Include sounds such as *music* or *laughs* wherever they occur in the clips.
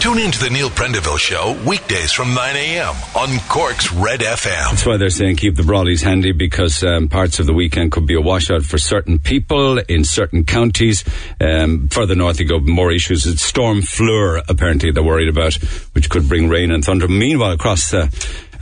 Tune in to the Neil Prendeville Show weekdays from 9 a.m. on Cork's Red FM. That's why they're saying keep the brollies handy because um, parts of the weekend could be a washout for certain people in certain counties. Um, further north you go, more issues. It's Storm Fleur, apparently, they're worried about, which could bring rain and thunder. Meanwhile, across the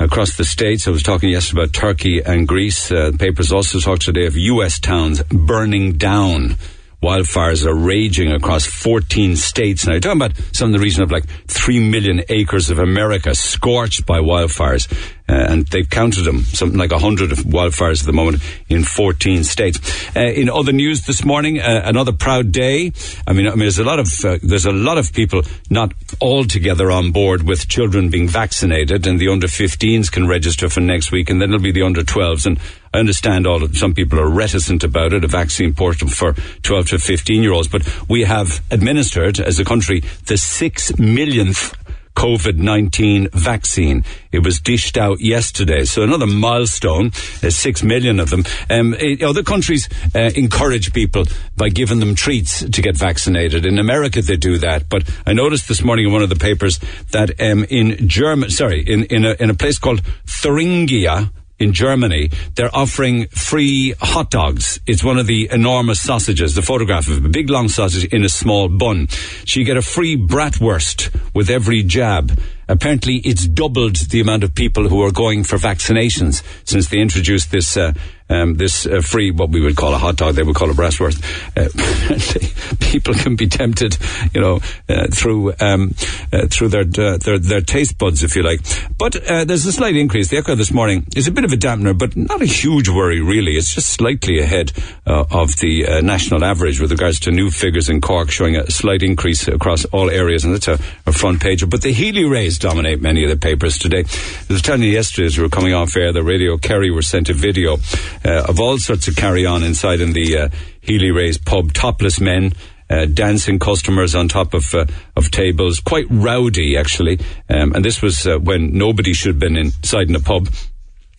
across the states. I was talking yesterday about Turkey and Greece. Uh, the papers also talk today of U.S. towns burning down wildfires are raging across 14 states now. You're talking about some of the region of like 3 million acres of America scorched by wildfires. Uh, and they've counted them, something like 100 wildfires at the moment in 14 states. Uh, in other news this morning, uh, another proud day. I mean, I mean, there's a lot of, uh, there's a lot of people not altogether on board with children being vaccinated and the under 15s can register for next week and then it'll be the under 12s. And I understand all of, some people are reticent about it, a vaccine portal for 12 to 15 year olds, but we have administered as a country the six millionth COVID-19 vaccine. It was dished out yesterday. So another milestone, uh, six million of them. Um, it, other countries uh, encourage people by giving them treats to get vaccinated. In America, they do that. But I noticed this morning in one of the papers that um, in Germany, sorry, in, in, a, in a place called Thuringia, in Germany, they're offering free hot dogs. It's one of the enormous sausages, the photograph of a big long sausage in a small bun. So you get a free bratwurst with every jab. Apparently, it's doubled the amount of people who are going for vaccinations since they introduced this uh, um, this uh, free, what we would call a hot dog, they would call a bratwurst. Uh, *laughs* people can be tempted, you know, uh, through um, uh, through their, uh, their their taste buds, if you like. But there's a slight increase. The echo this morning is a bit of a dampener, but not a huge worry, really. It's just slightly ahead of the national average with regards to new figures in Cork, showing a slight increase across all areas, and that's a, a front page. But the Healy-Raes dominate many of the papers today. I was telling you yesterday as we were coming off air, the radio Kerry were sent a video uh, of all sorts of carry on inside in the uh, Healy-Raes pub. Topless men. Uh, dancing customers on top of uh, of tables, quite rowdy actually. Um, and this was uh, when nobody should have been inside in a pub.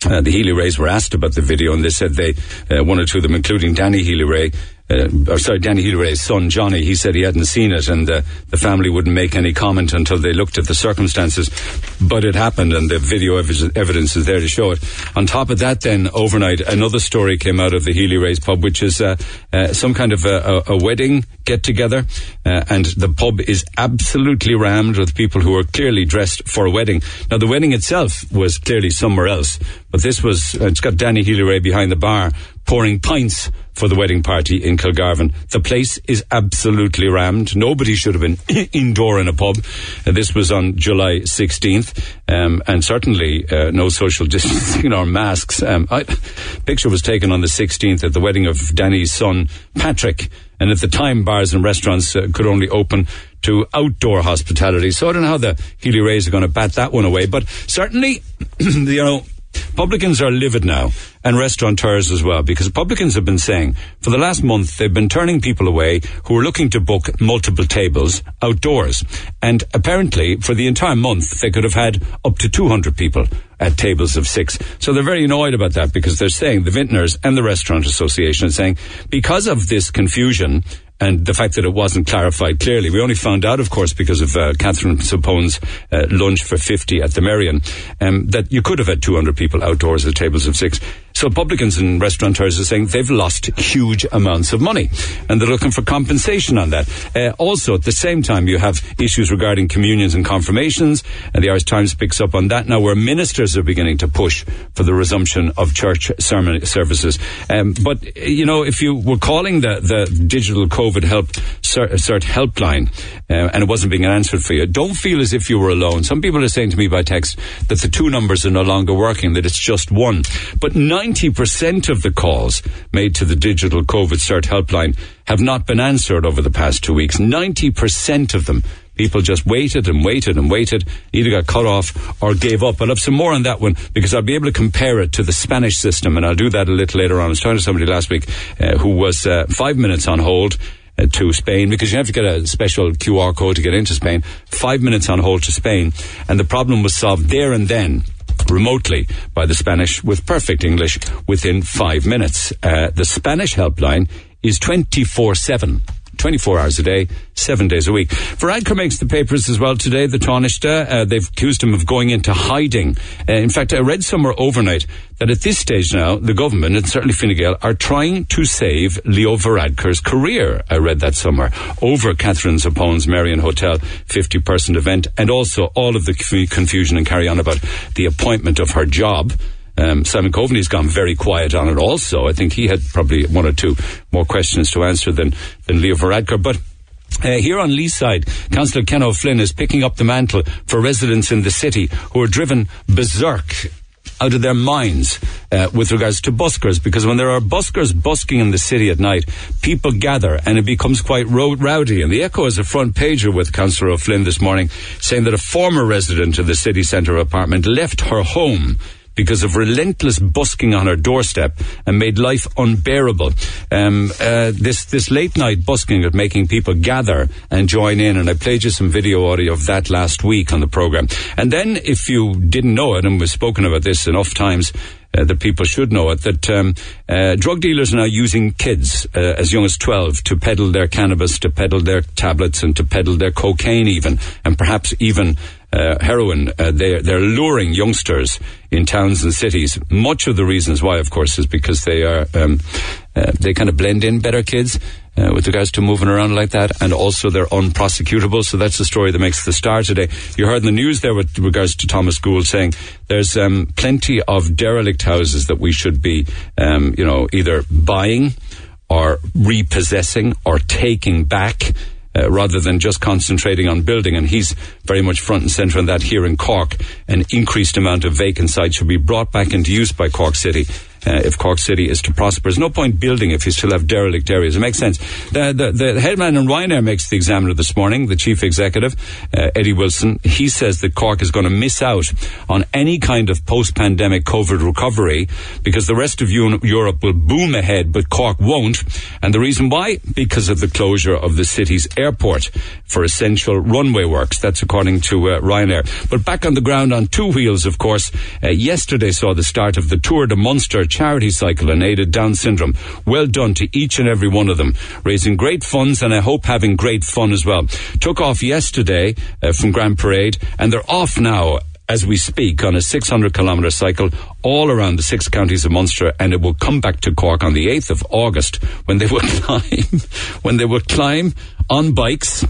Uh, the Healy-Raes were asked about the video, and they said they uh, one or two of them, including Danny Healy-Rae, uh, or sorry, Danny Healy-Rae's son Johnny, he said he hadn't seen it and uh, the family wouldn't make any comment until they looked at the circumstances. But it happened and the video ev- evidence is there to show it. On top of that then, overnight, another story came out of the Healy-Rae's pub, which is uh, uh some kind of a, a, a wedding get-together uh, and the pub is absolutely rammed with people who are clearly dressed for a wedding. Now, the wedding itself was clearly somewhere else, but this was, uh, it's got Danny Healy-Rae behind the bar pouring pints for the wedding party in Kilgarvan. The place is absolutely rammed. Nobody should have been *laughs* indoor in a pub. Uh, this was on July 16th, um, and certainly uh, no social *laughs* distancing or masks. Um, I, picture was taken on the 16th at the wedding of Danny's son, Patrick. And at the time, bars and restaurants uh, could only open to outdoor hospitality. So I don't know how the Healy-Raes are going to bat that one away. But certainly, *clears throat* you know, Publicans are livid now, and restaurateurs as well, because publicans have been saying for the last month they've been turning people away who are looking to book multiple tables outdoors. And apparently, for the entire month, they could have had up to 200 people at tables of six. So they're very annoyed about that because they're saying, the vintners and the Restaurant Association are saying, because of this confusion and the fact that it wasn't clarified clearly. We only found out, of course, because of uh, Catherine Zappone's uh, lunch for 50 at the Merrion, um, that you could have had 200 people outdoors at tables of six. So publicans and restaurateurs are saying they've lost huge amounts of money and they're looking for compensation on that. Uh, also, at the same time, you have issues regarding communions and confirmations, and the Irish Times picks up on that now, where ministers are beginning to push for the resumption of church sermon services. Um, but you know, if you were calling the the digital COVID help cert helpline uh, and it wasn't being answered for you, don't feel as if you were alone. Some people are saying to me by text that the two numbers are no longer working, that it's just one, but nine 90% of the calls made to the digital COVID CERT helpline have not been answered over the past two weeks. 90% of them. People just waited and waited and waited, either got cut off or gave up. I'll have some more on that one because I'll be able to compare it to the Spanish system, and I'll do that a little later on. I was talking to somebody last week uh, who was uh, five minutes on hold uh, to Spain because you have to get a special QR code to get into Spain. Five minutes on hold to Spain, and the problem was solved there and then remotely by the Spanish with perfect English within five minutes. Uh, the Spanish helpline is 24 7. 24 hours a day, seven days a week. Varadkar makes the papers as well today, the Taoiseach. Uh, they've accused him of going into hiding. Uh, in fact, I read somewhere overnight that at this stage now, the government and certainly Fine Gael are trying to save Leo Varadkar's career. I read that somewhere. Over Catherine Zappone's Merrion Hotel 50 person event and also all of the confusion and carry on about the appointment of her job. Um, Simon Coveney's gone very quiet on it also. I think he had probably one or two more questions to answer than, than Leo Varadkar. But uh, here on Leeside, Councillor Ken O'Flynn is picking up the mantle for residents in the city who are driven berserk out of their minds uh, with regards to buskers because when there are buskers busking in the city at night, people gather and it becomes quite ro- rowdy. And the Echo is a front pager with Councillor O'Flynn this morning saying that a former resident of the city centre apartment left her home because of relentless busking on her doorstep and made life unbearable. Um, uh, this this late night busking of making people gather and join in, and I played you some video audio of that last week on the program. And then, if you didn't know it, and we've spoken about this enough times. Uh, that people should know it, that um, uh, drug dealers are now using kids uh, as young as 12 to peddle their cannabis, to peddle their tablets, and to peddle their cocaine even, and perhaps even uh, heroin. Uh, they're, they're luring youngsters in towns and cities. Much of the reasons why, of course, is because they are um, uh, they kind of blend in better kids. Uh, with regards to moving around like that, and also they're unprosecutable. So that's the story that makes the star today. You heard in the news there with regards to Thomas Gould saying there's um, plenty of derelict houses that we should be, um, you know, either buying or repossessing or taking back uh, rather than just concentrating on building. And he's very much front and centre on that here in Cork. An increased amount of vacant sites should be brought back into use by Cork City uh, if Cork City is to prosper. There's no point building if you still have derelict areas. It makes sense. The, the, the headman in Ryanair makes the examiner this morning, the chief executive, uh, Eddie Wilson. He says that Cork is going to miss out on any kind of post-pandemic COVID recovery because the rest of Europe will boom ahead, but Cork won't. And the reason why? Because of the closure of the city's airport for essential runway works. That's according to uh, Ryanair. But back on the ground on two wheels, of course, uh, yesterday saw the start of the Tour de Munster charity cycle and aided Down syndrome. Well done to each and every one of them, raising great funds and I hope having great fun as well. Took off yesterday uh, from Grand Parade and they're off now as we speak on a 600 kilometre cycle all around the six counties of Munster and it will come back to Cork on the 8th of August when they will *laughs* climb, when they will climb on bikes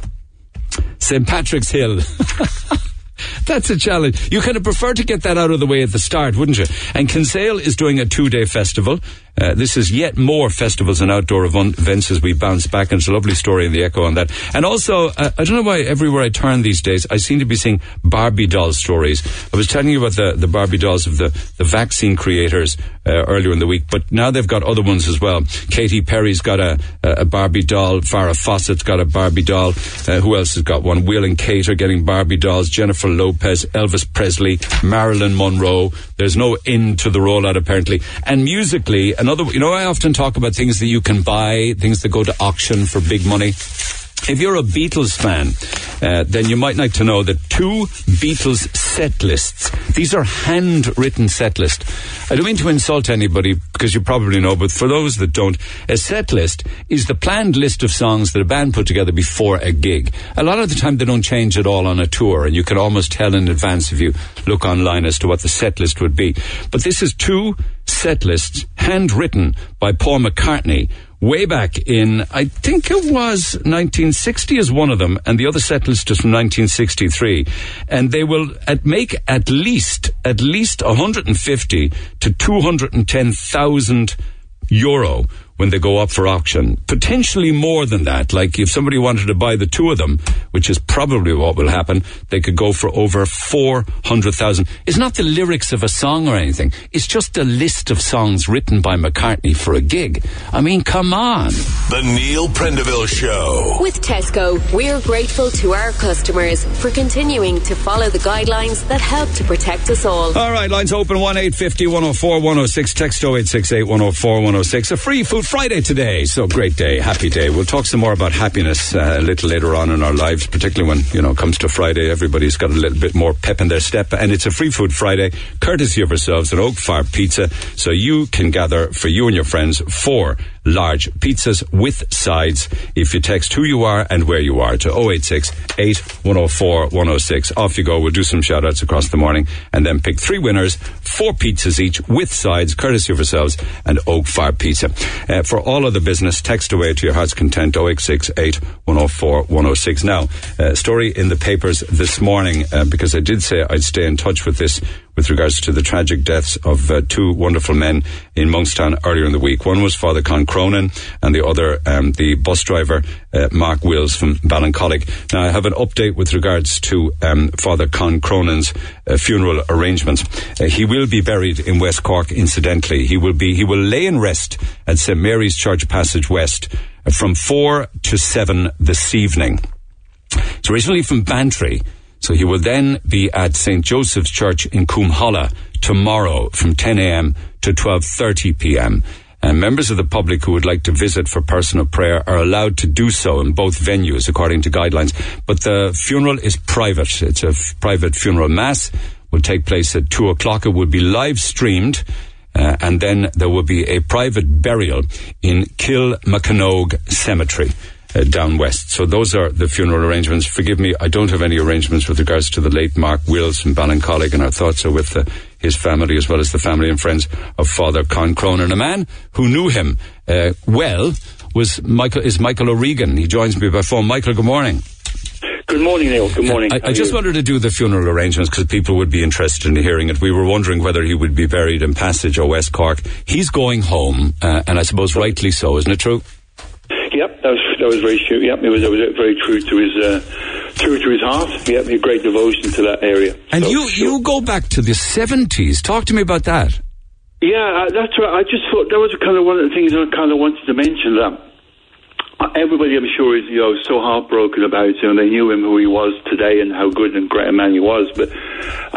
St. Patrick's Hill. *laughs* That's a challenge. You kind of prefer to get that out of the way at the start, wouldn't you? And Kinsale is doing a two day festival. Uh, this is yet more festivals and outdoor events as we bounce back. And it's a lovely story in the Echo on that. And also, uh, I don't know why everywhere I turn these days, I seem to be seeing Barbie doll stories. I was telling you about the, the Barbie dolls of the, the vaccine creators uh, earlier in the week, but now they've got other ones as well. Katy Perry's got a, a Barbie doll. Farrah Fawcett's got a Barbie doll. Uh, who else has got one? Will and Kate are getting Barbie dolls. Jennifer Lopez, Elvis Presley, Marilyn Monroe. There's no end to the rollout apparently. And musically, another, you know, I often talk about things that you can buy, things that go to auction for big money. If you're a Beatles fan, uh, then you might like to know that two Beatles set lists. These are handwritten set lists. I don't mean to insult anybody because you probably know, but for those that don't, a set list is the planned list of songs that a band put together before a gig. A lot of the time they don't change at all on a tour, and you can almost tell in advance if you look online as to what the set list would be. But this is two set lists handwritten by Paul McCartney way back in, I think it was 1960 is one of them, and the other set list is from 1963. And they will at, make at least, at least 150 to 210,000 euro when they go up for auction. Potentially more than that. Like if somebody wanted to buy the two of them, which is probably what will happen, they could go for over 400,000. It's not the lyrics of a song or anything. It's just a list of songs written by McCartney for a gig. I mean, come on. The Neil Prendeville Show. With Tesco, we're grateful to our customers for continuing to follow the guidelines that help to protect us all. All right, lines open 1 850 104 106. Text 0868 104 106. A free food Friday today, so great day, happy day. We'll talk some more about happiness uh, a little later on in our lives, particularly when, you know, comes to Friday. Everybody's got a little bit more pep in their step, and it's a free food Friday, courtesy of ourselves at Oak Farm Pizza, so you can gather for you and your friends for large pizzas with sides if you text who you are and where you are to 086 8104 106. Off you go. We'll do some shout outs across the morning and then pick three winners, four pizzas each with sides, courtesy of yourselves and Oak Fire Pizza. Uh, for all other business, text away to your heart's content 086 8104 106. Now, uh, story in the papers this morning uh, because I did say I'd stay in touch with this with regards to the tragic deaths of uh, two wonderful men in Monkstown earlier in the week. One was Father Con Cronin and the other, um, the bus driver, uh, Mark Wills from Ballincollig. Now, I have an update with regards to um, Father Con Cronin's uh, funeral arrangements. Uh, he will be buried in West Cork, incidentally. He will be, he will lay in rest at St. Mary's Church Passage West uh, from 4 to 7 this evening. It's originally from Bantry, so he will then be at St. Joseph's Church in Coomhola tomorrow from 10 a.m. to 12.30 p.m. And members of the public who would like to visit for personal prayer are allowed to do so in both venues according to guidelines. But the funeral is private. It's a f- private funeral mass. Will take place at two o'clock. It will be live streamed. Uh, and then there will be a private burial in Kilmocomoge Cemetery uh, down west. So those are the funeral arrangements. Forgive me, I don't have any arrangements with regards to the late Mark Wills from Ballincollig, and our thoughts are with uh, his family as well as the family and friends of Father Con Cronin. A man who knew him uh, well was Michael is Michael O'Regan. He joins me by phone. Michael, good morning. Good morning, Neil. Good morning. I, I just wanted to do the funeral arrangements because people would be interested in hearing it. We were wondering whether he would be buried in Passage or West Cork. He's going home, uh, and I suppose rightly so, isn't it true? Yep, that was that was very true. Yep, it was, it was very true to his uh, true to his heart. Yep, he had great devotion to that area. And So, you sure. you go back to the seventies. Talk to me about that. Yeah, uh, that's right. I just thought that was kind of one of the things I kind of wanted to mention that. Everybody, I'm sure, is you know so heartbroken about him. They knew him who he was today and how good and great a man he was. But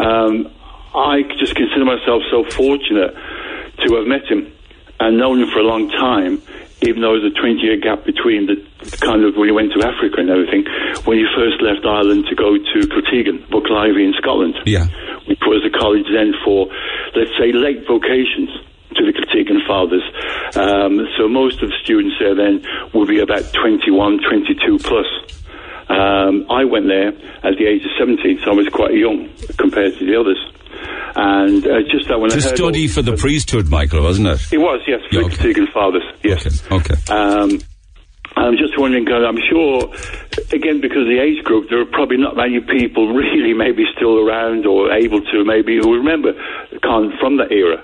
um, I just consider myself so fortunate to have met him and known him for a long time. Even though there was a 20 year gap between the kind of when he went to Africa and everything, when you first left Ireland to go to Kiltegan, Buchlyvie in Scotland Yeah. which was a college then for, let's say, late vocations to the Kiltegan Fathers. Um, so most of the students there then would be about 21, 22 plus. Um, I went there at the age of 17, so I was quite young compared to the others. And uh, just that when To I heard study for the priesthood, Michael, wasn't it? It was, yes, for Yeah, okay. Fathers, yes. Okay. Okay. Um, I'm just wondering, of, I'm sure, again, because of the age group, there are probably not many people *laughs* really maybe still around or able to maybe who remember Con from that era.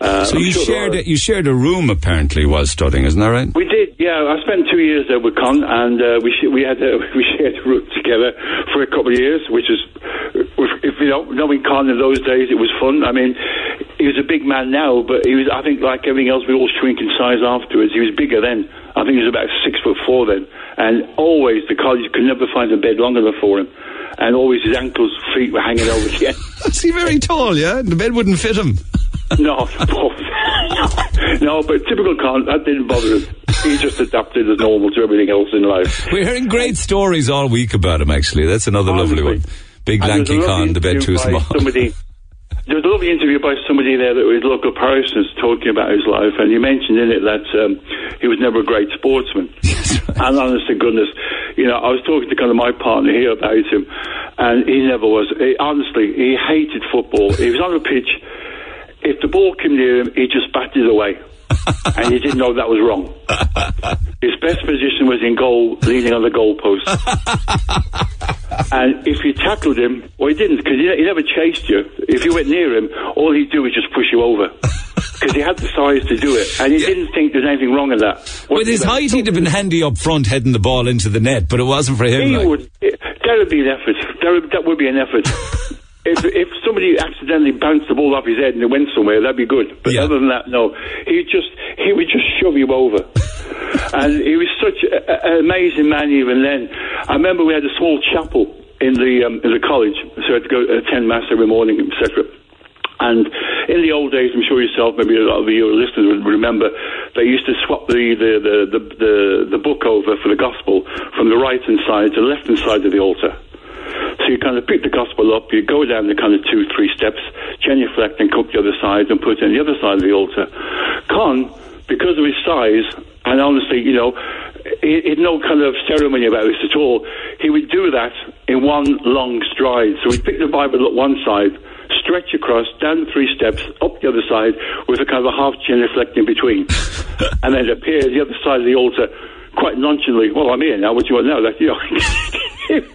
Uh, So I'm you sure shared a, you shared a room apparently while studying, isn't that right? We did, yeah. I spent two years there with Con, and uh, we sh- we had uh, *laughs* we shared a room together for a couple of years, which is, if you know, knowing Con in those days, it was fun. I mean, he was a big man now, but he was, I think, like everything else, we all shrink in size afterwards. He was bigger then. I think he was about six foot four then, and always the college could never find a bed long enough for him, and always his ankles, feet were hanging over the *laughs* end. Is he very tall? Yeah, the bed wouldn't fit him. No, no, but typical Con, that didn't bother him. He just adapted as normal to everything else in life. We're hearing great stories all week about him. Actually, that's another lovely one. Big And lanky con, the bed too small. Somebody, there was a lovely interview by somebody there that was local parsons talking about his life, and he mentioned in it that um, he was never a great sportsman. *laughs* And honest to goodness, you know, I was talking to kind of my partner here about him, and he never was. He, honestly, he hated football. He was on the pitch. If the ball came near him, he just batted it away. *laughs* and he didn't know that was wrong. His best position was in goal, leaning on the goalpost. *laughs* and if you tackled him, well, he didn't, because he, he never chased you. If you went near him, all he'd do was just push you over. *laughs* Because he had the size to do it, and he didn't think there's anything wrong in that. With his height, he'd have been handy up front, heading the ball into the net, but it wasn't for him. He like. would. That would be an effort. That would, that would be an effort. If if somebody accidentally bounced the ball off his head and it went somewhere, that'd be good. But Yeah. other than that, no. He just he would just shove you over. *laughs* and he was such a- an amazing man. Even then, I remember we had a small chapel in the um, in the college, so I had to go attend mass every morning, etc. And in the old days, I'm sure yourself, maybe a lot of your listeners would remember, they used to swap the, the, the, the, the, the book over for the gospel from the right hand side to the left hand side of the altar. So you kind of pick the gospel up, you go down the kind of two, three steps, genuflect and up the other side and put it on the other side of the altar. Con because of his size, and honestly, you know, he had no kind of ceremony about this at all. He would do that in one long stride. So he'd pick the Bible at one side, stretch across, down three steps, up the other side, with a kind of a half genuflect in between, *laughs* and then appear at the other side of the altar quite nonchalantly. Well, I'm here now. What do you want now? Like, you know. *laughs*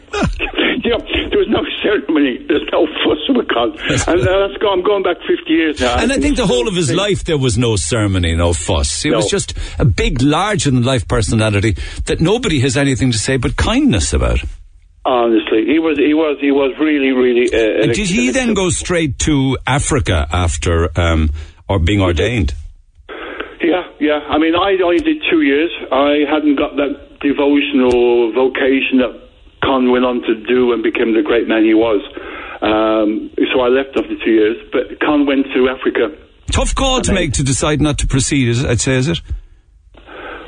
you know, there was no ceremony, there's no fuss with God. And uh, go, I'm going back 50 years now. And I think the whole of his life there was no ceremony, no fuss. He was just a big, larger than life personality that nobody has anything to say but kindness about. Honestly, he was, he was, he was really, really. Uh, did he then go straight to Africa after um, or being ordained? Yeah, yeah. I mean, I only did two years. I hadn't got that devotion or vocation that Con went on to do and became the great man he was. Um, so I left after two years. But Con went to Africa. Tough call to make to decide not to proceed. Is it, I'd say, is it?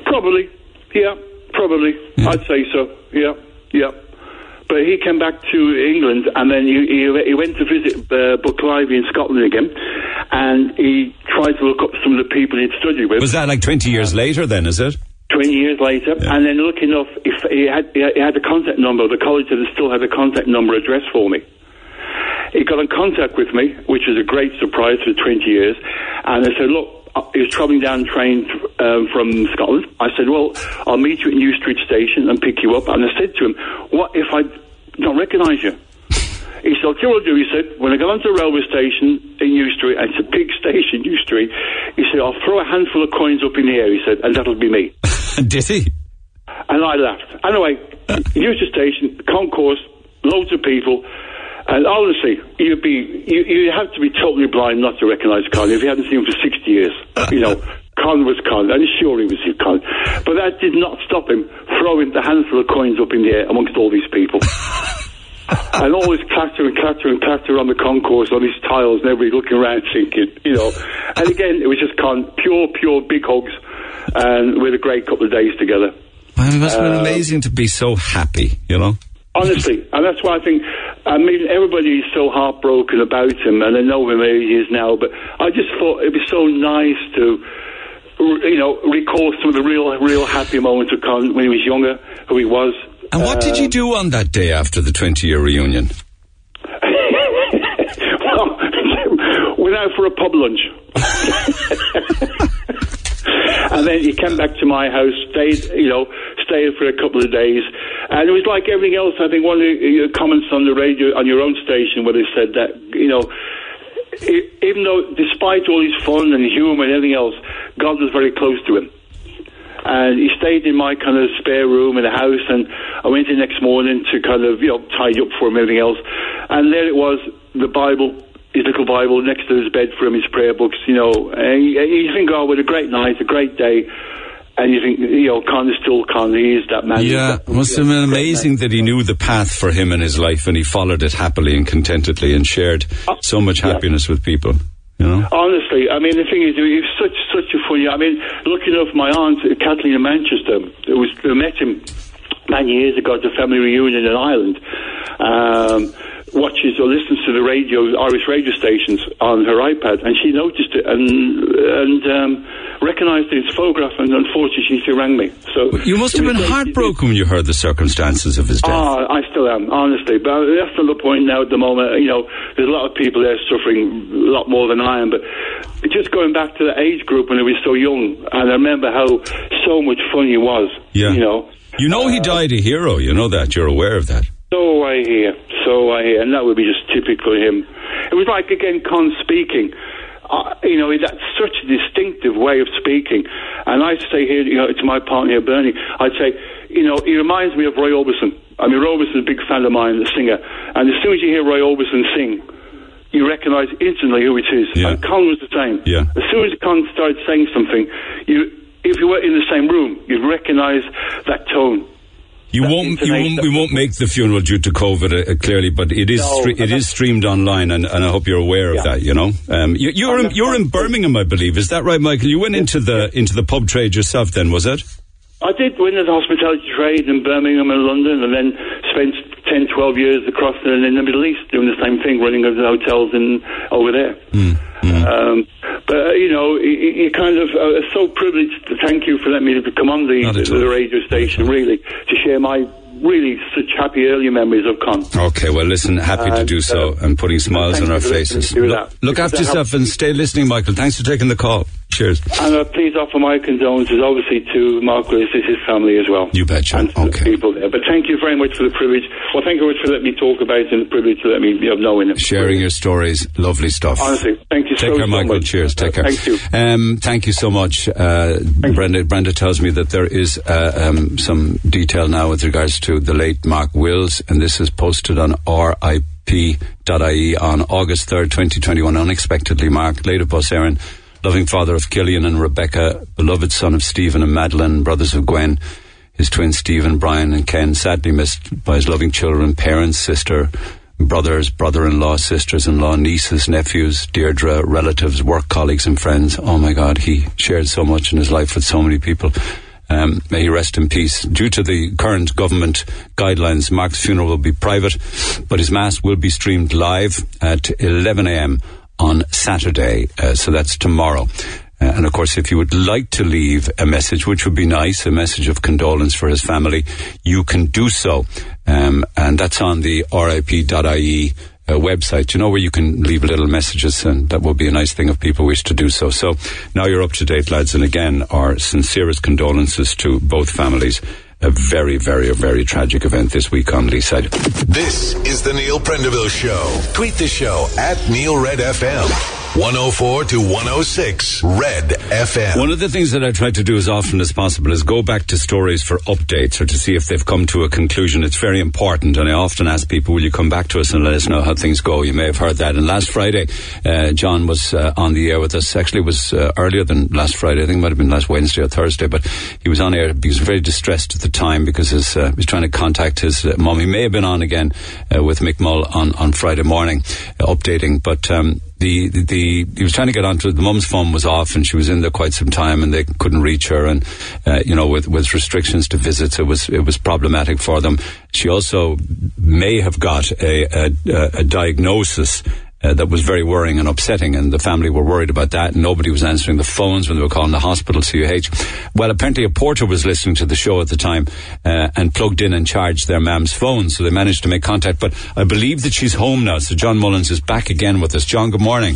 Probably, yeah, probably. I'd say so. Yeah, yeah. But he came back to England, and then he, he, he went to visit uh, in Scotland again, and he tried to look up some of the people he'd studied with. Was that like twenty years later? Then is it? 20 years later, and then lucky enough, if he had, he had a contact number, the college had still had a contact number address for me. He got in contact with me, which was a great surprise for 20 years, and I said, look, he was travelling down train um, from Scotland. I said, well, I'll meet you at New Street Station and pick you up. And I said to him, what if I don't recognise you? *laughs* He said, "Okay, what I'll do, he said, when I get onto the railway station in New Street, and it's a big station, New Street, he said, I'll throw a handful of coins up in the air, he said, and that'll be me. *laughs* Did he? And I laughed. Anyway, New Street Station, concourse, loads of people. And honestly, you'd be you you have to be totally blind not to recognise Con if you hadn't seen him for sixty years. You know, Con was Con, and sure he was Con. But that did not stop him throwing the handful of coins up in the air amongst all these people. *laughs* and all this clatter and clatter and clatter on the concourse, on these tiles, and everybody looking around thinking, you know. And again, it was just Con, pure, pure big hugs, and we had a great couple of days together. Well, it must have been Uh, amazing to be so happy, you know. Honestly, and that's why I think, I mean, everybody is so heartbroken about him, and I know him where he is now, but I just thought it'd be so nice to, you know, recall some of the real, real happy moments of Con when he was younger, who he was. And what did you um, do on that day after the twenty-year reunion? *laughs* well, went out for a pub lunch. *laughs* *laughs* and then he came back to my house, stayed, you know, stayed for a couple of days. And it was like everything else. I think one of the uh, comments on the radio, on your own station, where they said that, you know, even though, despite all his fun and humour and everything else, God was very close to him. And he stayed in my kind of spare room in the house, and I went in next morning to kind of, you know, tidy up for him, everything else. And there it was, the Bible, his little Bible next to his bed for him, his prayer books, you know. And you, you think, oh, what a great night, a great day. And you think, you know, Con is still Con, he is that man. Yeah, it must have been amazing that he knew the path for him in his life and he followed it happily and contentedly and shared so much Yeah. happiness with people. You know? Honestly, I mean, the thing is, he was such such a funny. I mean, looking enough, my aunt Kathleen in Manchester, it was met him many years ago at a family reunion in Ireland. Um, watches or listens to the radio, Irish radio stations on her iPad, and she noticed it and and um, recognised his photograph, and unfortunately, she rang me. So You must have been heartbroken when you heard the circumstances of his death. Ah, I still am, honestly. But that's not the point now at the moment. You know, there's a lot of people there suffering a lot more than I am. But just going back to the age group when he was so young, and I remember how so much fun he was. Yeah. You know. You know he died a hero. You know that. You're aware of that. So I hear, so I hear, and that would be just typical him. It was like again, Con speaking. Uh, you know, that's such a distinctive way of speaking. And I say here, you know, to my partner here, Bernie, I'd say, you know, he reminds me of Roy Orbison. I mean, Roy Orbison's a big fan of mine, the singer. And as soon as you hear Roy Orbison sing, you recognise instantly who it is. Yeah. And Con was the same. Yeah. As soon as Con started saying something, you, if you were in the same room, you'd recognise that tone. You won't, you won't, we won't make the funeral due to COVID uh, uh, clearly, but it is, No, stre- it is streamed online, and, and I hope you're aware of Yeah. that. You know, um, you, you're in, you're in. Birmingham, I believe. Is that right, Michael? You went into the into the pub trade yourself, then, was it? I did win the hospitality trade in Birmingham and London, and then spent 10, 12 years across in, in the Middle East doing the same thing, running the hotels in over there. Um, uh, you know, you, you kind of uh, so privileged. To thank you for letting me come on the, the radio station, really, to share my really such happy early memories of Con. Okay, well, listen, happy to do so uh, and putting smiles on our you for listening faces. Look, look after yourself and stay listening, Michael. Thanks for taking the call. Cheers. And uh, please offer my condolences, obviously, to Mark Willis and his family as well. You betcha. And Okay. the people there. But thank you very much for the privilege. Well, thank you very much for letting me talk about it and the privilege to let me know, knowing it. Sharing your stories. Lovely stuff. Honestly, thank you Take so, care, so Michael. much. Cheers. Take care. Thank you. Um, thank you so much. Uh, Brenda, Brenda tells me that there is uh, um, some detail now with regards to the late Mark Wills, and this is posted on RIP.ie on August 3rd, 2021. Unexpectedly, Mark, late of Bus Éireann, loving father of Killian and Rebecca, beloved son of Stephen and Madeline, brothers of Gwen, his twins Stephen, Brian, and Ken, sadly missed by his loving children, parents, sister, brothers, brother-in-law, sisters-in-law, nieces, nephews, Deirdre, relatives, work colleagues and friends. Oh my God, he shared so much in his life with so many people. Um, may he rest in peace. Due to the current government guidelines, Mark's funeral will be private, but his mass will be streamed live at 11 a.m. on Saturday. Uh, so that's tomorrow. Uh, and of course, if you would like to leave a message, which would be nice, a message of condolence for his family, you can do so. Um, and that's on the rip.ie uh, website, you know, where you can leave little messages, and that would be a nice thing if people wish to do so. So now you're up to date, lads, and again, our sincerest condolences to both families. A very, very, very tragic event this week on Leeside. This is the Neil Prendeville Show. Tweet the show at Neil Red FM. 104 to 106 Red FM. One of the things that I try to do as often as possible is go back to stories for updates or to see if they've come to a conclusion. It's very important, and I often ask people, "Will you come back to us and let us know how things go?" You may have heard that. And last Friday, uh, John was uh, on the air with us. Actually, it was uh, earlier than last Friday. I think it might have been last Wednesday or Thursday, but he was on air. He was very distressed at the time because his, uh, he was trying to contact his uh, mum. He may have been on again uh, with Mick Mull on on Friday morning, updating, but. Um, the, the, he was trying to get onto. The mum's phone was off, and she was in there quite some time, and they couldn't reach her. And uh, you know, with with restrictions to visits, it was it was problematic for them. She also may have got a a, a diagnosis. Uh, that was very worrying and upsetting, and the family were worried about that. And nobody was answering the phones when they were calling the hospital, CUH. Well, apparently a porter was listening to the show at the time uh, and plugged in and charged their mam's phone, so they managed to make contact. But I believe that she's home now, so John Mullins is back again with us. John, good morning.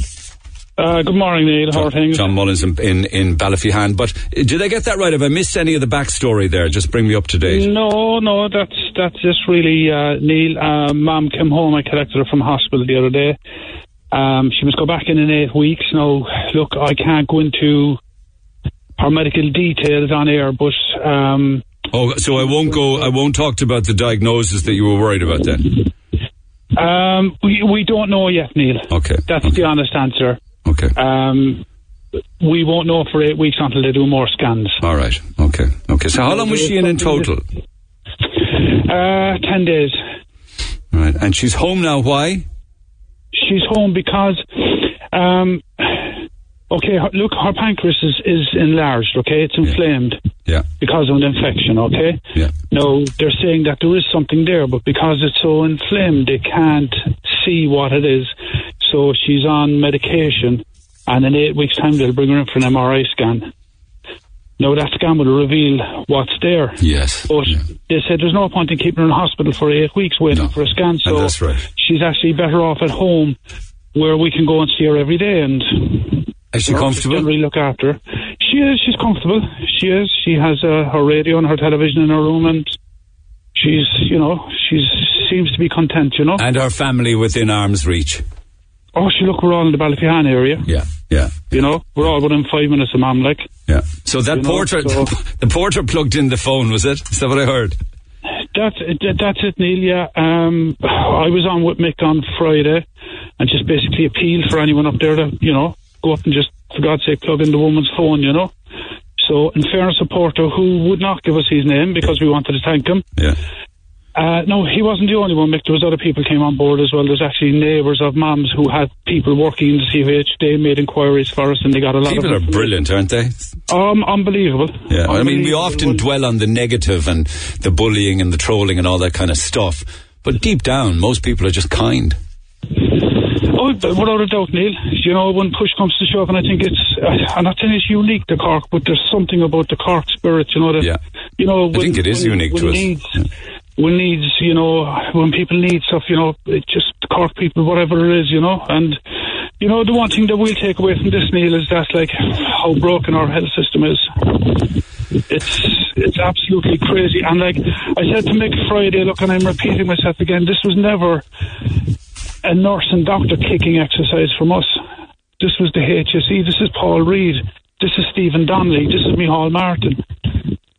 Uh, good morning, Neil. How are things? John Mullins in, in, in Ballyphehane. But uh, did I get that right? Have I missed any of the backstory there? Just bring me up to date. No, no, that's that's just really uh, Neil. Uh, Mom came home. I collected her from hospital the other day. Um, she must go back in in eight weeks. Now, look, I can't go into her medical details on air, but um, Oh, so I won't go. I won't talk about the diagnosis that you were worried about then. um, we we don't know yet, Neil. Okay. That's okay. the honest answer. Okay. Um, we won't know for eight weeks until they do more scans. All right. Okay. Okay. So how long was she in in total? Uh, ten days. All right. And she's home now. Why? she's home because, um, okay, her, look, her pancreas is, is enlarged, okay? It's inflamed Yeah. because of an infection, okay? Yeah. Now, they're saying that there is something there, but because it's so inflamed, they can't see what it is. So she's on medication, and in eight weeks' time, they'll bring her in for an MRI scan. Now, that scan will reveal what's there. Yes. But Yeah. they said there's no point in keeping her in hospital for eight weeks waiting No. for a scan. So And that's right. she's actually better off at home where we can go and see her every day and Is she comfortable? generally look after her. She is. She's comfortable. She is. She has uh, her radio and her television in her room, and she's you know she seems to be content. You know. And her family within arm's reach. Oh, she look. We're all in the Ballyphehane area. Yeah. Yeah. You know, we're all within five minutes of mom. Like Yeah. So that You know, porter, so- *laughs* the porter plugged in the phone, was it? Is that what I heard? that's that's it, Neil. Yeah. Um, I was on with Mick on Friday, and just basically appealed for anyone up there to you know go up and just for God's sake plug in the woman's phone. You know. So, in fairness, a porter who would not give us his name because we wanted to thank him. Yeah. Uh, no, he wasn't the only one, Mick. There was other people came on board as well. There's actually neighbours of mums who had people working in the CUH. They made inquiries for us and they got a lot People of are brilliant, aren't they? Um, unbelievable. Yeah. I mean, we often dwell on the negative and the bullying and the trolling and all that kind of stuff. But deep down, most people are just kind. Oh, without a doubt, Neil. You know, when push comes to shove, and I think it's, uh, I'm not saying it's unique to Cork, but there's something about the Cork spirit, you know, that, Yeah. you know, I think it is unique when to us. Needs, When needs, you know, when people need stuff, you know, it just Cork people, whatever it is, you know, and, you know, the one thing that we'll take away from this, Neil, is that, like, how broken our health system is. It's it's absolutely crazy. And like I said to Mick Friday, look, and I'm repeating myself again, this was never a nurse and doctor kicking exercise from us. This was the HSE. This is Paul Reid. This is Stephen Donnelly. This is Micheál Martin.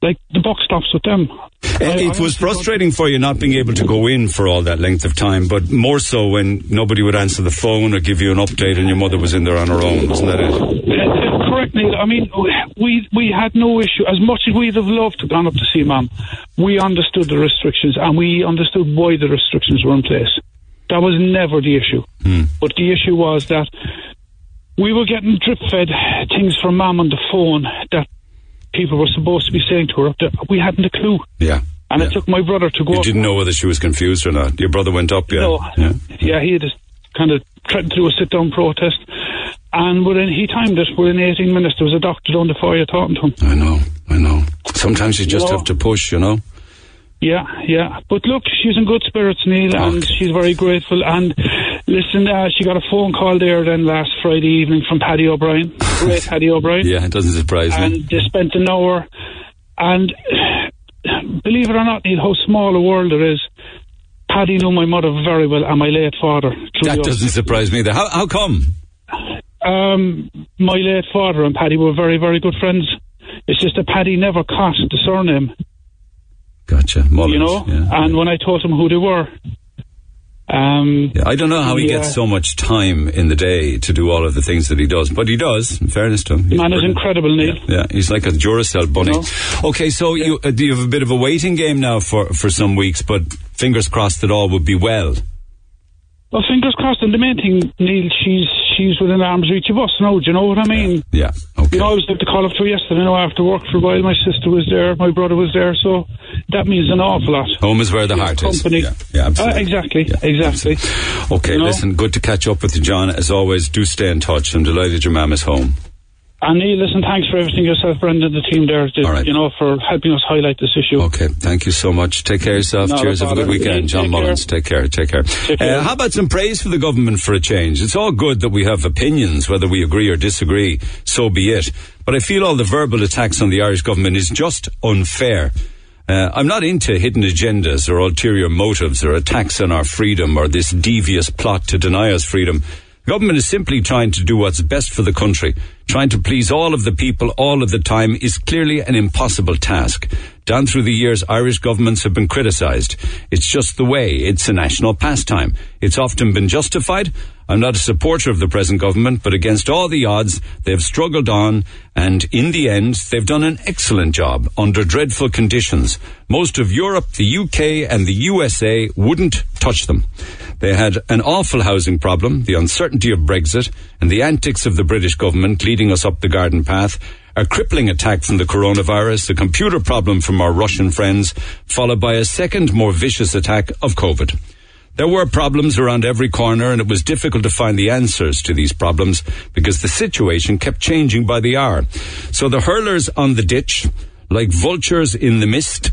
Like the buck stops with them. Uh, I- It was frustrating for you not being able to go in for all that length of time, but more so when nobody would answer the phone or give you an update and your mother was in there on her own, wasn't that it? Correct, Neil. I mean, we we had no issue. As much as we'd have loved to have gone up to see Mum, we understood the restrictions and we understood why the restrictions were in place. That was never the issue. But the issue was that we were getting drip fed things from Mum on the phone that people were supposed to be saying to her that we hadn't a clue. Yeah. And yeah. it took my brother to go You didn't know whether she was confused or not. Your brother went up, yeah. no. yeah. Yeah. he had just kind of threatened to do a sit down protest. And within, he timed it, within 18 minutes, there was a doctor down the fire talking to him. I know, I know. Sometimes you just No. have to push, you know. Yeah, yeah. But look, she's in good spirits, Neil, and Okay. she's very grateful. And listen, uh, she got a phone call there then last Friday evening from Paddy O'Brien, great *laughs* Paddy O'Brien. Yeah, it doesn't surprise me. And they spent an hour. And *sighs* believe it or not, Neil, how small a world there is. Paddy knew my mother very well and my late father. That doesn't surprise me. either. How, how come? Um, my late father and Paddy were very, very good friends. It's just that Paddy never caught the surname, Gotcha. Mullins, you know. yeah. And when I told him who they were, um, Yeah, I don't know how he Yeah. gets so much time in the day to do all of the things that he does, but he does. In fairness to him, man is incredible, Neil. Yeah, yeah, he's like a Duracell bunny. You know? Okay, so you uh, do you have a bit of a waiting game now for for some weeks, but fingers crossed that all would be well. Well, fingers crossed. And the main thing, Neil, she's she's within arm's reach of us now. Do you know what I mean? Yeah. Okay. You know, I was able to call up to her yesterday. Now after work for a while, my sister was there, my brother was there, so that means an awful lot. Home is where the heart company. is. Yeah, yeah absolutely. Uh, exactly, Yeah, exactly. absolutely. Okay, You know? listen, good to catch up with you, John. As always, do stay in touch. I'm delighted your mum is home. And Neil, listen, thanks for everything yourself, Brendan, the team there, the- right. you know, for helping us highlight this issue. Okay, thank you so much. Take care yourself. Not Cheers. Have a good weekend. John Take Mullins, care. take care. Take care. care. Uh, how about some praise for the government for a change? It's all good that we have opinions, whether we agree or disagree, so be it. But I feel all the verbal attacks on the Irish government is just unfair. Uh, I'm not into hidden agendas or ulterior motives or attacks on our freedom or this devious plot to deny us freedom. The government is simply trying to do what's best for the country. Trying to please all of the people all of the time is clearly an impossible task. Down through the years, Irish governments have been criticised. It's just the way. It's a national pastime. It's often been justified. I'm not a supporter of the present government, but against all the odds, they've struggled on, and in the end, they've done an excellent job under dreadful conditions. Most of Europe, the UK, and the USA wouldn't touch them. They had an awful housing problem, the uncertainty of Brexit, and the antics of the British government leading us up the garden path, a crippling attack from the coronavirus, a computer problem from our Russian friends, followed by a second, more vicious attack of COVID. There were problems around every corner, and it was difficult to find the answers to these problems because the situation kept changing by the hour. So the hurlers on the ditch, like vultures in the mist,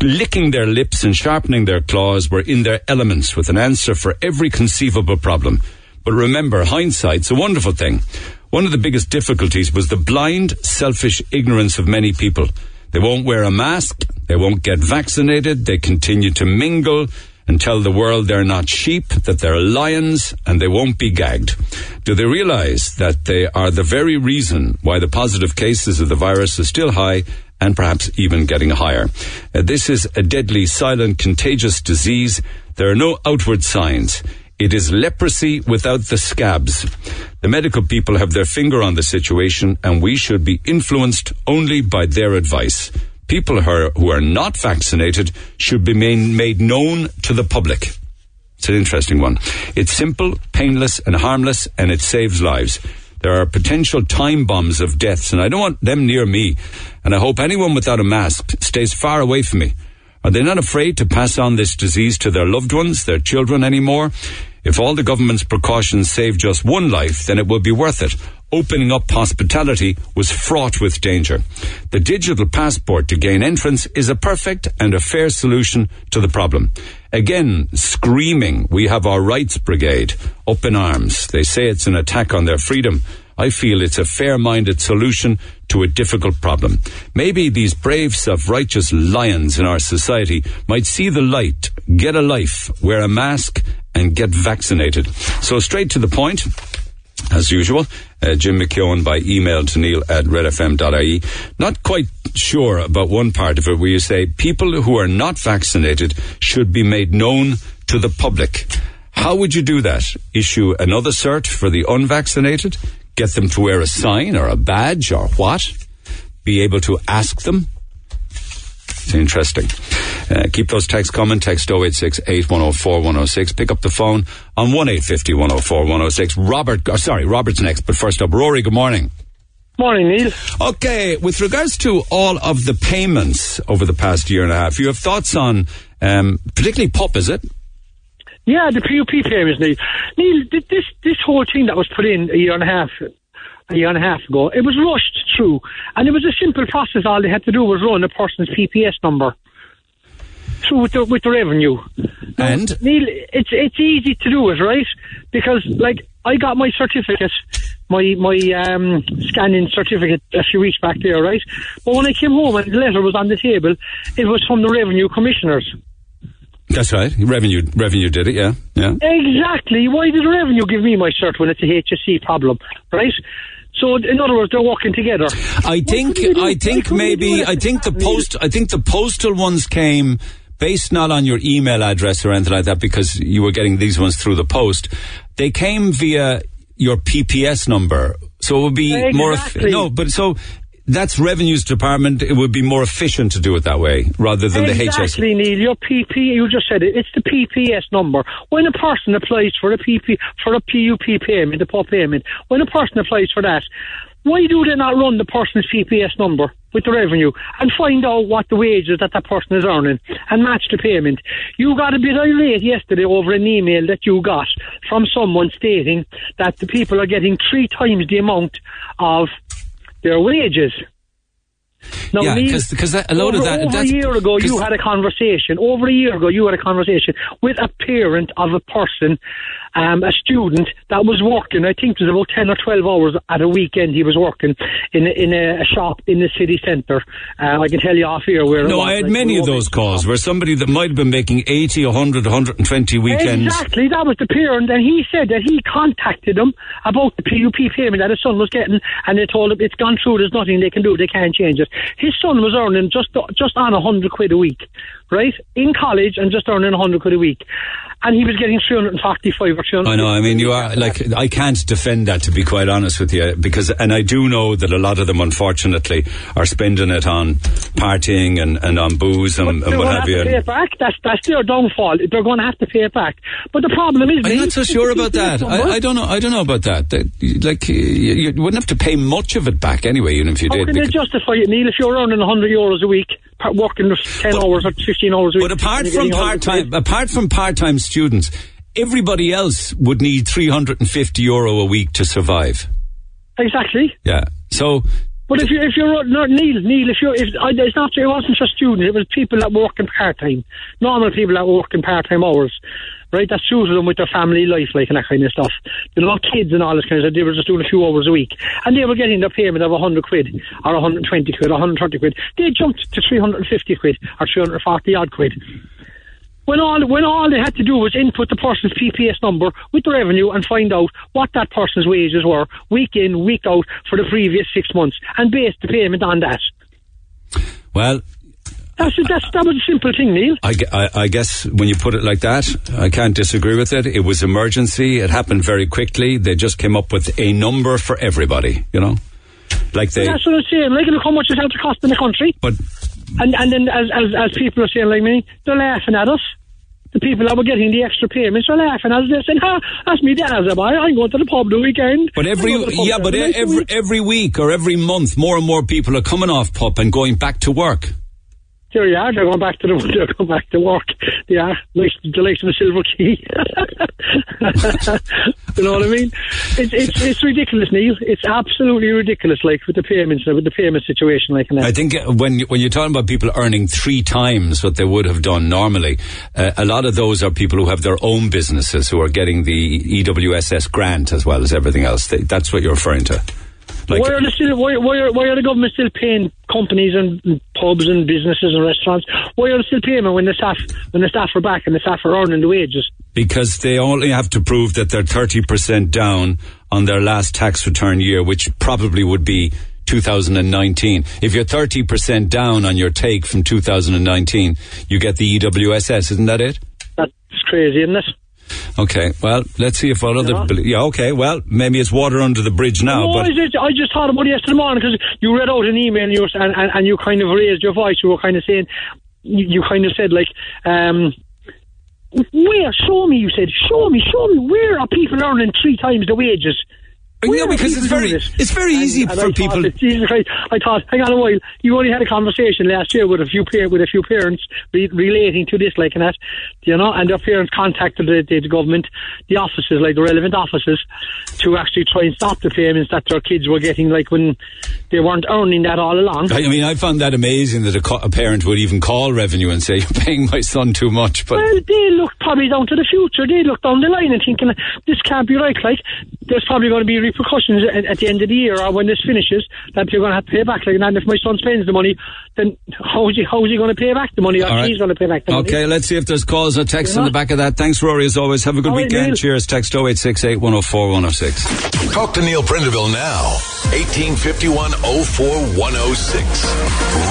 licking their lips and sharpening their claws, were in their elements with an answer for every conceivable problem. But remember, hindsight's a wonderful thing. One of the biggest difficulties was the blind, selfish ignorance of many people. They won't wear a mask, they won't get vaccinated, they continue to mingle and tell the world they're not sheep, that they're lions, and they won't be gagged. Do they realize that they are the very reason why the positive cases of the virus are still high and perhaps even getting higher? Uh, this is a deadly, silent, contagious disease. There are no outward signs. It is leprosy without the scabs. The medical people have their finger on the situation, and we should be influenced only by their advice. People who are, not vaccinated should be made known to the public. It's an interesting one. It's simple, painless, and harmless, and it saves lives. There are potential time bombs of deaths, and I don't want them near me. And I hope anyone without a mask stays far away from me. Are they not afraid to pass on this disease to their loved ones, their children anymore? If all the government's precautions save just one life, then it will be worth it. Opening up hospitality was fraught with danger. The digital passport to gain entrance is a perfect and a fair solution to the problem. Again, screaming, we have our rights brigade up in arms. They say it's an attack on their freedom. I feel it's a fair-minded solution to a difficult problem. Maybe these brave, self-righteous lions in our society might see the light, get a life, wear a mask, and get vaccinated. So straight to the point, as usual, uh, Jim McKeown by email to neil at redfm.ie. Not quite sure about one part of it where you say people who are not vaccinated should be made known to the public. How would you do that? Issue another cert for the unvaccinated? Get them to wear a sign or a badge or what? Be able to ask them? It's interesting. Uh, keep those texts coming. Text 086 8104 106. Pick up the phone on 1 850 104 106. Robert, oh, sorry, Robert's next, but first up, Rory, good morning. Morning, Neil. Okay, with regards to all of the payments over the past year and a half, you have thoughts on, um, particularly PUP, is it? Yeah, the PUP payments, Neil. Neil, this this whole thing that was put in a year and a half, a year and a half ago, it was rushed through, and it was a simple process. All they had to do was run a person's PPS number through with the with the revenue. Now, And? Neil, it's it's easy to do it, right? Because like I got my certificate, my my um, scanning certificate a few weeks back there, right? But when I came home and the letter was on the table, it was from the revenue commissioners. That's right. Revenue, revenue did it, yeah, yeah. Exactly. Why did revenue give me my cert when it's a HSE problem, right? So, in other words, they're working together. I think, couldn't they do- I think couldn't they do maybe, I think the post, I think the postal ones came based not on your email address or anything like that because you were getting these ones through the post. They came via your PPS number. So it would be more, eff- no, but so that's revenues department. It would be more efficient to do it that way rather than the HS. Exactly, Neil. Your PP, you just said it. It's the PPS number. When a person applies for a PP for a PUP payment, a PUP payment, when a person applies for that, why do they not run the person's PPS number with the revenue and find out what the wages that that person is earning and match the payment? You got a bit irate yesterday over an email that you got from someone stating that the people are getting three times the amount of their wages. Now, Yeah, 'cause- 'cause a load of that- Over a year ago, you had a conversation. Over a year ago, you had a conversation with a parent of a person, um, a student that was working. I think it was about ten or twelve hours at a weekend. He was working in a, in a, a shop in the city centre. Uh, I can tell you off here where. No, was, I had like, many of those calls where somebody that might have been making 80, 100, 120 weekends. Exactly, that was the parent, and he said that he contacted them about the PUP payment that his son was getting, and they told him it's gone through. There's nothing they can do. They can't change it. His son was earning just just on a hundred quid a week, right, in college, and just earning a hundred quid a week, and he was getting three hundred and forty-five or three hundred. I know. I mean, you are like I can't defend that to be quite honest with you because, and I do know that a lot of them, unfortunately, are spending it on partying and, and on booze and, and They're what going to have you. to pay it back. That's that's their downfall. They're going to have to pay it back. But the problem is, I'm not so sure about that. I, I don't know. I don't know about that. That, like you, you wouldn't have to pay much of it back anyway, even if you How did. can they justify it, Neil? If you're earning 100 euros a week, working ten But- hours or 15 hours a week, But apart from part-time, apart from part time students, everybody else would need 350 euro a week to survive. exactly. Yeah. So But if you if you're not Neil, Neil, if you're if it's not it wasn't just students, it was people that work in part time, normal people that work in part time hours, right? That suited them with their family life, like and that kind of stuff. They know kids and all this kind of stuff. They were just doing a few hours a week, and they were getting their payment of hundred quid or hundred twenty quid or hundred thirty quid. They jumped to three hundred and fifty quid or three hundred forty odd quid. When all when all they had to do was input the person's PPS number with the revenue and find out what that person's wages were week in week out for the previous six months and base the payment on that. well, That's that's that was a simple thing, Neil. I, I, I guess when you put it like that, I can't disagree with it. It was emergency. It happened very quickly. They just came up with a number for everybody, you know? Like they, That's what I'm saying. Like, look how much it to cost in the country, but and and then as as as people are saying like me, they're laughing at us. The people that were getting the extra payments are laughing at us. They're saying, "Ha, that's me, dad's a boy. I'm going to the pub the weekend." But every I'm going to the pub yeah, but every week." every week or every month, more and more people are coming off pup and going back to work. There you are. They're going back to the *laughs* they're going back to work. They are like the likes of the silver key. *laughs* you know what I mean? It's it's it's ridiculous, Neil. It's absolutely ridiculous. Like with the payments, with the payment situation, like that. I think uh, when when you're talking about people earning three times what they would have done normally, uh, a lot of those are people who have their own businesses who are getting the EWSS grant as well as everything else. That's what you're referring to. Like, why are they still why, why, are, why are the government still paying companies and pubs and businesses and restaurants? Why are they still paying when the staff when the staff are back and the staff are earning the wages? Because they only have to prove that they're thirty percent down on their last tax return year, which probably would be 2019. If you're 30% down on your take from 2019, you get the EWSS, isn't that it? That's crazy, isn't it? Okay, well, let's see if what other. Yeah. yeah, okay, well, maybe it's water under the bridge now. No, but it, I just thought about it yesterday morning because you read out an email and you, were, and, and, and, you kind of raised your voice. You were kind of saying, you, you kind of said, like, um, where? Show me, you said. Show me, show me. Where are people earning three times the wages? Where because it's very it's very easy and, for people. Thought, Jesus Christ! I thought, hang on a while. You only had a conversation last year with a few with a few parents re- relating to this, like and that, you know, and their parents contacted the, the, government, the offices, like the relevant offices, to actually try and stop the payments that their kids were getting, like when they weren't earning that all along. I mean, I found that amazing that a, co- a parent would even call revenue and say, *laughs* "You're paying my son too much." But well, they look probably down to the future. They look down the line and thinking this can't be right. Like there's probably going to be repercussions at, at, the end of the year or when this finishes that you're going to have to pay back. Like, and if my son spends the money, then how is he, how is he going to pay back the money or right. he's going to pay back the money? Okay, let's see if there's calls or texts on the back of that. Thanks, Rory, as always. Have a good All weekend. Right, Cheers. Text 0868 104 106. Talk to Neil Prendeville now. 1851 04 106.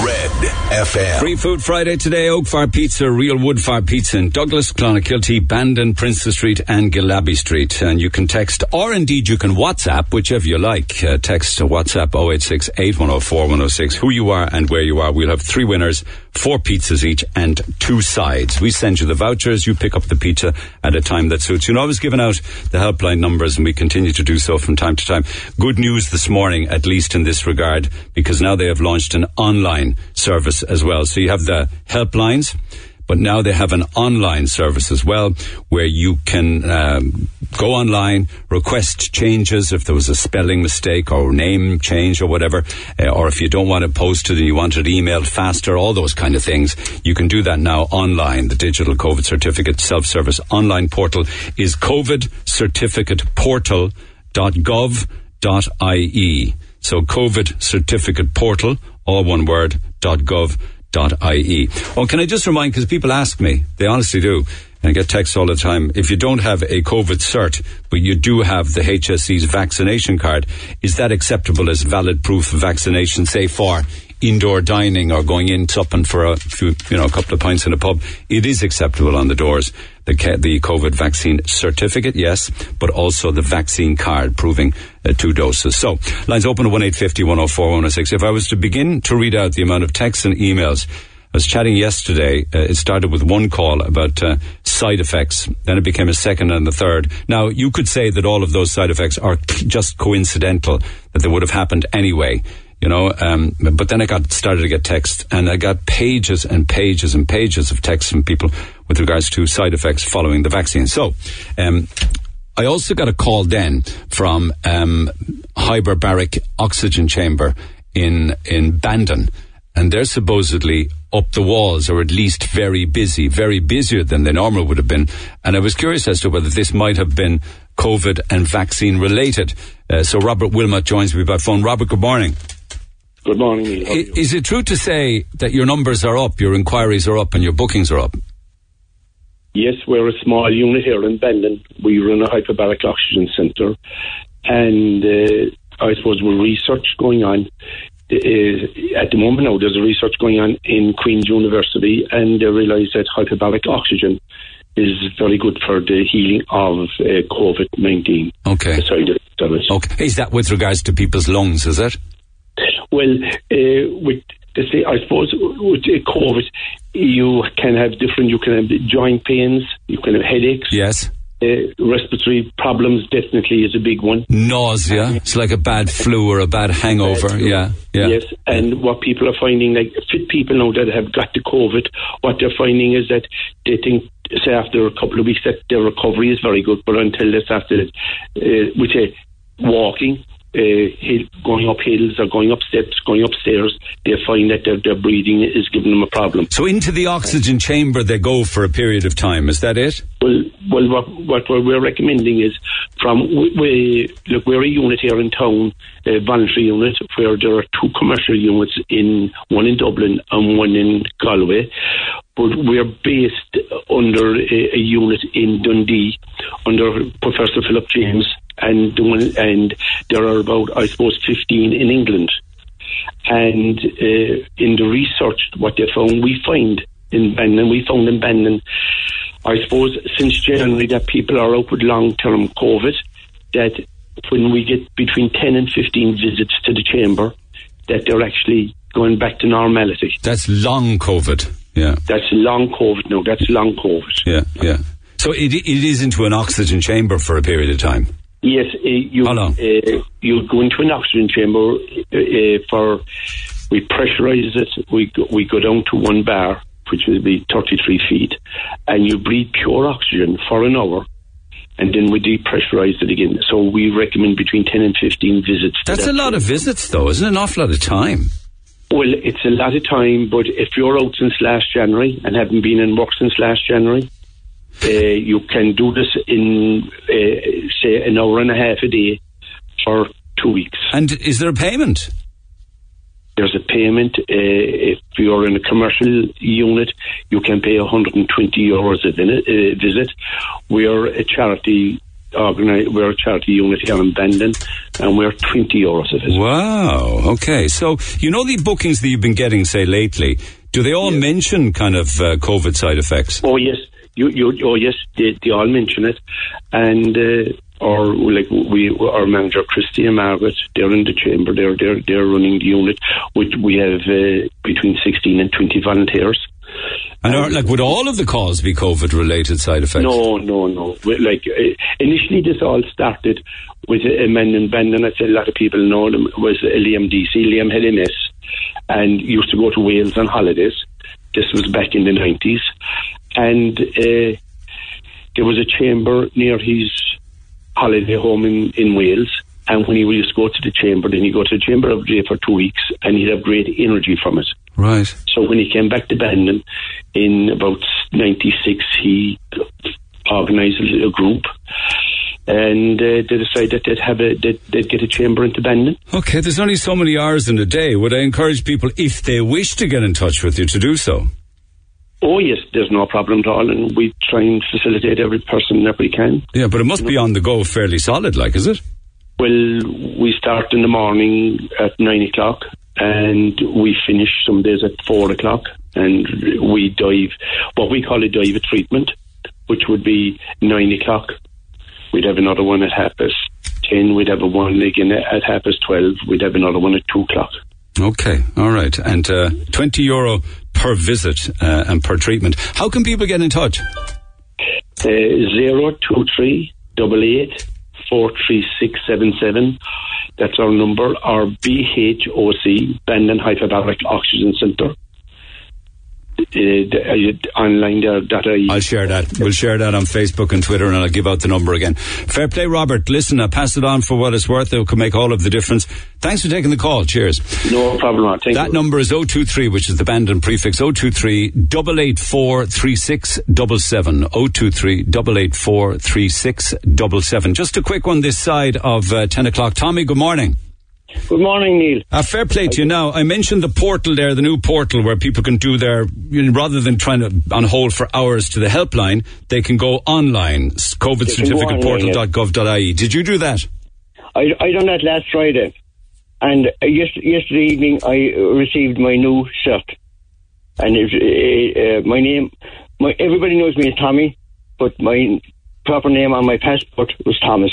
Red FM. Free Food Friday today. Oak Fire Pizza, Real Wood Fire Pizza in Douglas, Clonakilty, Bandon, Princess Street, and Gillabbey Street. And you can text, or indeed you can WhatsApp, whichever you like. Uh, text WhatsApp 086 8104 106 who you are and where you are. We'll have three winners, four pizzas each, and two sides. We send you the vouchers. You pick up the pizza at a time that suits you. And I was giving out the helpline numbers, and we continue to do so from time to time. Good news this morning, at least in this regard, because now they have launched an online service as well. So you have the helplines but now they have an online service as well where you can um, go online, request changes if there was a spelling mistake or name change or whatever, uh, or if you don't want to post it posted and you want it emailed faster, all those kind of things. You can do that now online. The digital COVID certificate self-service online portal is COVID certificate portal.gov.ie. So COVID certificate portal, all one word, .gov ie. Oh, can I just remind, because people ask me, they honestly do, and I get texts all the time, if you don't have a COVID cert, but you do have the HSE's vaccination card, is that acceptable as valid proof of vaccination, say for indoor dining or going in supping for a few, you know, a couple of pints in a pub? It is acceptable on the doors. The, the COVID vaccine certificate, yes, but also the vaccine card proving uh, two doses. So, lines open at 1850 104 106. If I was to begin to read out the amount of texts and emails I was chatting yesterday. Uh, it started with one call about uh, side effects. Then it became a second and a third. Now, you could say that all of those side effects are just coincidental, that they would have happened anyway. You know, um, but then I got started to get texts, and I got pages and pages and pages of texts from people with regards to side effects following the vaccine. So, um, I also got a call then from um, hyperbaric oxygen chamber in in Bandon, and they're supposedly up the walls, or at least very busy, very busier than they normally would have been. And I was curious as to whether this might have been COVID and vaccine related. Uh, so Robert Wilmot joins me by phone. Robert, good morning. Good morning. Is it true to say that your numbers are up, your inquiries are up, and your bookings are up? Yes, we're a small unit here in Bandon. We run a hyperbaric oxygen centre, and uh, I suppose we're research going on uh, at the moment now, there's a research going on in Queen's University, and they realise that hyperbaric oxygen is very good for the healing of uh, COVID 19. Okay. Sorry, okay. Is that with regards to people's lungs, is it? Well, uh, with I suppose with COVID, you can have different. You can have joint pains. You can have headaches. Yes. Uh, respiratory problems definitely is a big one. Nausea. It's like a bad flu or a bad hangover. Bad. Yeah, yeah. Yes, and what people are finding, like fit people now that have got the COVID, what they're finding is that they think, say, after a couple of weeks, that their recovery is very good, but until this, after, uh, we say, walking, uh, hill, going up hills or going up steps, going upstairs, they find that their, their breathing is giving them a problem. So into the oxygen chamber they go for a period of time. Is that it? Well, well, what, what we're recommending is from we, we look, we're a unit here in town, a voluntary unit, where there are two commercial units in one in Dublin and one in Galway. But we're based under a, a unit in Dundee under Professor Philip James, and the one, and there are about I suppose fifteen in England. And uh, in the research, what they found, we find in Bandon, we found in Bandon, I suppose since January that people are out with long-term COVID, that when we get between 10 and 15 visits to the chamber, that they're actually going back to normality. That's long COVID. Yeah, That's long COVID No, That's long COVID. yeah, yeah. So it, it is into an oxygen chamber for a period of time. Yes, uh, you How long? uh, you go into an oxygen chamber uh, uh, for we pressurise it. We go, we go down to one bar, which will be thirty three feet, and you breathe pure oxygen for an hour, and then we depressurize it again. So we recommend between ten and fifteen visits. That's that a lot of visits, though, isn't it? An awful lot of time. Well, it's a lot of time, but if you're out since last January and haven't been in work since last January, uh, you can do this in, uh, say, an hour and a half a day for two weeks. And is there a payment? There's a payment. Uh, if you're in a commercial unit, you can pay 120 euros a uh, visit. We're a charity organi- We're a charity unit here in Bandon, and we're 20 euros a visit. Wow. Okay. So you know the bookings that you've been getting, say lately. Do they all mention kind of uh, COVID side effects? Oh yes, you, you, oh yes, they, they all mention it, and uh, or like we, our manager Christy and Margaret, they're in the chamber. They're they're they're running the unit. Which we have uh, between sixteen and twenty volunteers. And are, like, would all of the calls be COVID-related side effects? No, no, no. Like uh, initially, this all started with a man in Bandon. I said a lot of people know him was Liam DC. Liam had MS and used to go to Wales on holidays. This was back in the nineties, and uh, there was a chamber near his holiday home in, in Wales. And when he used to go to the chamber, then he'd go to the chamber every day for two weeks, and he'd have great energy from it. Right. So when he came back to Bandon in about '96, he organised a little group, and uh, they decided that they'd have a they'd, they'd get a chamber into Bandon. Okay. There's only so many hours in a day. Would I encourage people, if they wish to get in touch with you, to do so? Oh yes, there's no problem at all, and we try and facilitate every person that we can. Yeah, but it must be on the go fairly solid, like, is it? Well, we start in the morning at nine o'clock, and we finish some days at four o'clock, and we dive what we call a dive treatment, which would be nine o'clock. We'd have another one at half past ten. We'd have a one again at half past twelve. We'd have another one at two o'clock. Okay. All right. And uh, 20 euro per visit uh, and per treatment. How can people get in touch? Uh, zero two three double eight four three six seven seven. That's our number. Our BHOC Bandon Hyperbaric Oxygen Centre. Uh, uh, online there that I I'll share that. We'll share that on Facebook and Twitter, and I'll give out the number again. Fair play, Robert. Listen, I pass it on for what it's worth. It can make all of the difference. Thanks for taking the call. Cheers. no problem. Thank That you. number is 023, which is the Bandon prefix 023 884 3677. 023 884 3677. Just a quick one this side of uh, 10 o'clock. Tommy, good morning. Good morning, Neil. Uh, fair play to you now. I mentioned the portal there, the new portal where people can do their, you know, rather than trying to on hold for hours to the helpline, they can go online, s- can go covidcertificateportal.gov.ie. Did you do that? I, I done that last Friday, and uh, yes, yesterday evening I uh, received my new shirt, and it, uh, my name, my everybody knows me as Tommy, but my proper name on my passport was Thomas,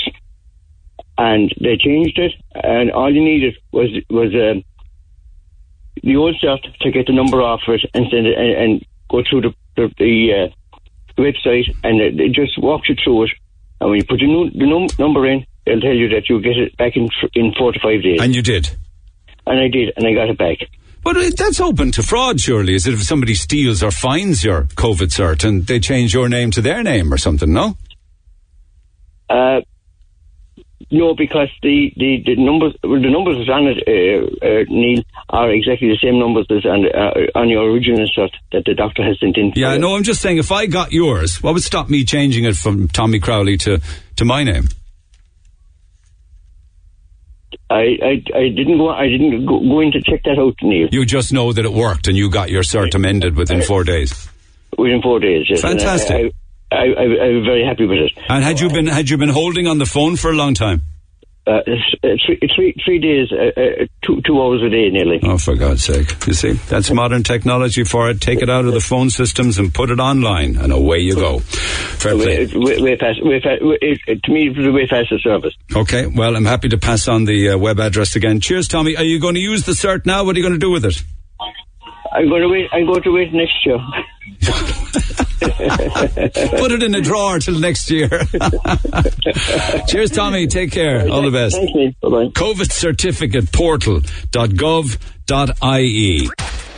and they changed it, and all you needed was was uh, the old shirt to get the number off it and send it and, and go through the the, the uh, website, and it, it just walks you through it and when you put the, nu- the num- number in, it'll tell you that you'll get it back in in four to five days. And you did. And I did, and I got it back. But that's open to fraud, surely. Is it if somebody steals or finds your COVID cert and they change your name to their name or something? No. Uh, no, because the, the, the numbers well, the numbers that's on it, uh, uh, Neil, are exactly the same numbers as on, uh, on your original cert that the doctor has sent in. Yeah, no. I'm just saying, if I got yours, what would stop me changing it from Tommy Crowley to to my name? I, I, I didn't go. I didn't go, go in to check that out, Neil. You just know that it worked and you got your cert amended within four days. Within four days. Yes. Fantastic. I, I very happy with it. And had you been had you been holding on the phone for a long time? Uh, uh, three, three, three days, uh, uh, two, two hours a day, nearly. Oh, for God's sake! You see, that's modern technology for it. Take it out of the phone systems and put it online, and away you go. Fair play. Way, way, way past, way fast, way, to me, it was a way faster service. Okay, well, I'm happy to pass on the uh, web address again. Cheers, Tommy. Are you going to use the cert now? What are you going to do with it? I'm going to wait. I'm going to wait next year. *laughs* *laughs* Put it in a drawer till next year. *laughs* Cheers, Tommy. Take care. All the best. Thanks, Neil. Bye-bye. COVID certificate portal.gov.ie.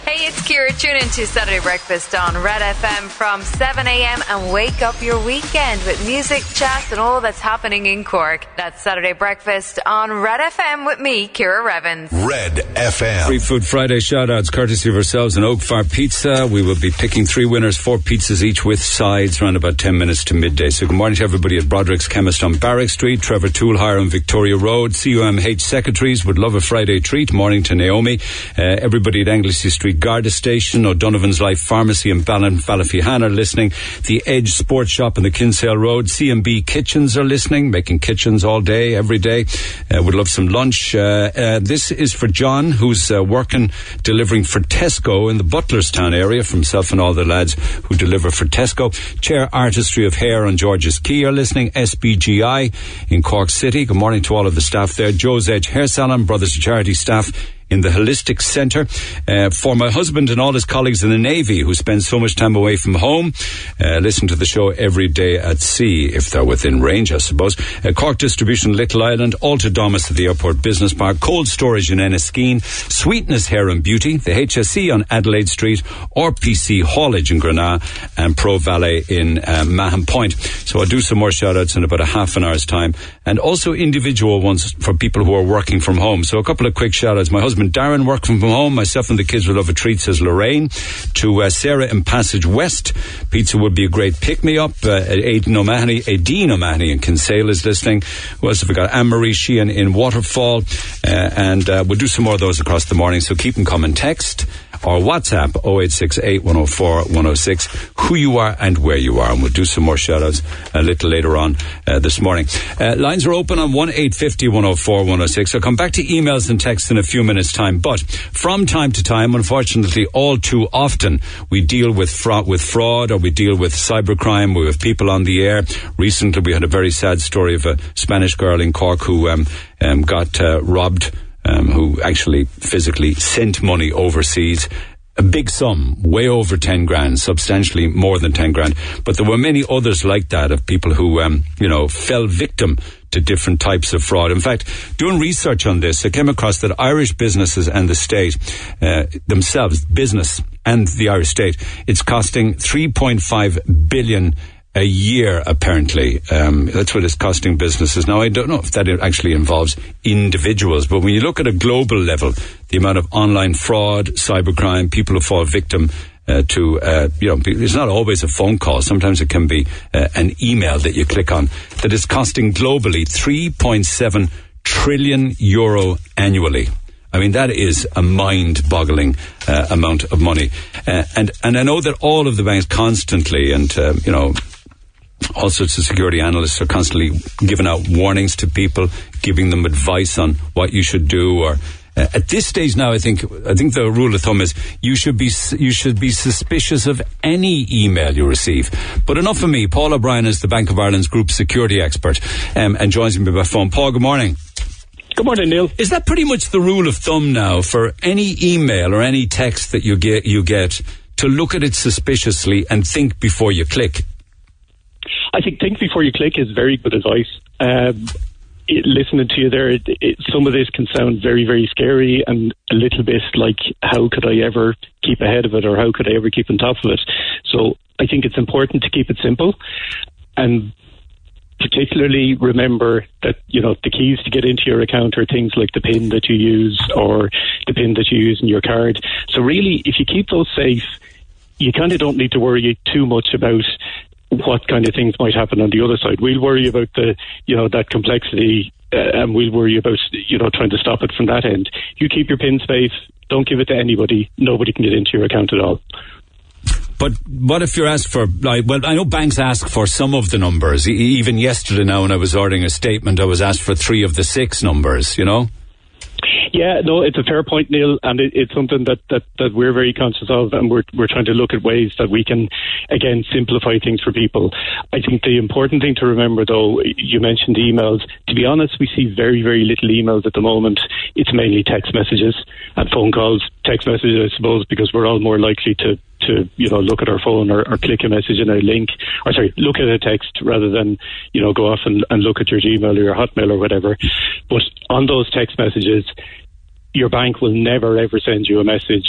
Hey, it's Kira. Tune in to Saturday Breakfast on Red FM from 7 a.m. and wake up your weekend with music, chat, and all that's happening in Cork. That's Saturday Breakfast on Red FM with me, Kira Revens. Red FM. Free Food Friday shout outs courtesy of ourselves and Oak Fire Pizza. We will be picking three winners, four pizzas each with sides, around about 10 minutes to midday. So good morning to everybody at Broderick's Chemist on Barrack Street, Trevor Toolhire on Victoria Road, CUMH Secretaries would love a Friday treat. Morning to Naomi. Uh, everybody at Anglesey Street Garda Station, O'Donovan's Life Pharmacy in Ballin, Ballyphehane listening. The Edge Sports Shop in the Kinsale Road. CMB Kitchens are listening, making kitchens all day, every day. Uh, would love some lunch. Uh, uh, this is for John, who's uh, working, delivering for Tesco in the Butlerstown area, from himself and all the lads who deliver for Tesco. Chair Artistry of Hair on George's Quay are listening. SBGI in Cork City. Good morning to all of the staff there. Joe's Edge Hair Salon, Brothers of Charity staff in the Holistic Centre. Uh, for my husband and all his colleagues in the Navy who spend so much time away from home, uh, listen to the show every day at sea, if they're within range, I suppose. Uh, Cork Distribution, Little Island, Alta Domus at the Airport Business Park, Cold Storage in Enniskeane, Sweetness Hair and Beauty, the HSE on Adelaide Street, RPC Haulage in Granada, and Pro Valet in uh, Mahon Point. So I'll do some more shout outs in about a half an hour's time, and also individual ones for people who are working from home. So a couple of quick shout outs. My husband Darren working from home. Myself and the kids will love a treat, says Lorraine. To uh, Sarah in Passage West, pizza would be a great pick me up. Uh, Aidan O'Mahony, Aideen O'Mahony in Kinsale is listening. Who else have we got? Anne Marie Sheehan in Waterfall. Uh, and uh, we'll do some more of those across the morning. So keep them coming. Text or WhatsApp 0868 104 106 who you are and where you are. And we'll do some more shout outs a little later on uh, this morning. Uh, lines are open on 1 850 104 106. I'll come back to emails and texts in a few minutes' time. But from time to time, unfortunately, all too often, we deal with fraud, with fraud or we deal with cybercrime. We have people on the air. Recently, we had a very sad story of a Spanish girl in Cork who um, um, got uh, robbed um, who actually physically sent money overseas. A big sum, way over 10 grand, substantially more than 10 grand. But there were many others like that of people who, um, you know, fell victim to different types of fraud. In fact, doing research on this, I came across that Irish businesses and the state uh, themselves, business and the Irish state, it's costing 3.5 billion a year, apparently. Um, that's what it's costing businesses. Now, I don't know if that actually involves individuals, but when you look at a global level, the amount of online fraud, cybercrime, people who fall victim uh, to, uh, you know, it's not always a phone call. Sometimes it can be uh, an email that you click on that is costing globally 3.7 trillion euro annually. I mean, that is a mind-boggling uh, amount of money. Uh, and, and I know that all of the banks constantly and, um, you know, all sorts of security analysts are constantly giving out warnings to people, giving them advice on what you should do or uh, at this stage now, I think I think the rule of thumb is you should be you should be suspicious of any email you receive. But enough of me. Paul O'Brien is the Bank of Ireland's group security expert um, and joins me by phone. Paul, good morning. Good morning, Neil. Is that pretty much the rule of thumb now for any email or any text that you get you get to look at it suspiciously and think before you click? I think think before you click is very good advice. Um, it, listening to you there, it, it, some of this can sound very, very scary and a little bit like, how could I ever keep ahead of it or how could I ever keep on top of it? So I think it's important to keep it simple and particularly remember that you know the keys to get into your account are things like the pin that you use or the pin that you use in your card. So really, if you keep those safe, you kind of don't need to worry too much about what kind of things might happen on the other side. We'll worry about the, you know, that complexity uh, and we'll worry about, you know, trying to stop it from that end. You keep your pin safe. Don't give it to anybody. Nobody can get into your account at all. But what if you're asked for, like, well, I know banks ask for some of the numbers. even yesterday now when I was ordering a statement, I was asked for three of the six numbers, you know? Yeah, no, it's a fair point, Neil, and it, it's something that, that, that we're very conscious of, and we're, we're trying to look at ways that we can, again, simplify things for people. I think the important thing to remember, though, you mentioned emails. To be honest, we see very, very little emails at the moment. It's mainly text messages and phone calls. Text messages, I suppose, because we're all more likely to to you know look at our phone or, or, click a message in a link or sorry look at a text rather than you know go off and, and look at your Gmail or your Hotmail or whatever. But on those text messages, your bank will never ever send you a message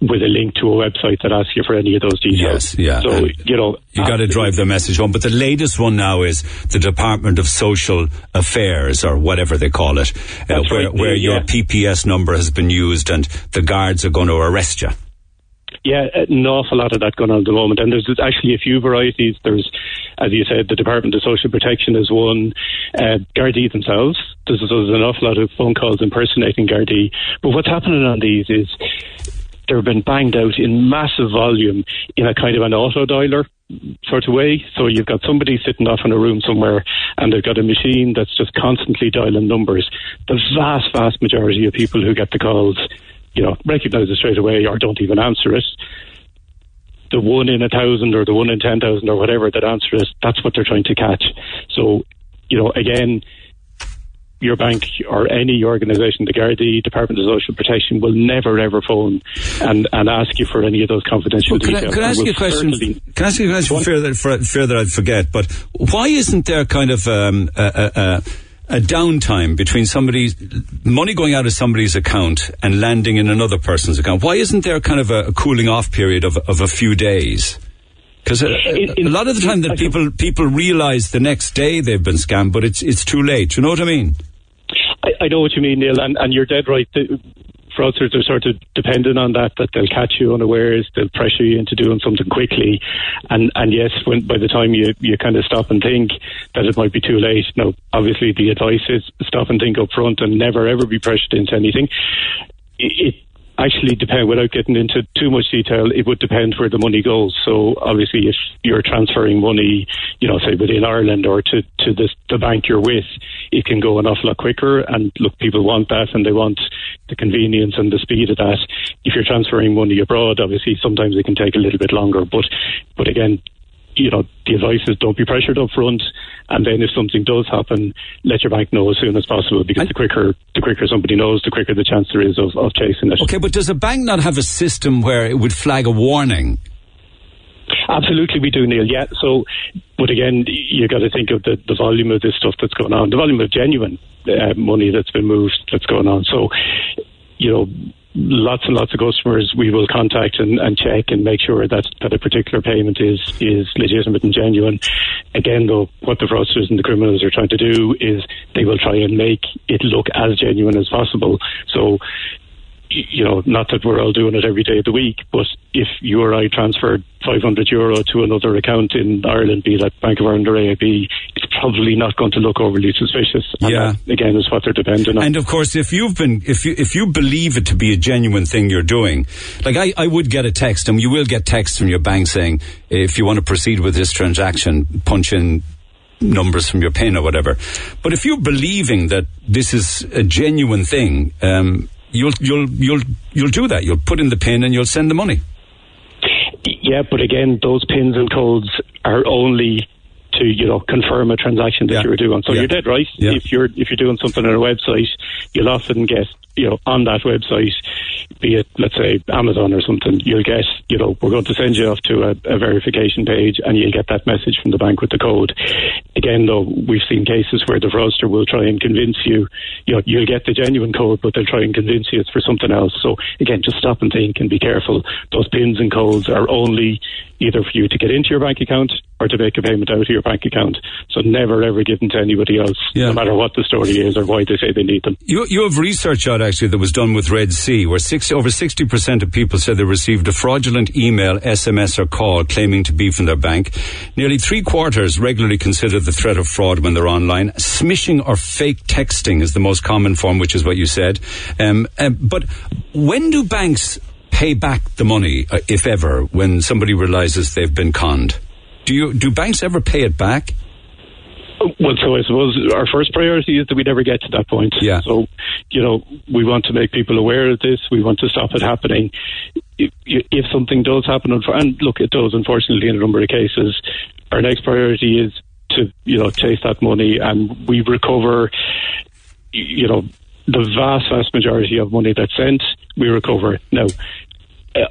with a link to a website that asks you for any of those details. Yes, yeah. So, and you know. You got to drive the message home. But the latest one now is the Department of Social Affairs, or whatever they call it, uh, where, right, where yeah. your PPS number has been used and the guards are going to arrest you. Yeah, an awful lot of that going on at the moment. And there's actually a few varieties. There's, as you said, the Department of Social Protection is one. Uh, Gardaí themselves. There's, there's an awful lot of phone calls impersonating Gardaí. But what's happening on these is they've been banged out in massive volume in a kind of an auto dialer sort of way. So you've got somebody sitting off in a room somewhere and they've got a machine that's just constantly dialing numbers. The vast, vast majority of people who get the calls you know, recognise it straight away or don't even answer it. The one in a thousand or the one in ten thousand or whatever that answer it, that's what they're trying to catch. So, you know, again, your bank or any organisation, the Gardaí, Department of Social Protection, will never ever phone and, and ask you for any of those confidential well, details. Can I, can I ask you a question? Can I ask you a question fear that, for, fear that I'd forget? But why isn't there kind of um, a, a, a a downtime between somebody's money going out of somebody's account and landing in another person's account? Why isn't there kind of a, a cooling off period of, of a few days? Because a, a, lot of the time that people people realize the next day they've been scammed, but it's it's too late. You know what I mean? I, I know what you mean, Neil, and, and you're dead right. The, fraudsters are sort of dependent on that, that they'll catch you unawares, they'll pressure you into doing something quickly. And, and yes, when, by the time you, you kind of stop and think that it might be too late. Now, obviously the advice is stop and think up front and never ever be pressured into anything. It, actually depend without getting into too much detail it would depend where the money goes. So obviously if you're transferring money you know say within Ireland or to to the, the bank you're with it can go an awful lot quicker. And look people want that and they want the convenience and the speed of that. If you're transferring money abroad obviously sometimes it can take a little bit longer. But but again you know, the advice is don't be pressured up front, and then if something does happen, let your bank know as soon as possible because the quicker the quicker somebody knows, the quicker the chance there is of, of chasing it. Okay, but does a bank not have a system where it would flag a warning? Absolutely, we do, Neil. Yeah. So, but again, you've got to think of the, the volume of this stuff that's going on, the volume of genuine uh, money that's been moved that's going on. So, you know lots and lots of customers we will contact and, and check and make sure that, that a particular payment is, is legitimate and genuine. Again, though, what the fraudsters and the criminals are trying to do is they will try and make it look as genuine as possible. So you know, not that we're all doing it every day of the week, but if you or I transferred 500 euro to another account in Ireland, be that Bank of Ireland or AIB, probably not going to look overly suspicious. And yeah. That, again, is what they're depending on. And of course, if you've been, if you, if you believe it to be a genuine thing you're doing, like I, I would get a text, and you will get texts from your bank saying, if you want to proceed with this transaction, punch in numbers from your PIN or whatever. But if you're believing that this is a genuine thing, um, you'll you'll you'll you'll do that. You'll put in the pin and you'll send the money. Yeah, but again, those pins and codes are only to you know confirm a transaction that Yeah. you were doing. So Yeah. you're dead right. Yeah. If you're if you're doing something on a website, you'll often get you know on that website, be it let's say Amazon or something, you'll get you know we're going to send you off to a, a verification page, and you'll get that message from the bank with the code. Again, though, we've seen cases where the fraudster will try and convince you, you know, you'll get the genuine code, but they'll try and convince you it's for something else. So again, just stop and think and be careful. Those pins and codes are only either for you to get into your bank account or to make a payment out of your bank account. So never ever give them to anybody else, Yeah. no matter what the story is or why they say they need them. You, you have research out actually that was done with Red C, where six, over 60% of people said they received a fraudulent email, SMS, or call claiming to be from their bank. Nearly three quarters regularly consider the threat of fraud when they're online. Smishing or fake texting is the most common form, which is what you said. Um, um, but when do banks pay back the money, uh, if ever, when somebody realizes they've been conned? Do you do banks ever pay it back? Well, so I suppose our first priority is that we never get to that point. Yeah. So, you know, we want to make people aware of this. We want to stop it happening. If, if something does happen, and look, it does, unfortunately, in a number of cases, our next priority is to, you know, chase that money and we recover, you know, the vast, vast majority of money that's sent, we recover. Now,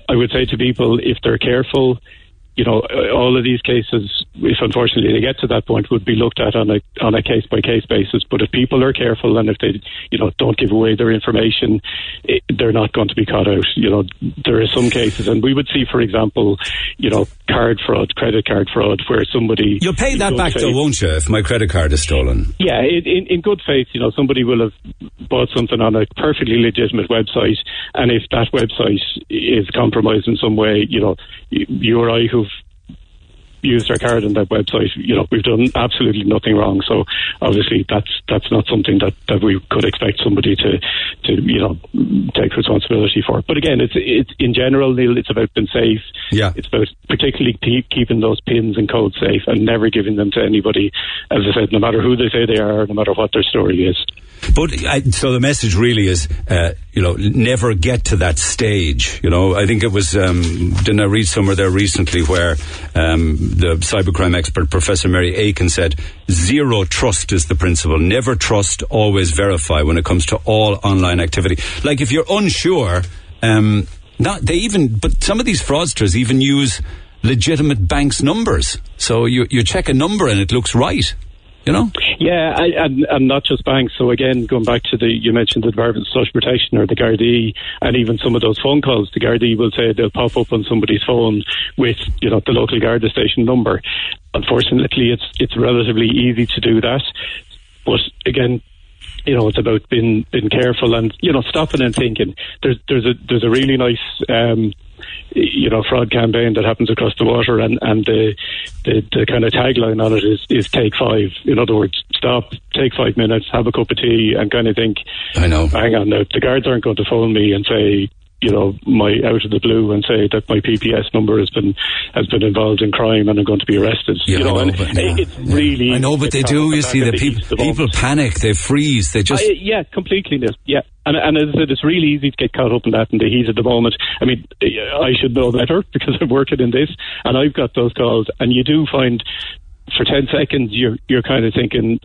I would say to people, if they're careful, you know, all of these cases, if unfortunately they get to that point, would be looked at on a on a case by case basis. But if people are careful and if they, you know, don't give away their information, it, they're not going to be caught out. You know, there are some cases, and we would see, for example, you know, card fraud, credit card fraud, where somebody You'll pay that back though, faith- won't you, if my credit card is stolen? yeah, in, in, in good faith, you know, somebody will have bought something on a perfectly legitimate website, and if that website is compromised in some way, you know, you or I who've used our card on that website, you know, we've done absolutely nothing wrong. So obviously, that's that's not something that, that we could expect somebody to to you know take responsibility for. But again, it's it's in general, Neil, it's about being safe. Yeah. It's about particularly pe- keeping those pins and codes safe and never giving them to anybody. As I said, no matter who they say they are, no matter what their story is. But I, so the message really is, uh, you know, never get to that stage. You know, I think it was. Um, didn't I read somewhere there recently where um, the cybercrime expert Professor Mary Aiken said, zero trust is the principle. Never trust, always verify when it comes to all online activity. Like if you're unsure, um, not they even. But some of these fraudsters even use legitimate banks' numbers. So you you check a number and it looks right. You know. Yeah, I, and, and not just banks. So again, going back to the you mentioned the Department of Social Protection or the Gardaí, and even some of those phone calls, the Gardaí will say they'll pop up on somebody's phone with you know the local Garda station number. Unfortunately, it's it's relatively easy to do that, but again. You know, it's about being being careful and you know stopping and thinking. There's there's a there's a really nice um, you know fraud campaign that happens across the water, and and the the, the kind of tagline on it is is take five. In other words, stop, take five minutes, have a cup of tea, and kind of think. I know. Hang on, now the guards aren't going to phone me and say. You know, my out of the blue and say that my PPS number has been has been involved in crime and I'm going to be arrested. Yeah, you know, I know, and but, yeah, it's yeah. really. I know, but they do. You see, back the people the people panic, they freeze, they just. I, yeah, completely. Neil. Yeah, and and as I said, it's really easy to get caught up in that in the heat of the moment. I mean, I should know better *laughs* because I'm working in this, and I've got those calls, and you do find for ten seconds you're you're kind of thinking,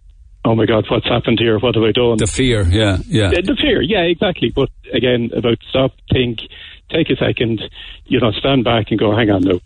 oh my god, what's happened here? What have I done? the fear, yeah, yeah. The, the fear, yeah, exactly. But again, about stop, think, take a second, you know, stand back and go, hang on now,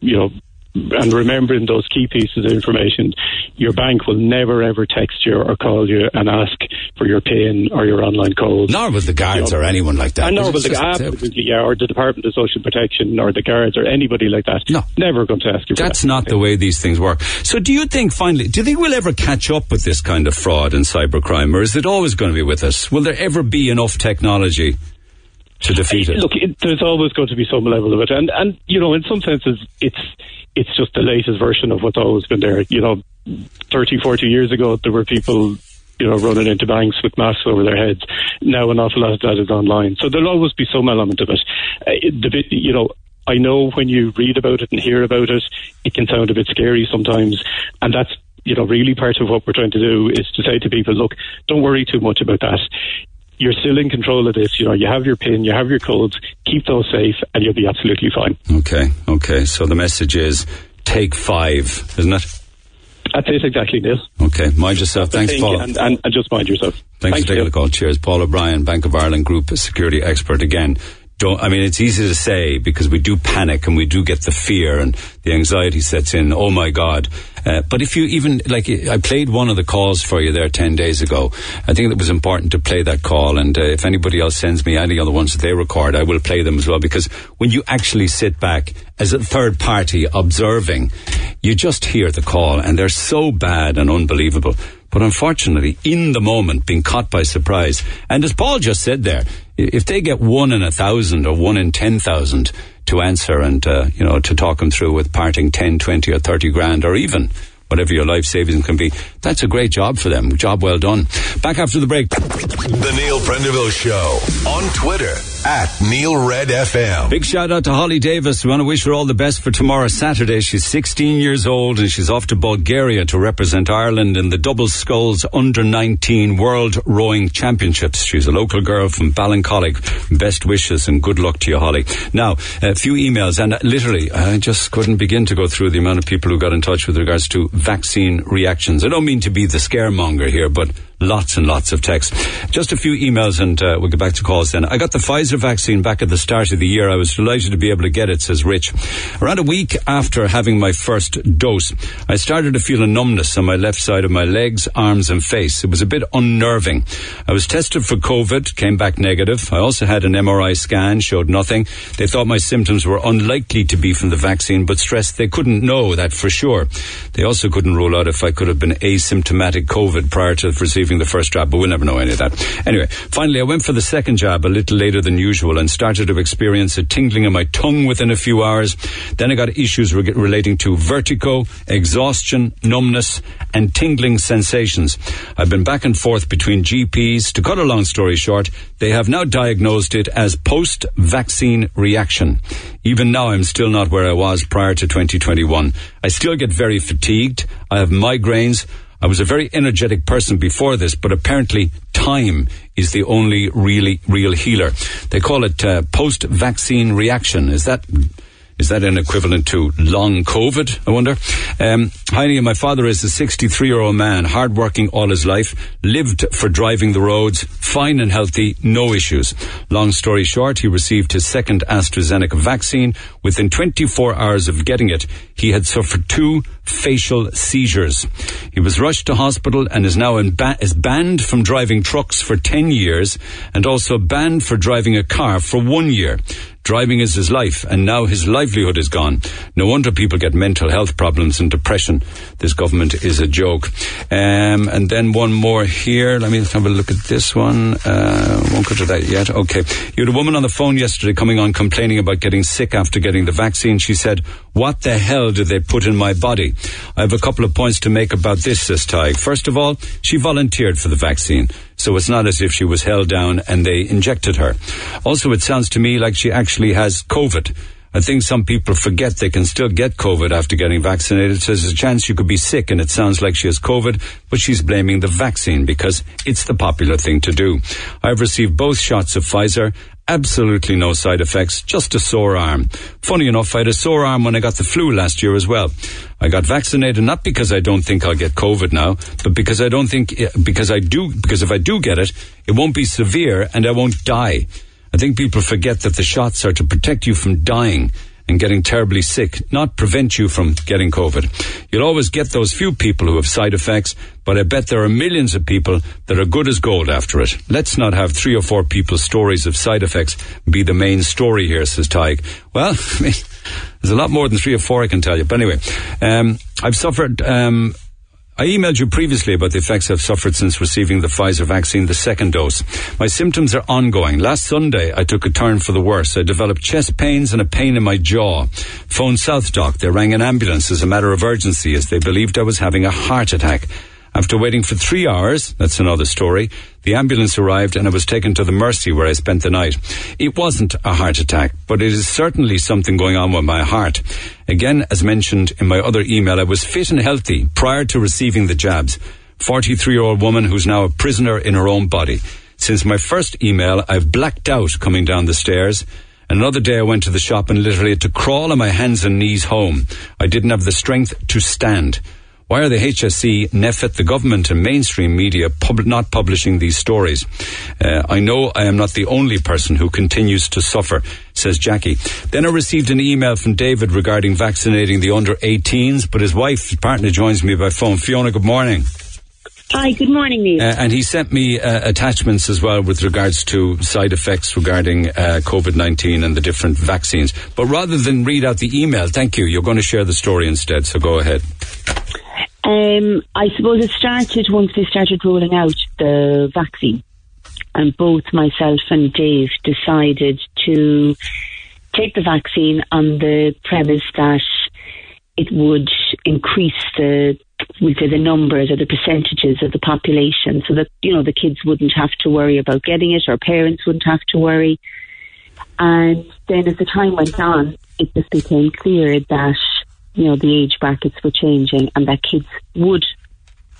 you know, and remembering those key pieces of information, your bank will never ever text you or call you and ask for your PIN or your online code. Nor will the guards You know, or anyone like that. Know, It's but the, absolutely, yeah, or the Department of Social Protection or the guards or anybody like that. No. never going to ask you. That's that. not the way these things work. So, do you think finally, do you think we'll ever catch up with this kind of fraud and cybercrime, or is it always going to be with us? Will there ever be enough technology to defeat it? Look, it, there's always going to be some level of it, and and you know, in some senses, it's it's just the latest version of what's always been there. You know, 30, 40 years ago, there were people. You know, running into banks with masks over their heads. Now, an awful lot of that is online, so there'll always be some element of it. Uh, the bit, you know, I know when you read about it and hear about it, it can sound a bit scary sometimes, and that's you know really part of what we're trying to do is to say to people, look, don't worry too much about that you're still in control of this. You know, you have your PIN, you have your codes, keep those safe, and you'll be absolutely fine. Okay, okay. So the message is take five, isn't it? That's it exactly, Neil. Okay, mind yourself. Thanks, Thank Paul. And, and, and just mind yourself. Thanks, Thank for taking the call. Cheers. Paul O'Brien, Bank of Ireland Group security expert again. Don't, I mean, it's easy to say because we do panic and we do get the fear and the anxiety sets in. Oh my God. Uh, but if you even, like, I played one of the calls for you there 10 days ago. I think it was important to play that call. And uh, if anybody else sends me any other ones that they record, I will play them as well because when you actually sit back as a third party observing, you just hear the call and they're so bad and unbelievable. But unfortunately, in the moment, being caught by surprise. And as Paul just said there, if they get one in a thousand or one in ten thousand to answer and, uh, you know, to talk them through with parting 10, 20 or 30 grand or even whatever your life savings can be, that's a great job for them. Job well done. Back after the break. The Neil Prendeville Show on Twitter at Neil Red FM. Big shout out to Holly Davis. We want to wish her all the best for tomorrow, Saturday. She's 16 years old and she's off to Bulgaria to represent Ireland in the Double Sculls Under 19 World Rowing Championships. She's a local girl from Ballincollig. Best wishes and good luck to you, Holly. Now, a few emails and literally, I just couldn't begin to go through the amount of people who got in touch with regards to vaccine reactions. I don't mean to be the scaremonger here, but lots and lots of texts. Just a few emails and uh, we'll get back to calls then. I got the Pfizer vaccine back at the start of the year. I was delighted to be able to get it, says Rich. Around a week after having my first dose, I started to feel a numbness on my left side of my legs, arms and face. It was a bit unnerving. I was tested for COVID, came back negative. I also had an MRI scan, showed nothing. They thought my symptoms were unlikely to be from the vaccine, but stressed they couldn't know that for sure. They also couldn't rule out if I could have been asymptomatic COVID prior to receiving the first jab, but we'll never know any of that. Anyway, finally, I went for the second jab a little later than usual and started to experience a tingling in my tongue within a few hours. Then I got issues re- relating to vertigo, exhaustion, numbness, and tingling sensations. I've been back and forth between GPs. To cut a long story short, they have now diagnosed it as post-vaccine reaction. Even now, I'm still not where I was prior to 2021. I still get very fatigued. I have migraines. I was a very energetic person before this, but apparently time is the only really real healer. They call it uh, post-vaccine reaction. Is that is that an equivalent to long COVID? I wonder. Um, Heine, my father is a 63 year old man, hardworking all his life, lived for driving the roads, fine and healthy, no issues. Long story short, he received his second AstraZeneca vaccine. Within 24 hours of getting it, he had suffered two facial seizures. He was rushed to hospital and is now ba- is banned from driving trucks for 10 years and also banned for driving a car for one year. Driving is his life, and now his livelihood is gone. No wonder people get mental health problems and depression. This government is a joke. Um, and then one more here. Let me have a look at this one. Uh, won't go to that yet. Okay. You had a woman on the phone yesterday coming on complaining about getting sick after getting the vaccine. She said, what the hell did they put in my body? I have a couple of points to make about this, says Tig. First of all, she volunteered for the vaccine. So it's not as if she was held down and they injected her. Also, it sounds to me like she actually has COVID. I think some people forget they can still get COVID after getting vaccinated. So there's a chance you could be sick and it sounds like she has COVID, but she's blaming the vaccine because it's the popular thing to do. I've received both shots of Pfizer. Absolutely no side effects, just a sore arm. Funny enough, I had a sore arm when I got the flu last year as well. I got vaccinated not because I don't think I'll get COVID now, but because I don't think, eh, because I do, because if I do get it, it won't be severe and I won't die. I think people forget that the shots are to protect you from dying and getting terribly sick, not prevent you from getting COVID. You'll always get those few people who have side effects, but I bet there are millions of people that are good as gold after it. Let's not have three or four people's stories of side effects be the main story here, says Tyke. Well, *laughs* I mean, there's a lot more than three or four I can tell you. But anyway, um, I've suffered, um, I emailed you previously about the effects I've suffered since receiving the Pfizer vaccine, the second dose. My symptoms are ongoing. Last Sunday, I took a turn for the worse. I developed chest pains and a pain in my jaw. Phoned South Doc. They rang an ambulance as a matter of urgency as they believed I was having a heart attack. After waiting for three hours, that's another story, the ambulance arrived and I was taken to the Mercy where I spent the night. It wasn't a heart attack, but it is certainly something going on with my heart. Again, as mentioned in my other email, I was fit and healthy prior to receiving the jabs. 43 year old woman who's now a prisoner in her own body. Since my first email, I've blacked out coming down the stairs. Another day I went to the shop and literally had to crawl on my hands and knees home. I didn't have the strength to stand. Why are the HSE, NPHET, the government and mainstream media pub- not publishing these stories? Uh, I know I am not the only person who continues to suffer, says Jackie. Then I received an email from David regarding vaccinating the under 18s, but his wife, his partner, joins me by phone. Fiona, good morning. Hi, good morning, Neil. Uh, and he sent me uh, attachments as well with regards to side effects regarding uh, COVID 19 and the different vaccines. But rather than read out the email, thank you, you're going to share the story instead, so go ahead. Um, I suppose it started once they started rolling out the vaccine. And both myself and Dave decided to take the vaccine on the premise that it would increase the we say the numbers or the percentages of the population so that, you know, the kids wouldn't have to worry about getting it or parents wouldn't have to worry. And then as the time went on, it just became clear that, you know, the age brackets were changing and that kids would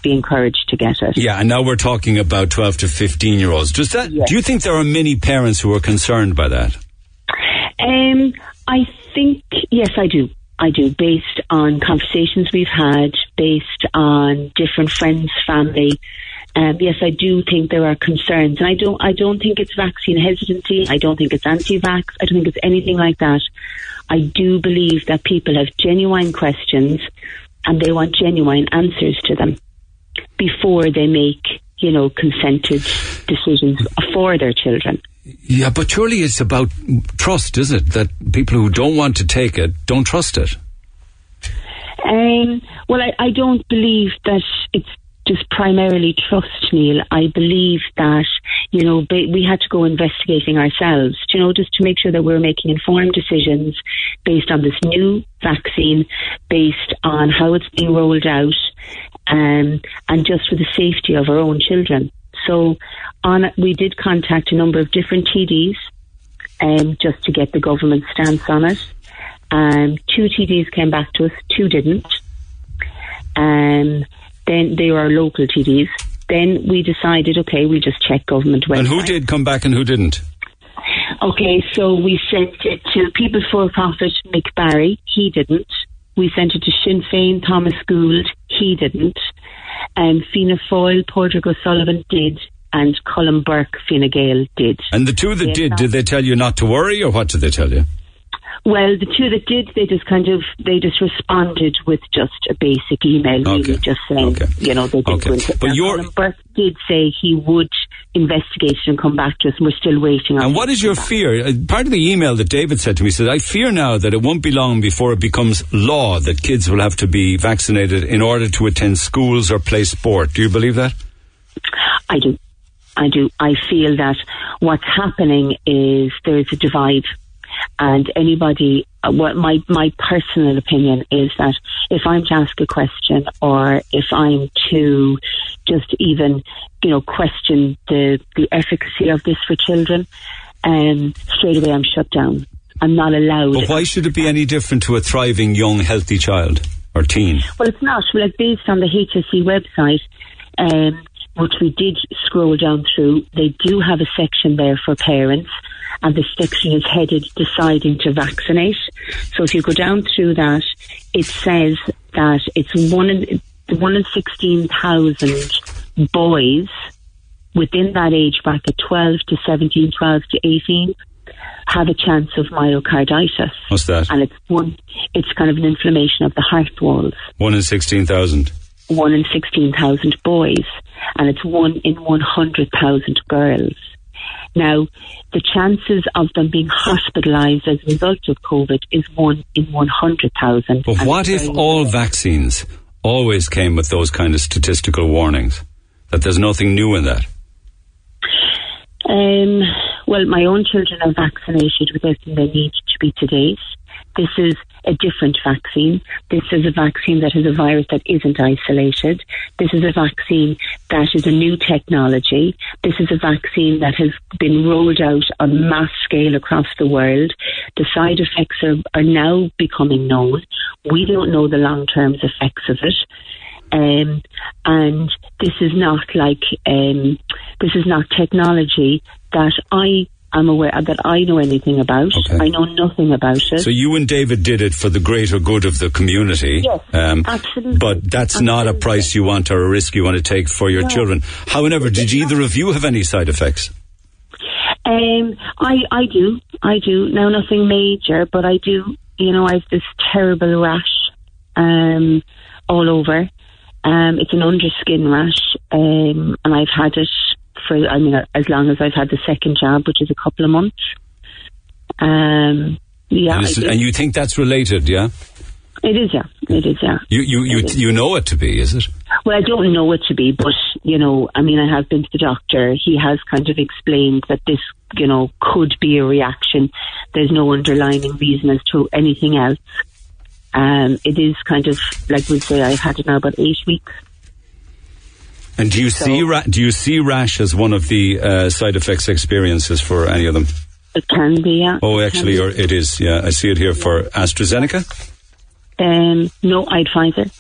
be encouraged to get it. Yeah, and now we're talking about 12 to 15 year olds. Does that, Yes. do you think there are many parents who are concerned by that? Um, I think yes, I do. I do, based on conversations we've had, based on different friends, family. Um, yes, I do think there are concerns, and I don't. I don't think it's vaccine hesitancy. I don't think it's anti-vax. I don't think it's anything like that. I do believe that people have genuine questions, and they want genuine answers to them before they make, you know, consented decisions for their children. Yeah, but surely it's about trust, is it? That people who don't want to take it don't trust it. Um, well, I, I don't believe that it's just primarily trust, Neil. I believe that, you know, we had to go investigating ourselves, you know, just to make sure that we're making informed decisions based on this new vaccine, based on how it's being rolled out, um, and just for the safety of our own children. So, on we did contact a number of different TDs, um, just to get the government stance on it. Um, two TDs came back to us, two didn't. Um, then they were local TDs. Then we decided, okay, we'll just check government website. And who did come back and who didn't? Okay, so we sent it to People Before Profit Mick Barry. He didn't. We sent it to Sinn Féin Thomas Gould. He didn't. And Fianna Fáil Padraig O'Sullivan did. And Colm Burke Fine Gael did. And the two that did, did they tell you not to worry or what did they tell you? Well, the two that did, they just kind of they just responded with just a basic email, really, Okay. just saying, Okay. you know, they didn't Okay. But your Burke did say he would investigate it and come back to us, and we're still waiting on. And what is your fear? Uh, Part of the email that David said to me said, I fear now that it won't be long before it becomes law that kids will have to be vaccinated in order to attend schools or play sport. Do you believe that? I do. I do. I feel that what's happening is there's a divide. And anybody, uh, what my, my personal opinion is that if I'm to ask a question or if I'm to just even, you know, question the, the efficacy of this for children, um, straight away I'm shut down. I'm not allowed. But why should it be any different to a thriving, young, healthy child or teen? Well, it's not. Well, like based on the HSE website, um, which we did scroll down through, they do have a section there for parents, and the section is headed "Deciding to Vaccinate." So if you go down through that, it says that it's one in one in sixteen thousand boys within that age bracket, twelve to 17, 12 to eighteen, have a chance of myocarditis What's that? and it's one it's kind of an inflammation of the heart walls One in 16,000. one in 16,000 boys and it's one in 100,000 girls now the chances of them being hospitalized as a result of covid is one in 100,000 But what if all vaccines always came with those kind of statistical warnings? That there's nothing new in that? Um, well, my own children are vaccinated with everything they need to be to date. This is a different vaccine. This is a vaccine that has a virus that isn't isolated. This is a vaccine that is a new technology. This is a vaccine that has been rolled out on mass scale across the world. The side effects are, are now becoming known. We don't know the long term effects of it. Um, and this is not like um, this is not technology that I I'm aware that I know anything about. Okay. I know nothing about it. So you and David did it for the greater good of the community. Yes, absolutely. But that's not a price you want or a risk you want to take for your No. children. However, did either of you have any side effects? Um, I I do, I do. Now nothing major, but I do. You know, I have this terrible rash, um, all over. Um, it's an underskin rash, um, and I've had it for. I mean, as long as I've had the second job, which is a couple of months. Um, yeah, and, and you think that's related, yeah? it is. Yeah, it is. Yeah. You you you, you know it to be, is it? Well, I don't know it to be, but you know, I mean, I have been to the doctor. He has kind of explained that this, you know, could be a reaction. There's no underlying reason as to anything else. Um, it is kind of like we say. I've had it now about eight weeks. And do you see ra- do you see rash as one of the uh, side effects experiences for any of them? It can be. Yeah. Oh, actually, or it is. Yeah, I see it here for AstraZeneca. Um, no, I'd Pfizer.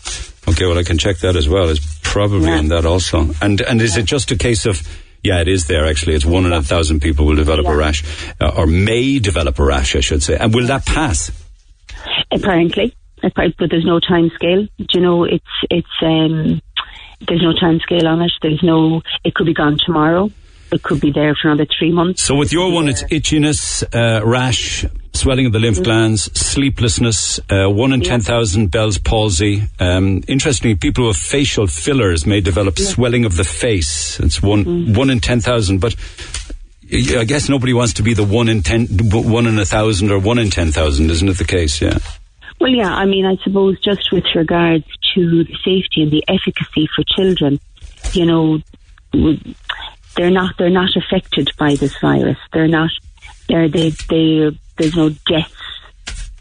Okay, well, I can check that as well. It's probably Yeah. on that also. And and is it just a case of? Yeah, it is there actually. It's one in a thousand people will develop a rash, uh, or may develop a rash, I should say. And will that pass? Apparently, but there's no time scale. Do you know? It's it's um, there's no time scale on it. There's no. It could be gone tomorrow. It could be there for another three months. So with your one, it's itchiness, uh, rash, swelling of the lymph glands, sleeplessness, uh, one in Yeah. 10,000 Bell's palsy. Um, interestingly, people with facial fillers may develop swelling of the face. It's one, one in 10,000, but I guess nobody wants to be the one in ten, one in a thousand or one in 10,000, isn't it the case? Yeah. Well, yeah, I mean, I suppose just with regards to the safety and the efficacy for children, you know, they're not they're not affected by this virus. They're not. They're they they. There's no deaths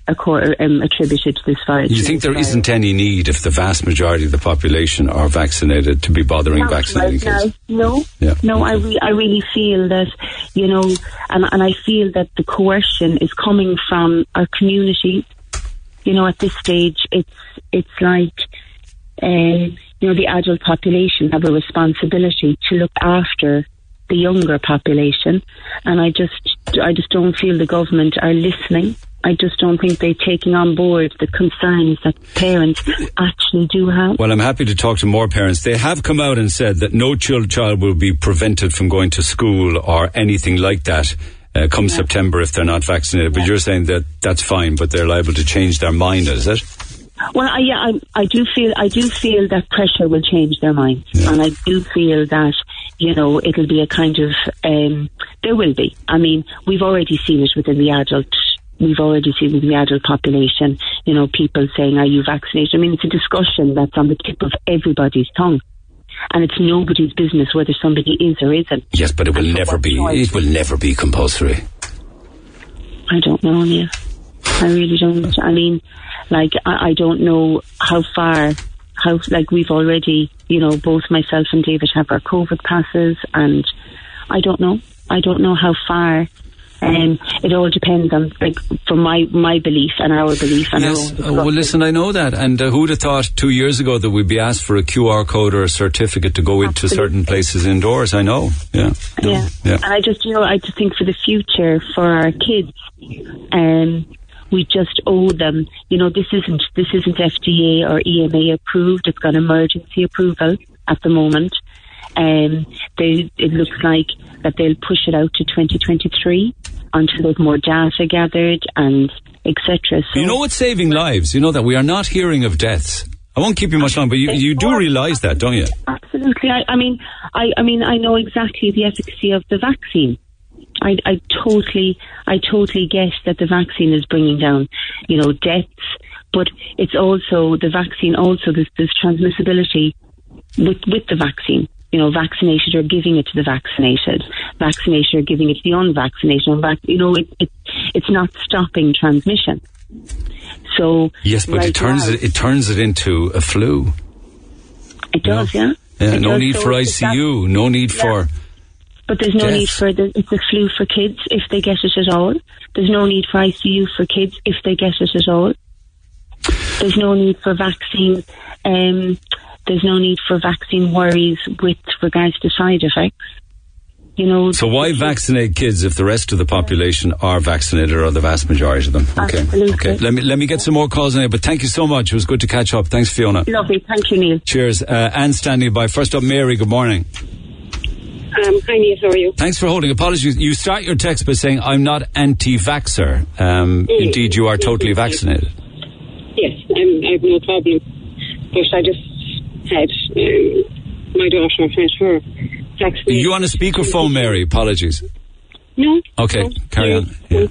accor- um, attributed to this virus. You think there isn't any need if the vast majority of the population are vaccinated to be bothering Not vaccinating right kids? No, Yeah. no. I re- I really feel that you know, and and I feel that the coercion is coming from our community. You know, at this stage, it's it's like, um, you know, the adult population have a responsibility to look after the younger population, and I just I just don't feel the government are listening. I just don't think they're taking on board the concerns that parents actually do have. Well, I'm happy to talk to more parents. They have come out and said that no child, child will be prevented from going to school or anything like that uh, come September if they're not vaccinated. But you're saying that that's fine, but they're liable to change their mind, is it? Well, I, yeah, I, I do feel I do feel that pressure will change their minds, and I do feel that you know it'll be a kind of um, there will be. I mean, we've already seen it within the adult. We've already seen within the adult population. You know, people saying, "Are you vaccinated?" I mean, it's a discussion that's on the tip of everybody's tongue, and it's nobody's business whether somebody is or isn't. Yes, but it will never be. It will never be compulsory. I don't know, Neil. I really don't. I mean, like, I, I don't know how far, how, like, we've already, you know, both myself and David have our COVID passes, and I don't know. I don't know how far. Um, it all depends on, like, from my my belief and our belief and Yes. our Uh, own. well, listen, I know that. And uh, who'd have thought two years ago that we'd be asked for a QR code or a certificate to go into certain places indoors? I know. Yeah. Yeah. Yeah. And I just, you know, I just think for the future, for our kids, um, we just owe them. You know, this isn't this isn't FDA or EMA approved. It's got emergency approval at the moment. Um, they, it looks like that they'll push it out to 2023 until there's more data gathered and etc. So You know what's saving lives? You know that we are not hearing of deaths. I won't keep you much longer, but you, you do realise that, don't you? Absolutely. I, I mean, I, I mean, I know exactly the efficacy of the vaccine. I, I totally, I totally get that the vaccine is bringing down, you know, deaths, but it's also the vaccine. Also, there's, there's transmissibility with with the vaccine. You know, vaccinated or giving it to the vaccinated. Vaccinated or giving it to the unvaccinated. You know, it, it it's not stopping transmission. So Yes, but right it turns now- it, it turns it into a flu. It does, yeah. Yeah, It no does. need So for it's that- ICU, no need Yeah. for. But there's no Death. need for the, it's a flu for kids if they get it at all. There's no need for ICU for kids if they get it at all. There's no need for vaccine. Um, there's no need for vaccine worries with regards to side effects. You know. So why vaccinate kids if the rest of the population are vaccinated, or the vast majority of them? Okay. Absolutely. Okay. Let me let me get some more calls on it. But thank you so much. It was good to catch up. Thanks, Fiona. Lovely. Thank you, Neil. Cheers. Uh, Anne standing by. First up, Mary. Good morning. Um, hi, Neil. How are you? Thanks for holding. Apologies. You start your text by saying, "I'm not anti-vaxer." Um, Mm. Indeed, you are totally vaccinated. Yes, I'm, I have no problem. But I just had um, my daughter had her vaccinated. You on a speakerphone, Mary? Apologies. No. Okay, carry on. Yeah.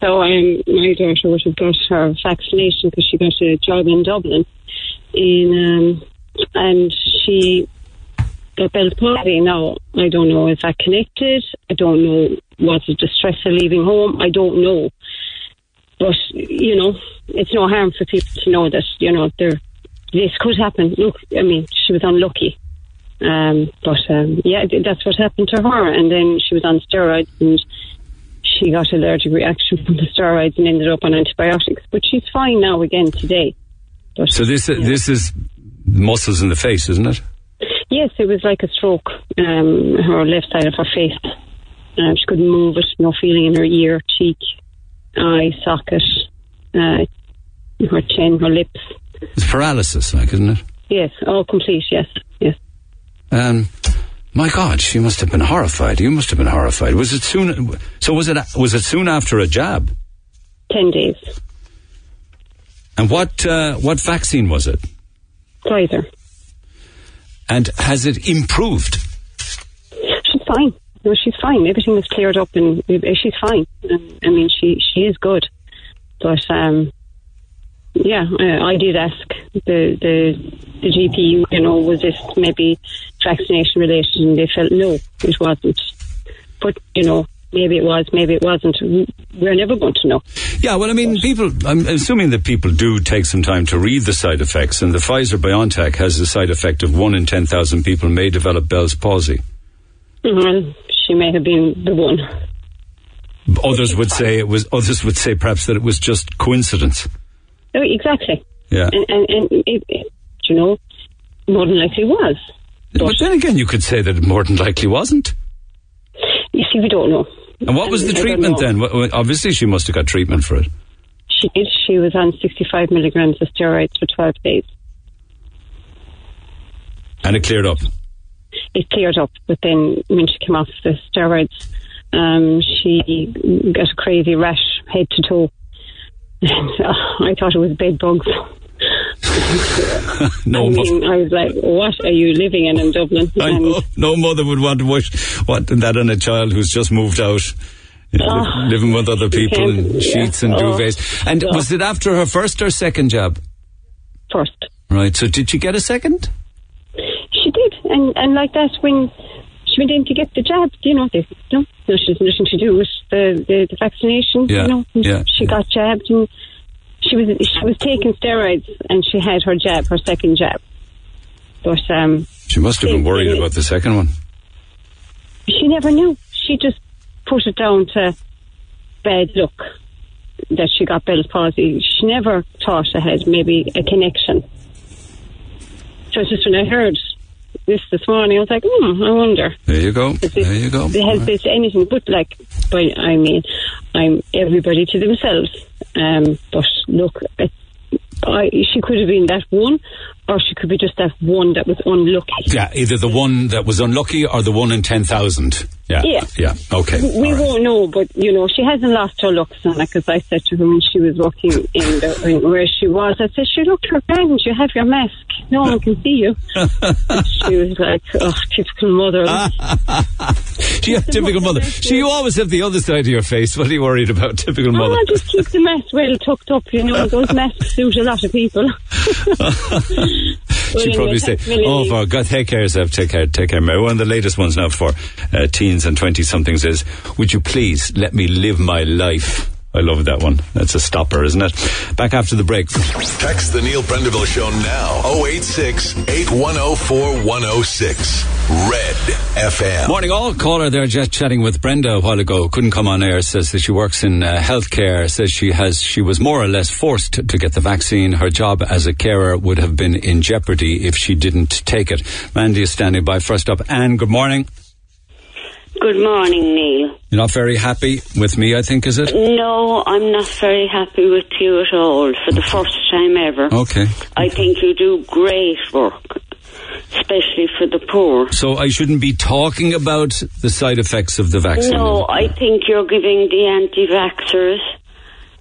So um, my daughter would have got her vaccination because she got a job in Dublin, in um, and she got Bell's palsy. Now I don't know is that connected. I don't know was it the stress of leaving home. I don't know, but you know it's no harm for people to know that you know there this could happen. Look, I mean she was unlucky. Um, but um, yeah, that's what happened to her. And then she was on steroids and she got allergic reaction from the steroids and ended up on antibiotics. But she's fine now again today. But, So this this is muscles in the face, isn't it? yes, it was like a stroke. Um, her left side of her face. Um, she couldn't move it. No feeling in her ear, cheek, eye, socket, uh, her chin, her lips. It's paralysis, like, isn't it? Yes, all complete. Yes, yes. Um, my God, she must have been horrified. You must have been horrified. Was it soon? So was it? Was it soon after a jab? Ten days. And what uh, what vaccine was it? Pfizer. And has it improved? She's fine. No, she's fine. Everything is cleared up, and uh, she's fine. I mean, she she is good. But um, yeah, uh, I did ask the the the GP. You know, was this maybe vaccination related? And they felt no, it wasn't. But you know, maybe it was, maybe it wasn't. We're never going to know. Yeah, well, I mean, people. I'm assuming that people do take some time to read the side effects, and the Pfizer BioNTech has the side effect of one in ten thousand people may develop Bell's palsy. Well, she may have been the one. Others would say it was. Others would say perhaps that it was just coincidence. Oh, exactly. Yeah. And and, and it, it, you know, more than likely was. But then again, you could say that it more than likely wasn't. You see, we don't know. And what was And the treatment then? Obviously, she must have got treatment for it. She did. She was on 65 milligrams of steroids for 12 days. And it cleared up. It cleared up, but then when she came off the steroids, um, she got a crazy rash head to toe. *laughs* I thought it was bed bugs. *laughs* no, I mean, I was like, "What are you living in in Dublin?" Know, no mother would want to wish what that on a child who's just moved out. Oh, living with other people in yeah. sheets and Oh, duvets. And yeah. was it after her first or second job? First. Right. So did she get a second? She did, and and like that when she went in to get the jab, you know, they no, no, she has nothing to do with the the, the vaccination. Yeah, You know, yeah, she got jabbed and she was she was taking steroids and she had her jab, her second jab. But um, She must have been worried about the second one. she never knew. She just put it down to bad luck that she got Bell's palsy. She never thought it had maybe a connection. So it's just when I heard this this morning, I was like, hmm, I wonder. There you go. There you go. Has this anything but like, but I mean, I'm everybody to themselves. Um, but look, I, she could have been that one, or she could be just that one that was unlucky. Yeah, either the one that was unlucky or the one in 10,000. Yeah. Yeah. Yeah. Okay. We won't know, but you know, she hasn't lost her looks. And like as I said to her when she was walking in the, in where she was, I said, "She looked her friend. You have your mask. No one can see you." *laughs* she was like, "Oh, typical mother." *laughs* She had typical mother. She, you always have the other side of your face. What are you worried about? Typical mother. Oh, just keep the mask well tucked up. You know, *laughs* those masks suit a lot of people. She'd probably say, "Oh, for God, take care of yourself. Take care, take care." Mary. One of the latest ones now for uh, teens and twenty somethings is, "Would you please let me live my life?" I love that one. That's a stopper, isn't it? Back after the break. Text the Neil Prendeville Show now. 086 8104 106. Red FM. Morning, all. Caller there, just chatting with Brenda a while ago. Couldn't come on air. Says that she works in uh, healthcare. Says she has, she was more or less forced to get the vaccine. Her job as a carer would have been in jeopardy if she didn't take it. Mandy is standing by. First up, Anne. Good morning. Good morning, Neil. You're not very happy with me, I think, is it? No, I'm not very happy with you at all for the first time ever. Okay. I think you do great work, especially for the poor. So I shouldn't be talking about the side effects of the vaccine. No, I think you're giving the anti vaxxers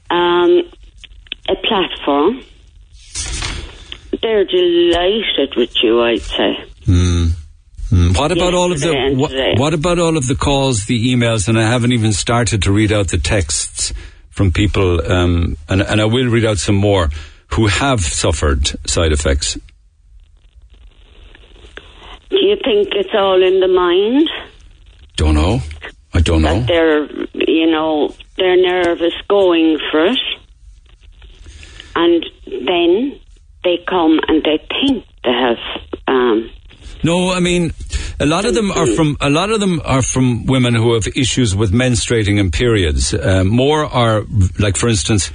um, a platform. They're delighted with you, I'd say. Hmm. Hmm. What about all of the what, what about all of the calls, the emails, and I haven't even started to read out the texts from people, um, and, and I will read out some more who have suffered side effects. Do you think it's all in the mind? Don't know. I don't know. That they're, you know, they're nervous going for it. And then they come and they think they have, um, No, I mean, a lot of them are from a lot of them are from women who have issues with menstruating and periods. Uh, more are like, for instance,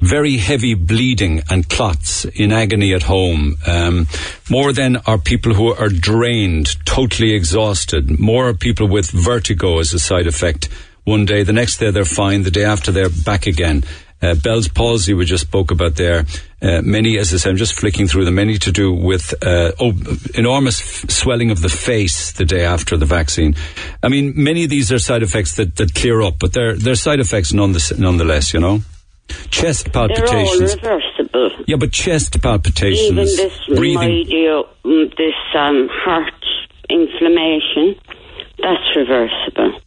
very heavy bleeding and clots in agony at home. Um, more then are people who are drained, totally exhausted. More are people with vertigo as a side effect. One day, the next day they're fine. The day after, they're back again. Uh, Bell's palsy we just spoke about there. Uh, many, as I said, I'm just flicking through them. Many to do with uh, oh, enormous f- swelling of the face the day after the vaccine. I mean, many of these are side effects that, that clear up, but they're they're side effects nonetheless. nonetheless you know, chest they're all reversible. Yeah, but chest palpitations, Even this breathing. midio, mm, this um, heart inflammation, that's reversible.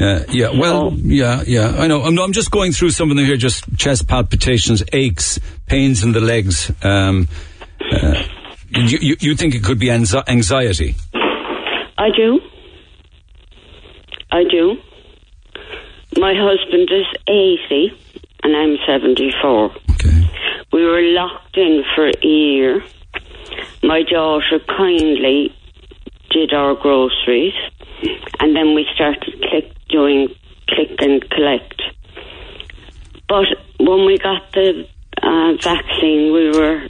Uh, yeah, well, yeah, yeah. I know. I'm, I'm just going through some of them here. Just chest palpitations, aches, pains in the legs. Um, uh, you, you, you think it could be anxi- anxiety? I do. I do. My husband is 80 and I'm 74. Okay. We were locked in for a year. My daughter kindly did our groceries and then we started click doing click and collect. But when we got the uh, vaccine, we were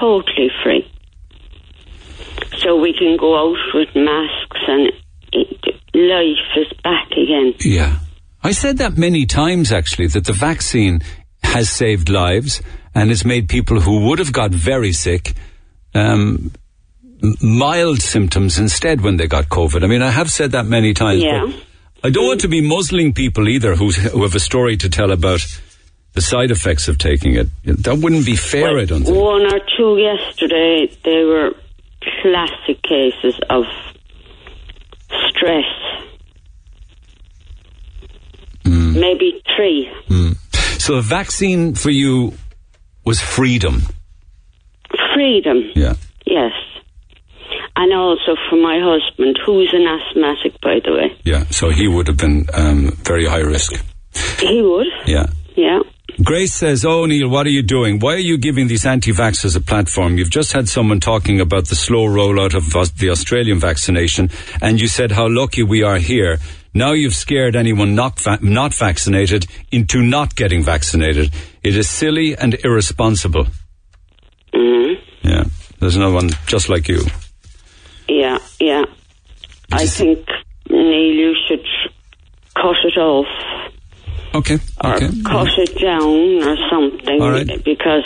totally free. So we can go out with masks and it, life is back again. Yeah. I said that many times actually that the vaccine has saved lives and has made people who would have got very sick um, mild symptoms instead when they got COVID. I mean, I have said that many times. Yeah. But I don't want to be muzzling people either who, who have a story to tell about the side effects of taking it. That wouldn't be fair, I don't think. One or two yesterday, they were classic cases of stress. Hmm. Maybe three. So a vaccine for you was freedom. Freedom, Yeah. yes. And also for my husband, who's an asthmatic, by the way. Yeah. So he would have been um, very high risk. He would, Yeah. yeah. Grace says, Oh, Neil, what are you doing? Why are you giving these anti vaxxers a platform? You've just had someone talking about the slow rollout of the Australian vaccination, and you said how lucky we are here. Now you've scared anyone not, va- not vaccinated into not getting vaccinated. It is silly and irresponsible. hmm Yeah. There's another one just like you. Yeah, yeah. I think, Neil, you should cut it off. Okay. or Okay. cut it down or something All right. because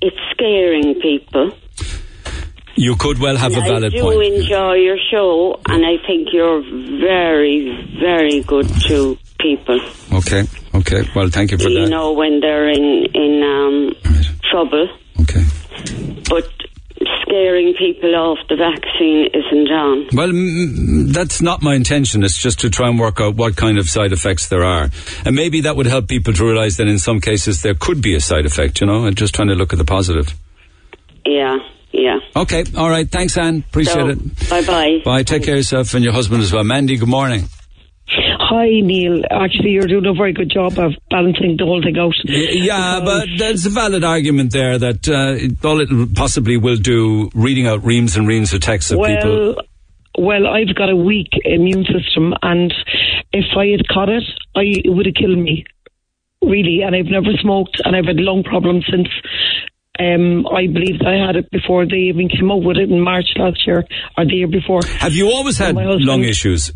it's scaring people. You could well have a valid point. I do point. enjoy your show, and I think you're very, very good to people. Okay. Okay. Well, thank you for you that. You know when they're in in um, trouble. Okay. But scaring people off the vaccine isn't on. Well, that's not my intention. It's just to try and work out what kind of side effects there are. And maybe that would help people to realize that in some cases there could be a side effect, you know, and just trying to look at the positive. Yeah, yeah. Okay. All right. Thanks, Anne. Appreciate it. Bye bye. Bye. Take care of yourself and your husband as well. Mandy, good morning. Hi, Neil. Actually, you're doing a very good job of balancing the whole thing out. Yeah, but there's a valid argument there that uh, all it possibly will do, reading out reams and reams of texts of well, people. well, I've got a weak immune system, and if I had caught it, I it would have killed me. Really, and I've never smoked, and I've had lung problems since. Um, I believe I had it before they even came out with it in March last year or the year before. Have you always had my husband- lung issues?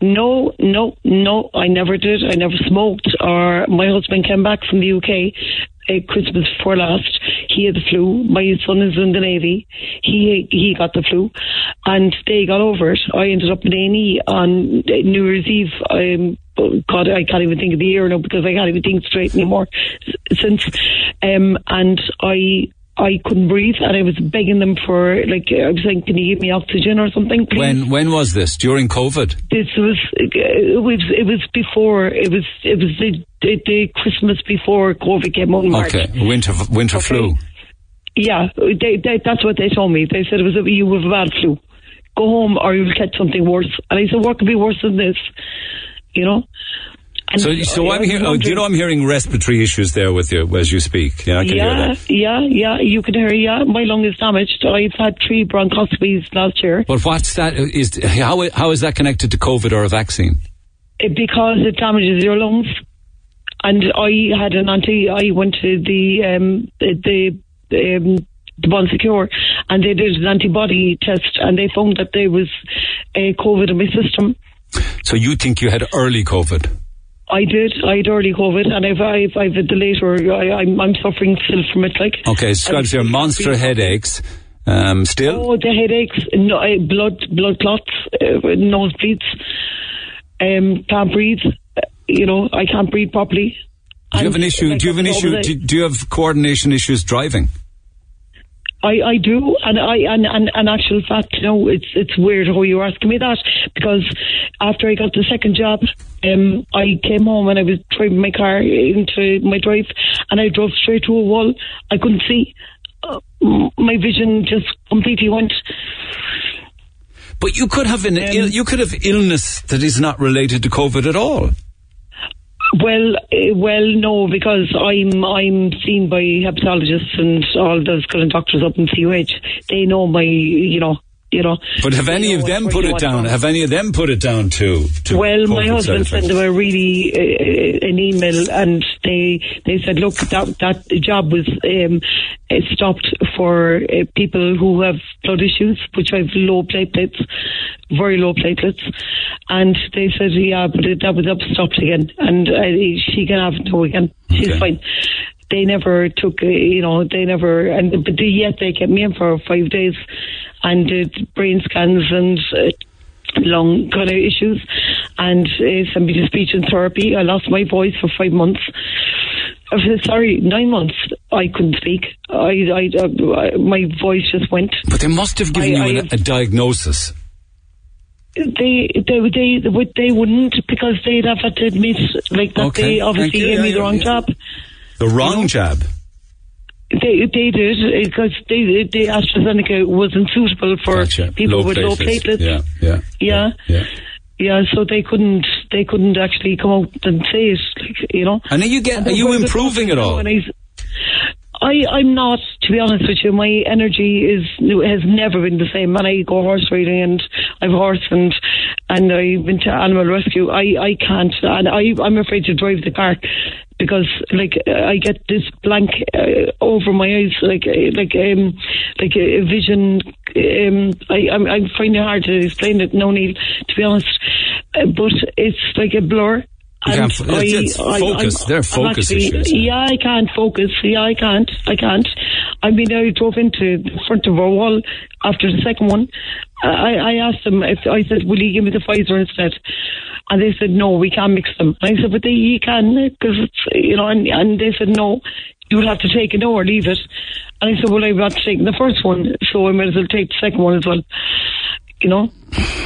No, no, no, I never did. I never smoked. Or my husband came back from the UK Christmas before last. He had the flu. My son is in the Navy. He he got the flu, and they got over it. I ended up in A and E on New Year's Eve. Um, God, I can't even think of the year now because I can't even think straight anymore since. Um, and I. I couldn't breathe, and I was begging them for like I was saying, "Can you give me oxygen or something?" Please? When when was this? During COVID? this was uh, it was it was before it was it was the the, the Christmas before COVID came on. March. Okay, winter winter flu. Yeah, they, they, that's what they told me. They said it was a, you have a bad flu. Go home or you'll catch something worse. And I said, what could be worse than this? You know. And So so I'm hearing. Oh, do you know I'm hearing respiratory issues there with you as you speak? Yeah, I can yeah, yeah, yeah. You can hear. Yeah, my lung is damaged. I've had three bronchoscopies last year. But what's that? Is how how is that connected to COVID or a vaccine? It- because it damages your lungs. And I had an anti. I went to the um, the the, um, the Bon Secours, and they did an antibody test, and they found that there was a COVID in my system. So you think you had early COVID? I did. I had early COVID, and I've I've, I've had the later. I, I'm I'm suffering still from it. Like Okay, describes your monster headaches. Um, still, Oh, the headaches, no, blood, blood clots, uh, nosebleeds. Um, can't breathe. Uh, You know, I can't breathe properly. do you have an issue? Do you have an issue? Do, do you have coordination issues driving? I, I do, and I and, and and actual fact, you know, it's it's weird how you're asking me that because after I got the second job, um, I came home and I was driving my car into my drive, and I drove straight to a wall. I couldn't see. Uh, my vision just completely went. But you could have Um, an Ill, you could have illness that is not related to COVID at all. Well, uh, well, no, because I'm I'm seen by hepatologists and all those kind of doctors up in CUH. They know my, you know, you know. But have any of them put it down? Have any of them put it down to? to Well, my husband sent them a really uh, an email, and they they said, look, that that job was um, uh, stopped for uh, people who have blood issues, which have low platelets, very low platelets, and they said, yeah, but it, that was up stopped again, and uh, she can have it now again. She's Okay. fine. They never took, uh, you know, they never, and but they, yet they kept me in for five days, and did brain scans and. Uh, lung kind of issues and uh, sent me to speech and therapy. I lost my voice for five months. Uh, Sorry, nine months. I couldn't speak. I, I, uh, my voice just went. But they must have given I- you an, a diagnosis. They, they, they, they, would- they wouldn't because they'd have had to admit like that Okay, they obviously gave Yeah, me the wrong yeah. job. The wrong jab. They they did because they the AstraZeneca wasn't suitable for Gotcha. people Low with low platelets. Yeah, yeah, Yeah. yeah. Yeah, so they couldn't they couldn't actually come out and say it, like, you know. And are you get? Are you improving at all? I, I I'm not to be honest with you. My energy is has never been the same. And I go horse riding and I've horse and and I've been to animal rescue. I I can't and I I'm afraid to drive the car because like I get this blank uh, over my eyes like uh, like um like a vision um I I'm, I'm finding it hard to explain it no need to be honest uh, but it's like a blur You and can't fo- it's- it's focus. They're focus actually, issues. Yeah, I can't focus. Yeah, I can't. I can't. I mean, I drove into the front of our wall after the second one. I, I asked them if I said, "Will you give me the Pfizer instead?" And they said, "No, we can't mix them." And I said, "But they, you can because it's you know." And, and they said, "No, you'll have to take it or leave it." And I said, "Well, I've got to take the first one, so I might as well take the second one as well." You know.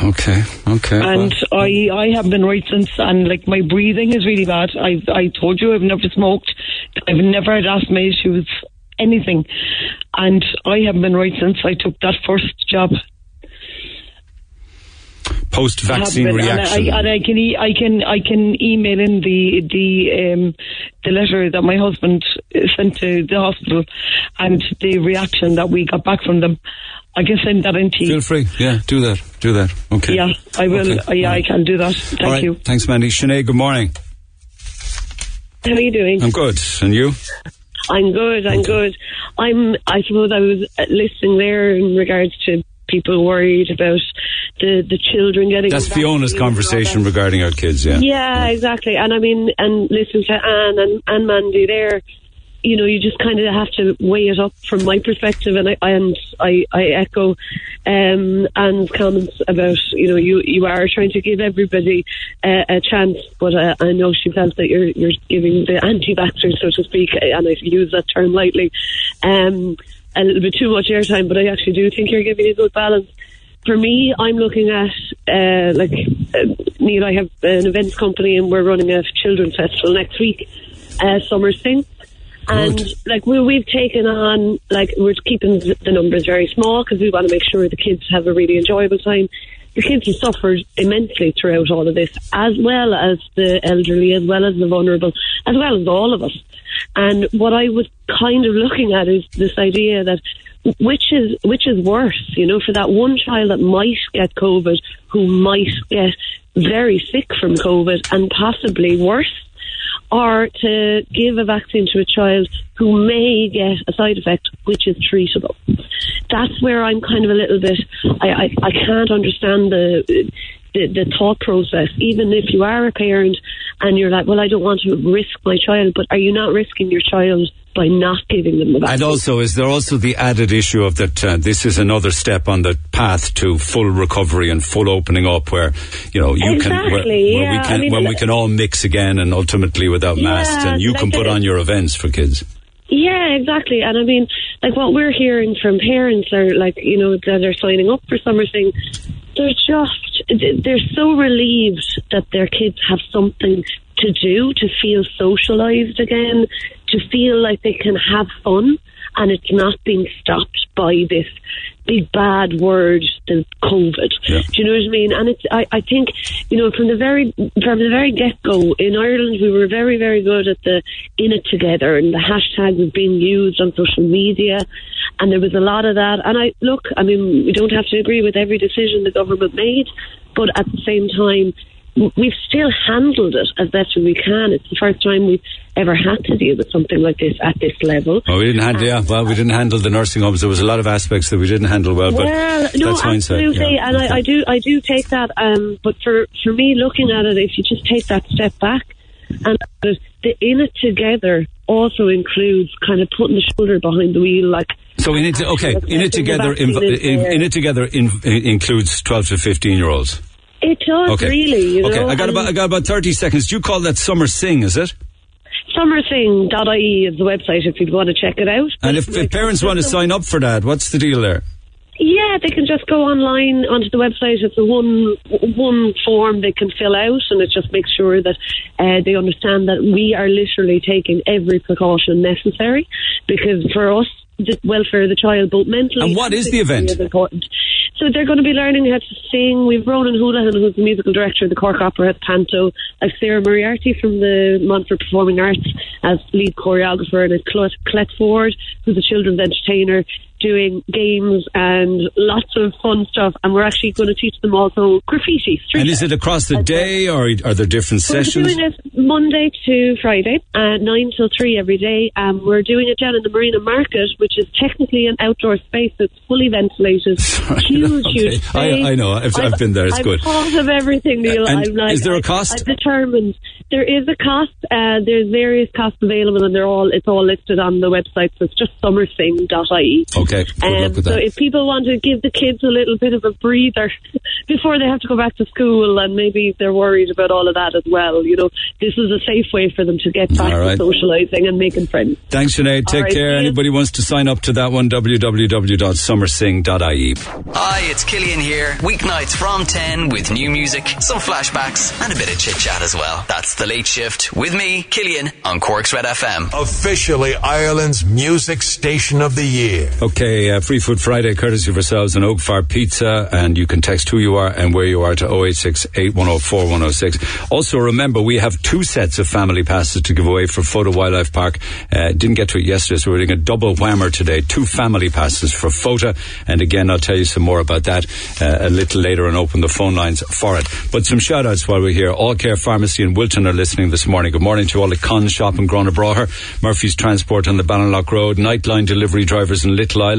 Okay, okay. And well, I, I have been right since, and like my breathing is really bad. I, I told you I've never smoked. I've never had asthma issues, anything. And I haven't been right since I took that first job. post-vaccine I have been, reaction. And I, and I can, e- I can, I can email in the the um, the letter that my husband sent to the hospital, and the reaction that we got back from them. I can send that in to you. Feel free. Yeah, do that. Do that. Okay. Yeah, I will. Okay, uh, yeah, all I can do that. Thank All right. you. Thanks, Mandy. Sinead, good morning. How are you doing? I'm good. And you? I'm good. I'm good. I'm. I suppose I was uh, listening there in regards to people worried about the the children getting. That's Fiona's conversation regarding our kids, yeah. Yeah, exactly. And I mean, and listen to Anne and, and Mandy there. You know, you just kind of have to weigh it up from my perspective, and I and I, I echo um, Anne's comments about you know you you are trying to give everybody uh, a chance, but uh, I know she felt that you're you're giving the anti-vaxxers, so to speak, and I use that term lightly, um, a little bit too much airtime. But I actually do think you're giving a good balance for me, I'm looking at uh, like uh, Neil. I have an events company, and we're running a children's festival next week, uh, Summer Sing, and like we, we've taken on like we're keeping the numbers very small because we want to make sure the kids have a really enjoyable time. The kids have suffered immensely throughout all of this, as well as the elderly, as well as the vulnerable, as well as all of us. And what I was kind of looking at is this idea that which is which is worse, you know, for that one child that might get COVID, who might get very sick from COVID and possibly worse, or to give a vaccine to a child who may get a side effect which is treatable. That's where I'm kind of a little bit. I I, I can't understand the. The, the thought process, even if you are a parent and you're like, well, I don't want to risk my child, but are you not risking your child by not giving them the vaccine? And also, is there also the added issue of that uh, this is another step on the path to full recovery and full opening up, where you know you can where, Exactly, where we can I mean, when we can all mix again and ultimately without masks, Yeah, and you like can put on your events for kids. Yeah, exactly. And I mean, like what we're hearing from parents are like, you know, that are signing up for summer thing, they're just, they're so relieved that their kids have something to do, to feel socialized again, to feel like they can have fun and it's not being stopped by this big bad word, the COVID. Do you know what I mean? And it's, I, I think, you know, from the very, from the very get go in Ireland, we were very, very good at the in it together, and the hashtag was being used on social media, and there was a lot of that. And I look, I mean, we don't have to agree with every decision the government made, but at the same time. We've still handled it as best we can. It's the first time we've ever had to deal with something like this at this level. Well, we didn't handle, yeah, well, we didn't handle the nursing homes. There was a lot of aspects that we didn't handle well, but well, no, that's absolutely, yeah. and I, I do, I do take that. Um, but for for me, looking at it, if you just take that step back, and the in it together also includes kind of putting the shoulder behind the wheel, like So in it, okay, in it together, in, in, in it together in- includes twelve to fifteen year olds. It does Okay, really. You okay, know, I got and about I got about thirty seconds. Do you call that summer sing? Is it? summersing.ie is the website if you'd want to check it out. And if, if parents want to sign up for that, what's the deal there? Yeah, they can just go online onto the website. It's a one one form they can fill out, and it just makes sure that uh, they understand that we are literally taking every precaution necessary. Because for us, the welfare of the child, both mentally And what is the event? is important. So they're going to be learning how to sing. We've Ronan Houlihan, who's the musical director of the Cork Opera, has panto. I've Sarah Moriarty from the Montfort Performing Arts as lead choreographer, and Clet Clet Ford, who's a children's entertainer, doing games and lots of fun stuff. And we're actually going to teach them also graffiti. Street And is it across the day, or are there different sessions? we're doing it Monday to Friday, uh, 9 till 3 every day. Um, we're doing it down in the Marina Market, which is technically an outdoor space that's fully ventilated. *laughs* huge, Okay. huge space. I- I know. I've- I've been there. It's I've good. thought of everything, Neil. And I'm like, is there a cost? I'm determined. There is a cost. Uh, there's various costs available, and they're all it's all listed on the website. So it's just summersing.ie. Okay, good Um, luck with so that. if people want to give the kids a little bit of a breather *laughs* before they have to go back to school and maybe they're worried about all of that as well, you know, this is a safe way for them to get back All right. to socialising and making friends. Thanks, Sinead. Take All right, care. see you. Anybody wants to sign up to that one, www.summersing.ie. Hi, it's Killian here. Weeknights from 10 with new music, some flashbacks, and a bit of chit chat as well. That's The Late Shift with me, Killian, on Cork's Red FM. Officially Ireland's music station of the year. Okay. Okay, uh, Free Food Friday, courtesy of ourselves and Oak Fire Pizza, and you can text who you are and where you are to 086 8104 106. Also, remember, we have two sets of family passes to give away for Fota Wildlife Park. Uh, didn't get to it yesterday, so we're doing a double whammer today. Two family passes for Fota, and again, I'll tell you some more about that uh, a little later and open the phone lines for it. But some shout outs while we're here. All Care Pharmacy in Wilton are listening this morning. Good morning to all the Con Shop in Grona Murphy's Transport on the Ballinlough Road, Nightline Delivery Drivers in Little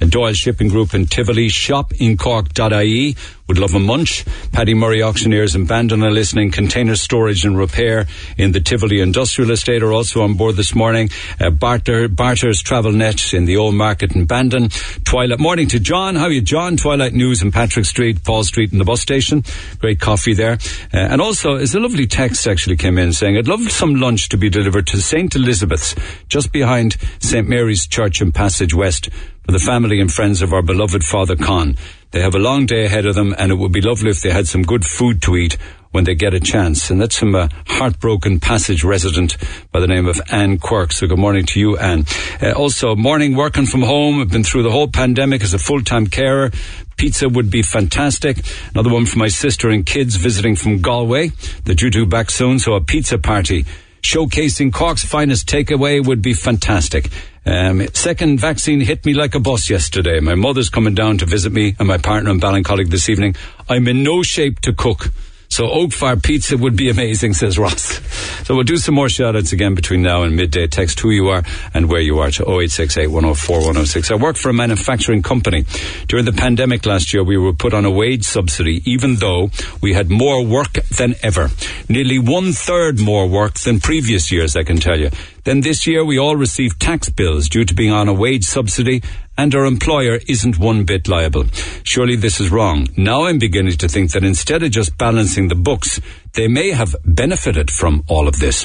And Doyle Shipping Group in Tivoli, shopincork.ie. Would love a munch. Paddy Murray Auctioneers in Bandon are listening. Container storage and repair in the Tivoli Industrial Estate are also on board this morning. Uh, Barter, Barter's Travel Net in the Old Market in Bandon. Twilight morning to John. How are you, John? Twilight News in Patrick Street, Paul Street in the bus station. Great coffee there. Uh, and also, it's a lovely text actually came in saying, I'd love some lunch to be delivered to St. Elizabeth's, just behind St. Mary's Church in Passage West, for the family and friends of our beloved Father Con. They have a long day ahead of them, and it would be lovely if they had some good food to eat when they get a chance. And that's from a heartbroken passage resident by the name of Anne Quirk. So good morning to you, Anne. Uh, also, morning working from home. I've been through the whole pandemic as a full-time carer. Pizza would be fantastic. Another one for my sister and kids visiting from Galway. They're due to back soon, so a pizza party showcasing Cork's finest takeaway would be fantastic. Um, second vaccine hit me like a bus yesterday. My mother's coming down to visit me and my partner in Ballincollig this evening. I'm in no shape to cook. So oak fire pizza would be amazing, says Ross. So we'll do some more shout outs again between now and midday. Text who you are and where you are to 0868 104 106. I work for a manufacturing company. During the pandemic last year, we were put on a wage subsidy, even though we had more work than ever. Nearly one third more work than previous years, I can tell you. Then this year we all received tax bills due to being on a wage subsidy and our employer isn't one bit liable. Surely this is wrong. Now I'm beginning to think that instead of just balancing the books, they may have benefited from all of this.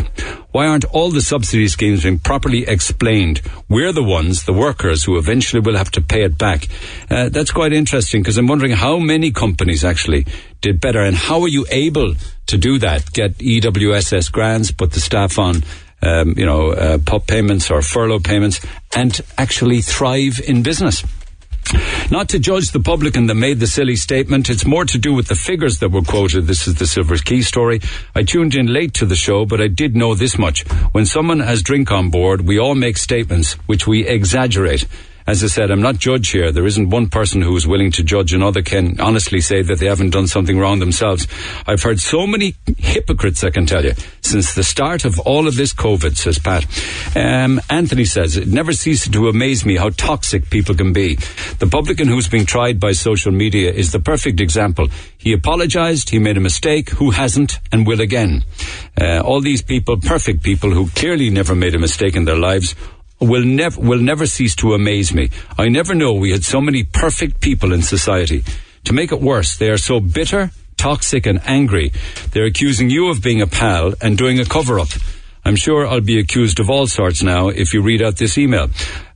Why aren't all the subsidy schemes being properly explained? We're the ones, the workers, who eventually will have to pay it back. Uh, that's quite interesting because I'm wondering how many companies actually did better and how are you able to do that? Get EWSS grants, put the staff on um, you know, uh, PUP payments or furlough payments and actually thrive in business. Not to judge the publican that made the silly statement, it's more to do with the figures that were quoted. This is the Silver Key story. I tuned in late to the show, but I did know this much. When someone has drink on board, we all make statements which we exaggerate. As I said, I'm not judge here. There isn't one person who is willing to judge another can honestly say that they haven't done something wrong themselves. I've heard so many hypocrites, I can tell you, since the start of all of this COVID, says Pat. Um, Anthony says, it never ceases to amaze me how toxic people can be. The publican who's being tried by social media is the perfect example. He apologized, he made a mistake, who hasn't and will again. Uh, all these people, perfect people who clearly never made a mistake in their lives, will never will never cease to amaze me. I never know we had so many perfect people in society. To make it worse, they are so bitter, toxic, and angry. They're accusing you of being a pal and doing a cover up. I'm sure I'll be accused of all sorts now if you read out this email.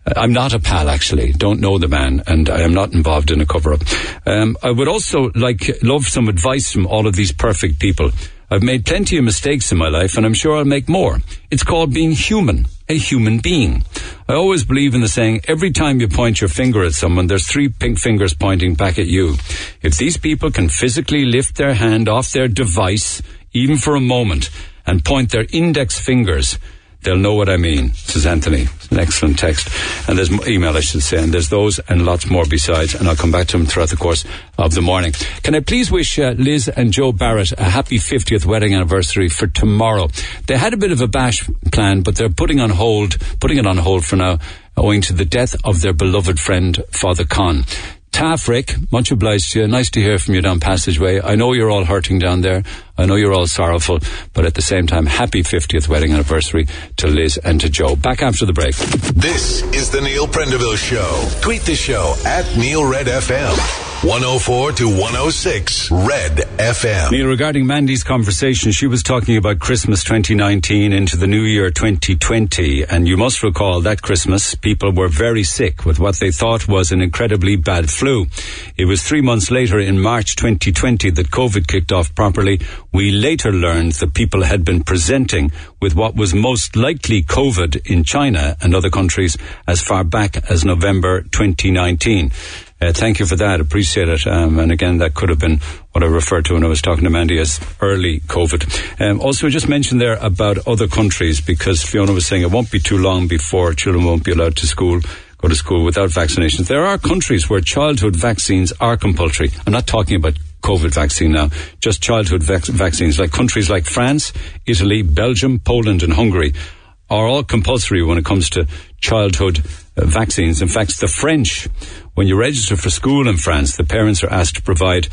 Uh, I'm not a pal, actually. Don't know the man, and I am not involved in a cover up. Um, I would also like love some advice from all of these perfect people. I've made plenty of mistakes in my life, and I'm sure I'll make more. It's called being human, a human being. I always believe in the saying, every time you point your finger at someone, there's three pink fingers pointing back at you. If these people can physically lift their hand off their device, even for a moment, and point their index fingers, they'll know what I mean, says Anthony. It's an excellent text. And there's email, I should say, and there's those and lots more besides, and I'll come back to them throughout the course of the morning. Can I please wish uh, Liz and Joe Barrett a happy 50th wedding anniversary for tomorrow? They had a bit of a bash plan, but they're putting on hold, putting it on hold for now, owing to the death of their beloved friend, Father Con. Taff Rick, much obliged to you. Nice to hear from you down Passageway. I know you're all hurting down there. I know you're all sorrowful, but at the same time, happy 50th wedding anniversary to Liz and to Joe. Back after the break. This is the Neil Prendeville Show. Tweet the show at Neil Red FM. 104 to 106 Red FM. Neil, regarding Mandy's conversation, she was talking about Christmas 2019 into the new year 2020. And you must recall that Christmas, people were very sick with what they thought was an incredibly bad flu. It was three months later in March 2020 that COVID kicked off properly. We later learned that people had been presenting with what was most likely COVID in China and other countries as far back as November 2019. Uh, thank you for that. Appreciate it. Um, and again, that could have been what I referred to when I was talking to Mandy as early COVID. Um, also, just mentioned there about other countries because Fiona was saying it won't be too long before children won't be allowed to school go to school without vaccinations. There are countries where childhood vaccines are compulsory. I'm not talking about COVID vaccine now, just childhood vac- vaccines, like countries like France, Italy, Belgium, Poland, and Hungary are all compulsory when it comes to childhood uh, vaccines. In fact, the French, when you register for school in France, the parents are asked to provide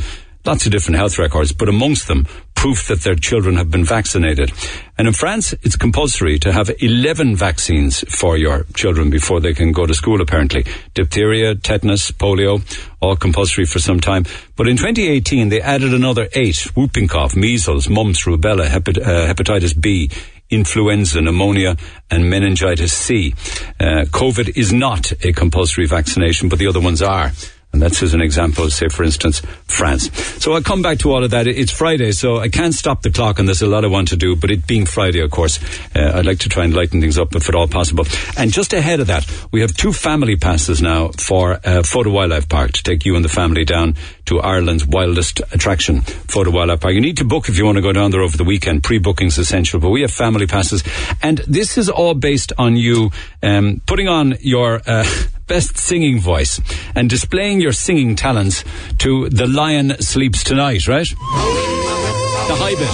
lots of different health records, but amongst them, proof that their children have been vaccinated. And in France, it's compulsory to have 11 vaccines for your children before they can go to school, apparently. Diphtheria, tetanus, polio, all compulsory for some time. But in 2018, they added another eight, whooping cough, measles, mumps, rubella, hepat- uh, hepatitis B, influenza, pneumonia, and meningitis C. Uh, COVID is not a compulsory vaccination, but the other ones are. And that's as an example, say, for instance, France. So I'll come back to all of that. It's Friday, so I can't stop the clock, and there's a lot I want to do. But it being Friday, of course, uh, I'd like to try and lighten things up, if at all possible. And just ahead of that, we have two family passes now for uh, Fota Wildlife Park to take you and the family down to Ireland's wildest attraction, Fota Wildlife Park. You need to book if you want to go down there over the weekend. Pre-booking's essential, but we have family passes. And this is all based on you um, putting on your... Uh, *laughs* best singing voice and displaying your singing talents to The Lion Sleeps Tonight, right? The high bit.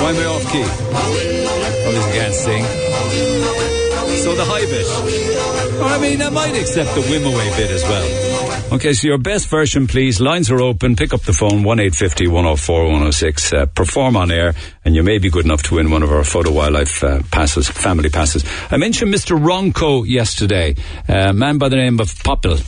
Why am I off key? Obviously can't sing. So the high bit. I mean, I might accept the whim away bit as well. Okay, so your best version, please. Lines are open. Pick up the phone, 1850 104 106. Uh, perform on air, and you may be good enough to win one of our Fota wildlife uh, passes, family passes. I mentioned Mr. Ronco yesterday, a man by the name of Popeil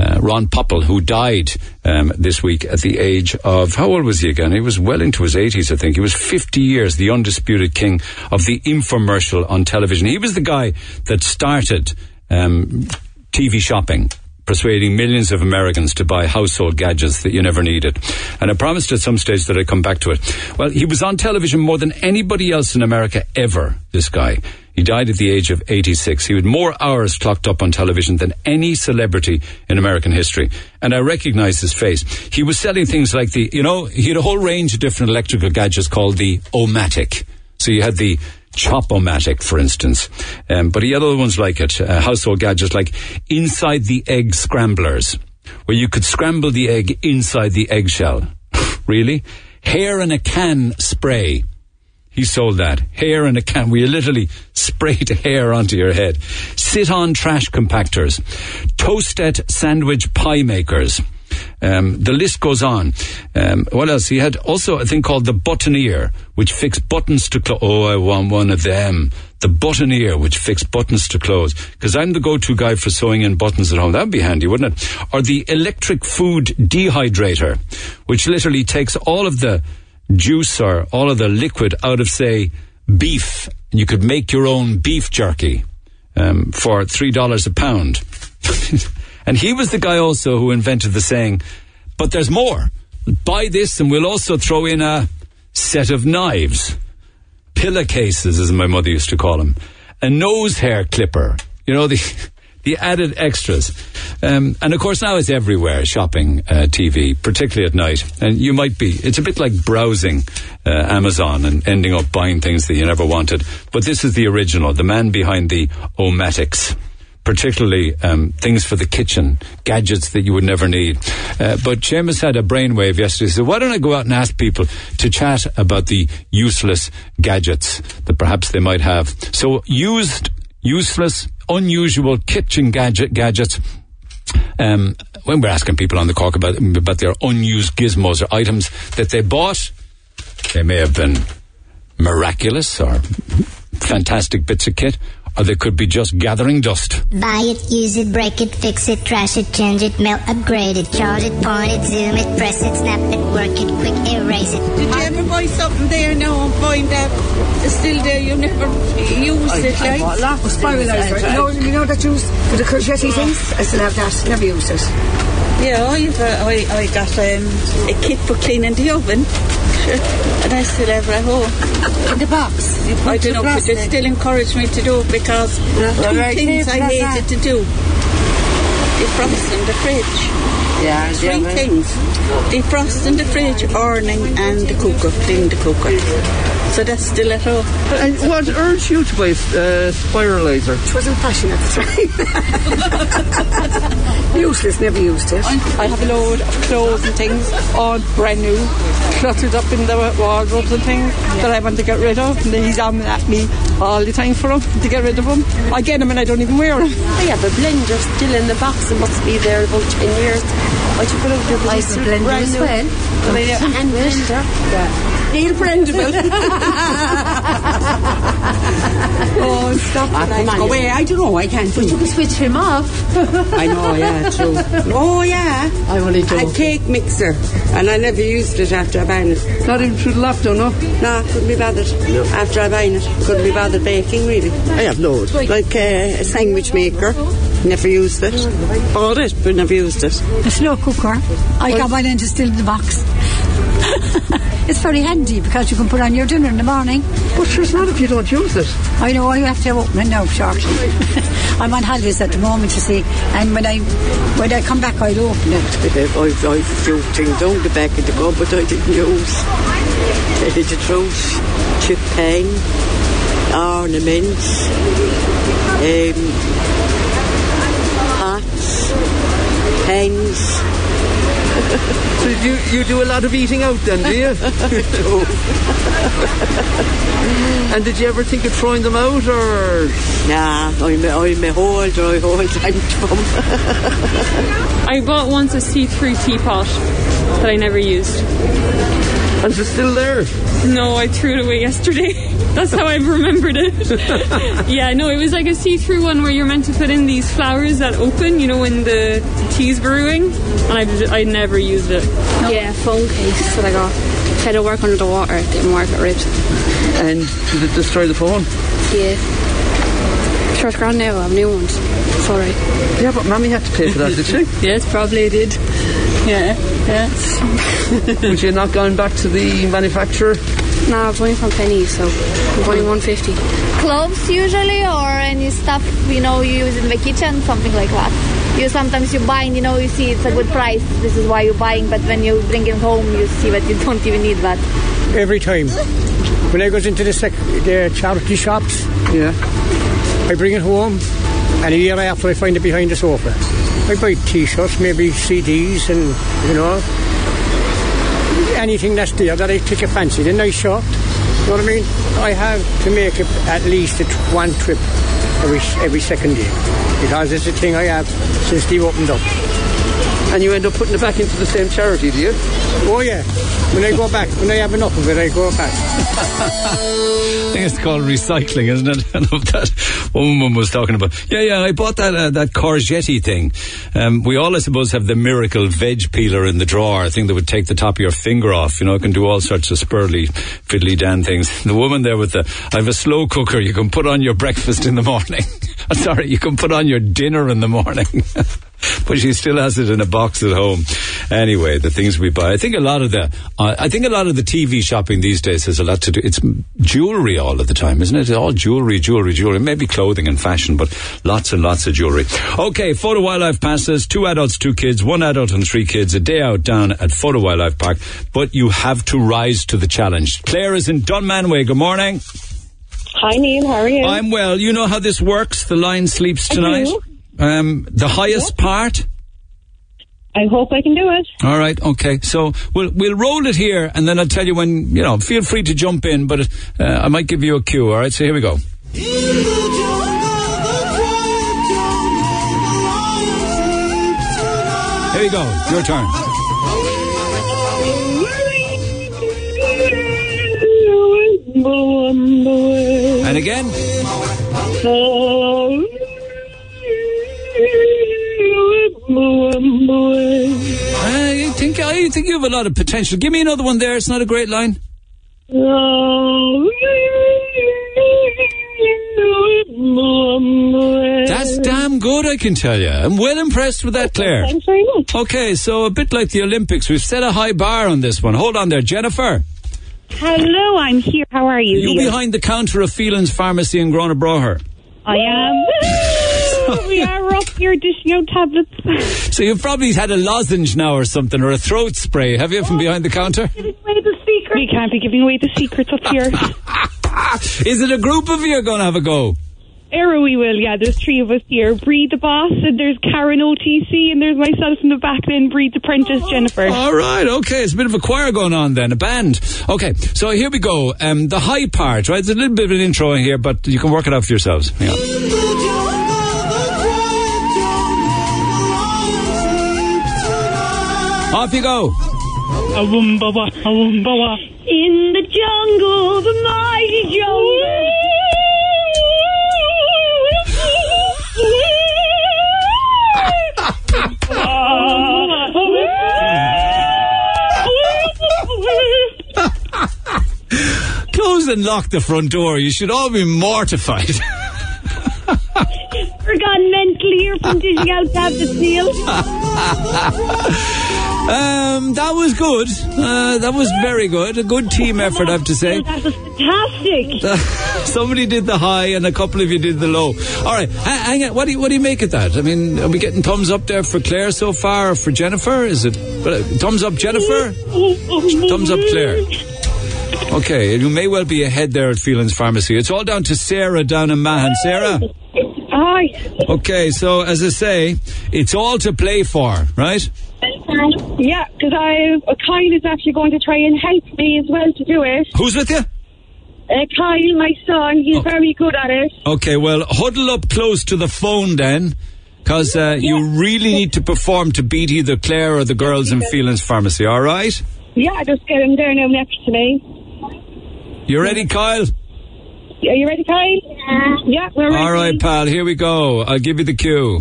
uh, Ron Popeil, who died um, this week at the age of how old was he again? He was well into his 80s, I think. He was 50 years, the undisputed king of the infomercial on television. He was the guy that started um, TV shopping persuading millions of Americans to buy household gadgets that you never needed. And I promised at some stage that I'd come back to it. Well, he was on television more than anybody else in America ever, this guy. He died at the age of 86. He had more hours clocked up on television than any celebrity in American history. And I recognize his face. He was selling things like the, you know, he had a whole range of different electrical gadgets called the Omatic. So you had the Chop-O-Matic, for instance. Um, but he had other ones like it, uh, household gadgets like inside the egg scramblers, where you could scramble the egg inside the eggshell. *laughs* really? Hair in a can spray he sold that. Hair in a can. We literally *laughs* sprayed *laughs* hair onto your head. Sit on trash compactors. Toasted sandwich pie makers. Um, the list goes on. Um, what else? He had also a thing called the buttoneer, which fixed buttons to close. Oh, I want one of them. The buttoneer, which fixed buttons to close. Because I'm the go-to guy for sewing in buttons at home. That'd be handy, wouldn't it? Or the electric food dehydrator, which literally takes all of the juice or all of the liquid out of, say, beef. You could make your own beef jerky um, for $3 a pound. *laughs* and he was the guy also who invented the saying, but there's more. Buy this and we'll also throw in a set of knives. Pillowcases, as my mother used to call them. A nose hair clipper. You know, the *laughs* the added extras. Um, and of course, now it's everywhere shopping uh, TV, particularly at night. And you might be, it's a bit like browsing uh, Amazon and ending up buying things that you never wanted. But this is the original, the man behind the Omatics. Particularly um, things for the kitchen, gadgets that you would never need. Uh, but Seamus had a brainwave yesterday. Said, "Why don't I go out and ask people to chat about the useless gadgets that perhaps they might have?" So used, useless, unusual kitchen gadget gadgets. Um, when we're asking people on the Cork about about their unused gizmos or items that they bought, they may have been miraculous or fantastic bits of kit, Uh, or they could be just gathering dust. Buy it, use it, break it, fix it, trash it, change it, melt, upgrade it, charge it, point it, zoom it, press it, snap it, work it, quick erase it. Did you ever buy something there now and find that it's still there? You never used it, I like? bought lots of spiralizer. You know, you know that used for the courgette things? I still have that. Never used it. Yeah, I've, uh, I, I got um, a kit for cleaning the oven. And I still have it at home. In the box. I don't know, but they still encourage me to do it because Well, two right, things I hated to do. Defrosting the fridge. Yeah, Three yeah, things. Defrosting the fridge, ironing and the cooker, cleaning the cooker. So that's still at home. And what urged you to buy uh, spiralizer? It wasn't fashion at the time. Useless, never used it. I have a load of clothes and things, all brand new, cluttered up in the wardrobes and things that I want to get rid of. And he's on at me all the time for them to get rid of them. I get them and I don't even wear them. I have a blender still in the box. It must be there about 10 years. I took it out the I have a blender as well. But I have a hand blender. *laughs* Neil Prendeville. oh, stop Ah, it. come on, Go away. I don't know. I can't do You can switch him off. I know, yeah, true. Oh, yeah. I only do. A cake mixer. And I never used it after I buying it. Not even through the lockdown, no? No, couldn't be bothered. No. After I buying it, couldn't be bothered baking, really. I have loads. Like uh, a sandwich maker. Never used it. Bought it, but never used it. A slow cooker. I got mine into still in the box. *laughs* it's very handy because you can put on your dinner in the morning. But sure, it's not if you don't use it. I know I have to open it now shortly. *laughs* I'm on holidays at the moment, you see, and when I when I come back, I'll open it. I've, I've threw things down the back of the cupboard I didn't use. I did the truth. Chip pen, ornaments, um, pens. So you, you do a lot of eating out then, do you? *laughs* and did you ever think of throwing them out or? Nah, I'm a, I'm a holder, I hold on to them. I bought once a see-through teapot that I never used. And is it still there? No, I threw it away yesterday. *laughs* That's how I've remembered it. *laughs* yeah, no, it was like a see-through one where you're meant to put in these flowers that open, you know, when the tea's brewing, and I I never used it. Yeah, phone case that I got. Had to work under the water, it didn't work, it ripped. And did it destroy the phone? Yeah. Sure, it's grand now, I have new ones. It's alright. Yeah, but Mammy had to pay for that, did she? *laughs* yes, probably did. Yeah, yes. Would you not going back to the manufacturer? No, I'm buying from Penny, so I'm buying 150. clothes usually or any stuff you know you use in the kitchen something like that you sometimes you buy and you know you see it's a good price this is why you're buying but when you bring it home you see that you *laughs* don't even need that every time. When I goes into the, sec- the charity shops, yeah, I bring it home, and a year after I find it behind the sofa. I buy T-shirts, maybe CDs, and you know anything that's there that I take a fancy. A nice shirt, you know what I mean? I have to make at least a t- one trip every every second year because it's a thing I have since they opened up. And you end up putting it back into the same charity, do you? Oh yeah. When I go back, when I have enough of it, I go back. *laughs* I think it's called recycling, isn't it? *laughs* I know that woman was talking about. Yeah, yeah, I bought that uh, that courgette thing. Um, we all, I suppose, have the miracle veg peeler in the drawer. I think that would take the top of your finger off. You know, it can do all sorts of spurly, fiddly dan things. *laughs* The woman there with the, I have a slow cooker. You can put on your breakfast in the morning. Sorry, you can put on your dinner in the morning. *laughs* but she still has it in a box at home. Anyway, the things we buy. I think a lot of the, uh, I think a lot of the TV shopping these days has a lot to do. It's jewelry all of the time, isn't it? It's all jewelry, jewelry, jewelry. Maybe clothing and fashion, but lots and lots of jewelry. Okay, Fota Wildlife passes. Two adults, two kids, one adult and three kids. A day out down at Fota Wildlife Park. But you have to rise to the challenge. Claire is in Dunmanway. Good morning. Hi, Neil. How are you? I'm well. You know how this works. The line sleeps I tonight. do. Um, the highest part. I hope I can do it. All right, okay. So we'll we'll roll it here, and then I'll tell you when. You know, feel free to jump in, but uh, I might give you a cue. All right. So here we go. Here you go. Your turn. And again. I think I think you have a lot of potential. Give me another one there. It's not a great line. That's damn good, I can tell you. I'm well impressed with that, Claire. Thanks very much. Okay, so a bit like the Olympics, we've set a high bar on this one. Hold on there, Jennifer. Hello, I'm here. How are you? You Neil? behind the counter of Phelan's Pharmacy in Gurranabraher. I am. *laughs* we are up here dishing out tablets. So you've probably had a lozenge now or something, or a throat spray, have you, from behind the counter? Giving away the secret. We can't be giving away the secrets up here. *laughs* Is it a group of you going to have a go? Era we will, yeah. There's three of us here. Breed the boss, and there's Karen OTC, and there's myself in the back, then Breed apprentice Jennifer. All right, okay. It's a bit of a choir going on then, a band. Okay, so here we go. Um, the high part, right? It's a little bit of an intro in here, but you can work it out for yourselves. Hang on. Off you go. In the jungle, the mighty jungle. Close and lock the front door. You should all be mortified. We're gone mentally here from dishing out tablets, *laughs* Neil. Um, that was good. Uh, that was very good. A good team effort, I have to say. That was fantastic. *laughs* Somebody did the high and a couple of you did the low. All right, hang on. What do you, what do you make of that? I mean, are we getting thumbs up there for Claire so far, or for Jennifer? Is it thumbs up, Jennifer? *laughs* thumbs up, Claire. Okay, you may well be ahead there at Phelan's Pharmacy. It's all down to Sarah down in Mahon. Sarah. Hi. Okay, so as I say, it's all to play for, right? Yeah, because I Kyle is actually going to try and help me as well to do it. Who's with you? Uh, Kyle, my son, he's very good at it. Okay, well, huddle up close to the phone then, because uh, you really need to perform to beat either Claire or the girls in Phelan's Pharmacy, all right? Yeah, just get him there now next to me. You ready, Kyle? Are you ready, Kyle? Yeah, we're ready. All right, pal, here we go. I'll give you the cue.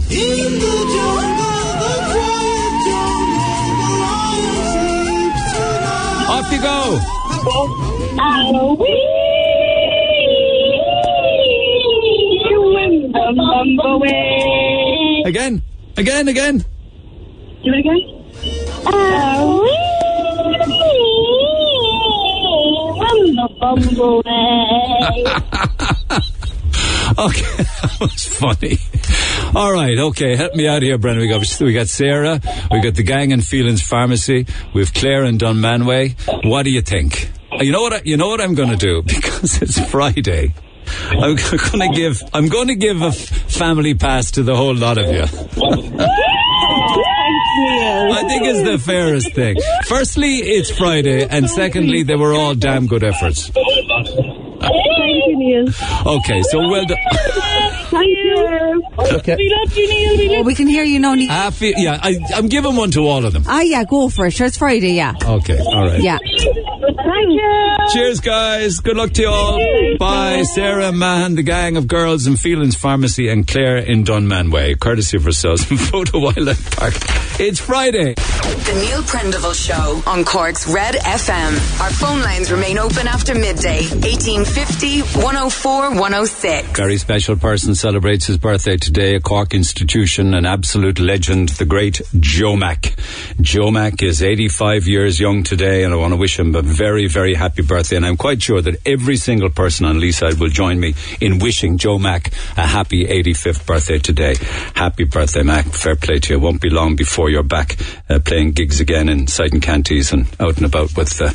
Off you go. Again, again, again. Do it again. *laughs* Okay, *laughs* that was funny. All right, okay, help me out here, Brendan. We got we got Sarah, we got the gang in Phelan's Pharmacy, we have Claire and Dunmanway. What do you think? You know what? I, you know what I'm going to do *laughs* because it's Friday. I'm going to give I'm going to give a f- family pass to the whole lot of you. I think it's the fairest thing. Firstly, it's Friday, and secondly, they were all damn good efforts. Thank you, Neil. Okay, so well done. *laughs* Thank you. Okay. We love you, Neil. We love Oh, we can hear you now. Neil. I feel, yeah, I, I'm giving one to all of them. Ah, yeah, go for it. Sure, it's Friday, yeah. Okay, all right. Yeah. Thank you. Cheers, guys. Good luck to you all. Bye. Sarah Mahon, the gang of girls in Phelan's Pharmacy, and Claire in Dunmanway, courtesy of ourselves from *laughs* Fota Wildlife Park. It's Friday. The Neil Prendeville Show on Cork's Red FM. Our phone lines remain open after midday. 1850 104 106. Very special person celebrates his birthday today, a Cork institution, an absolute legend, the great Joe Mac. Joe Mac is 85 years young today, and I want to wish him a very, very happy birthday. And I'm quite sure that every single person on Leeside will join me in wishing Joe Mac a happy 85th birthday today. Happy birthday, Mac. Fair play to you. It won't be long before you're back uh, playing gigs again in sight and canties and out and about with uh,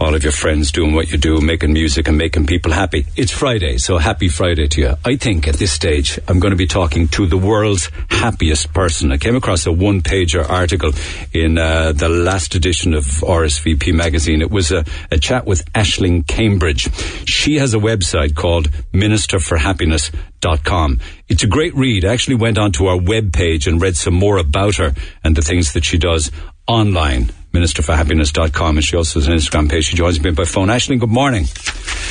all of your friends doing what you do, making music and making people happy. It's Friday, so happy Friday to you. I think at this stage I'm going to be talking to the world's happiest person. I came across a one pager article in uh, the last edition of RSVP magazine. It was a, a chat with Ashling Cambridge. She has a website called ministerforhappiness.com. It's a great read. I actually went onto our web page and read some more about her and the things that she does. online. Ministerforhappiness.com, and she also has an Instagram page. She joins me by phone. Ashley, good morning.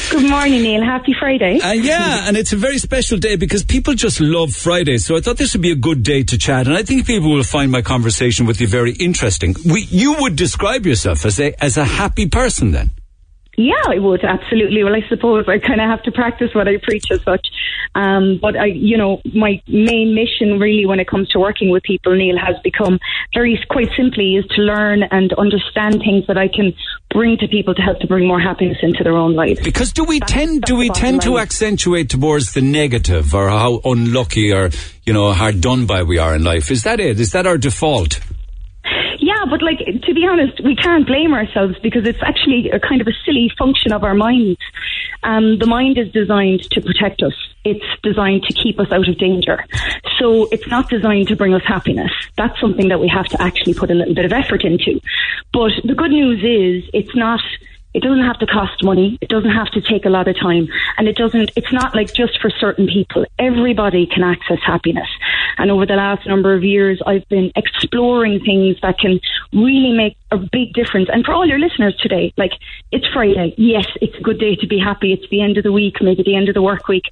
Good morning, Neil. Happy Friday. Uh, yeah, and it's a very special day because people just love Fridays. So I thought this would be a good day to chat, and I think people will find my conversation with you very interesting. We, you would describe yourself as a as a happy person, then. Yeah, I would absolutely. Well, I suppose I kind of have to practice what I preach as such. Um, but I, you know, my main mission really when it comes to working with people, Neil, has become very quite simply is to learn and understand things that I can bring to people to help to bring more happiness into their own lives. Because do we tend do we tend to accentuate towards the negative or how unlucky or you know hard done by we are in life? Is that it? Is that our default? But like to be honest, we can't blame ourselves because it's actually a kind of a silly function of our minds. Um, the mind is designed to protect us. It's designed to keep us out of danger. So it's not designed to bring us happiness. That's something that we have to actually put a little bit of effort into. But the good news is it's not it doesn't have to cost money. It doesn't have to take a lot of time. And it doesn't, it's not like just for certain people. Everybody can access happiness. And over the last number of years, I've been exploring things that can really make a big difference. And for all your listeners today, like, it's Friday. Yes, it's a good day to be happy. It's the end of the week, maybe the end of the work week.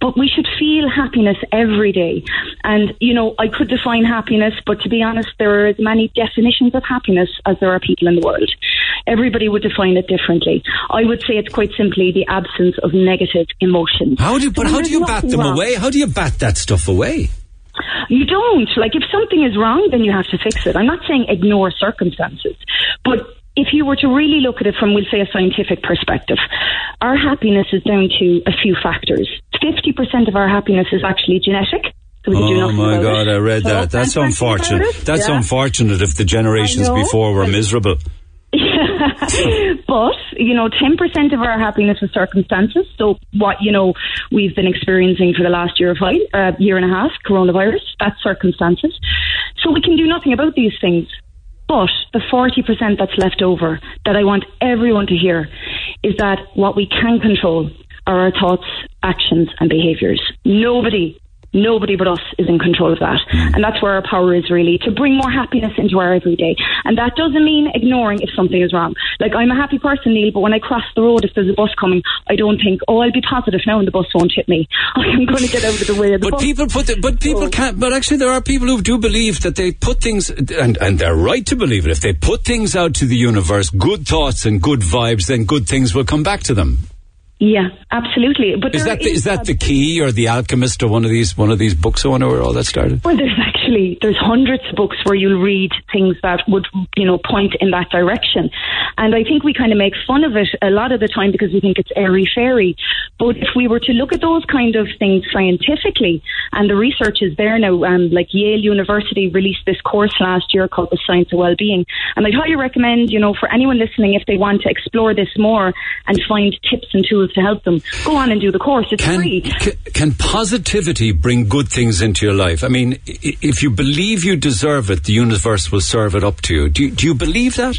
But we should feel happiness every day. And, you know, I could define happiness, but to be honest, there are as many definitions of happiness as there are people in the world. Everybody would define it differently. I would say it's quite simply the absence of negative emotions. How do you, but So how do you bat them wrong. away? How do you bat that stuff away? You don't. Like, if something is wrong, then you have to fix it. I'm not saying ignore circumstances, but if you were to really look at it from, we'll say, a scientific perspective, our happiness is down to a few factors. 50% of our happiness is actually genetic. So we can do Oh my God, it. I read So that. That's I'm thinking about unfortunate. That's Yeah. unfortunate if the generations before were miserable. *laughs* but you know, ten percent of our happiness is circumstances. So what you know we've been experiencing for the last year of uh, year and a half, coronavirus. That's circumstances. So we can do nothing about these things. But the forty percent that's left over, that I want everyone to hear, is that what we can control are our thoughts, actions, and behaviours. Nobody. Nobody but us is in control of that. Hmm. And that's where our power is really to bring more happiness into our everyday. And that doesn't mean ignoring if something is wrong. Like I'm a happy person, Neil, but when I cross the road, if there's a bus coming, I don't think, oh, I'll be positive now and the bus won't hit me. *laughs* I'm going to get out of the way of the But bus. people put, the, but people can't. But actually, there are people who do believe that they put things, and and they're right to believe it. If they put things out to the universe, good thoughts and good vibes, then good things will come back to them. Yeah, absolutely. But Is that the, is that the key, or the Alchemist, or one of these one of these books? I wonder where all that started. Well, there's actually there's hundreds of books where you'll read things that would you know point in that direction, and I think we kind of make fun of it a lot of the time because we think it's airy fairy. But if we were to look at those kind of things scientifically, and the research is there now, um, like Yale University released this course last year called The Science of Wellbeing, and I'd highly recommend you know for anyone listening if they want to explore this more and find tips and tools to help them, go on and do the course. It's free. C- can positivity bring good things into your life? I mean, if you believe you deserve it, the universe will serve it up to you. Do you, do you believe that?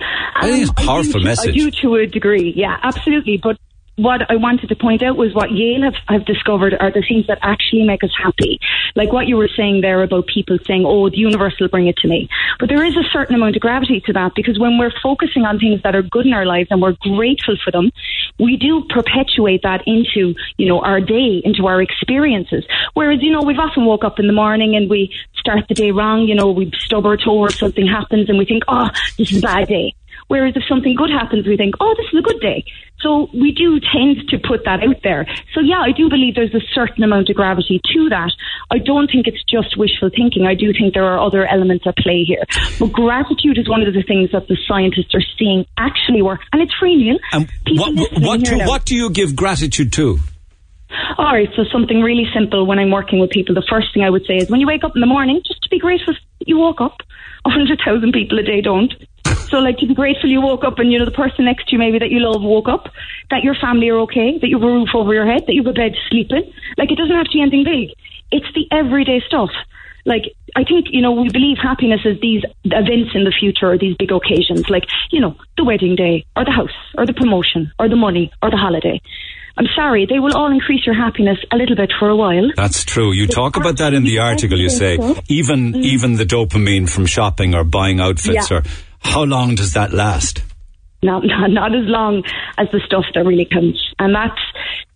I think it's a Um, powerful I do, message. I do to a degree, yeah, absolutely. But what I wanted to point out was what Yale have, have discovered are the things that actually make us happy. Like what you were saying there about people saying, oh, the universe will bring it to me. But there is a certain amount of gravity to that because when we're focusing on things that are good in our lives and we're grateful for them, we do perpetuate that into, you know, our day, into our experiences. Whereas, you know, we've often woke up in the morning and we start the day wrong, you know, we stub our toe or something happens and we think, oh, this is a bad day. Whereas if something good happens, we think, oh, this is a good day. So we do tend to put that out there. So yeah, I do believe there's a certain amount of gravity to that. I don't think it's just wishful thinking. I do think there are other elements at play here. But gratitude is one of the things that the scientists are seeing actually work. And it's Neil. And what, what, do, what do you give gratitude to? All right, so something really simple when I'm working with people, the first thing I would say is when you wake up in the morning, just to be grateful that you woke up. A hundred thousand people a day don't. So like to be grateful you woke up and you know the person next to you maybe that you love woke up, that your family are okay, that you have a roof over your head, that you have a bed to sleep in. Like it doesn't have to be anything big. It's the everyday stuff. Like I think, you know, we believe happiness is these events in the future or these big occasions, like, you know, the wedding day or the house or the promotion or the money or the holiday. I'm sorry, they will all increase your happiness a little bit for a while. That's true. You talk about that in the article. You say even even the dopamine from shopping or buying outfits, Yeah. or how long does that last? not, not not as long as the stuff that really counts, and that's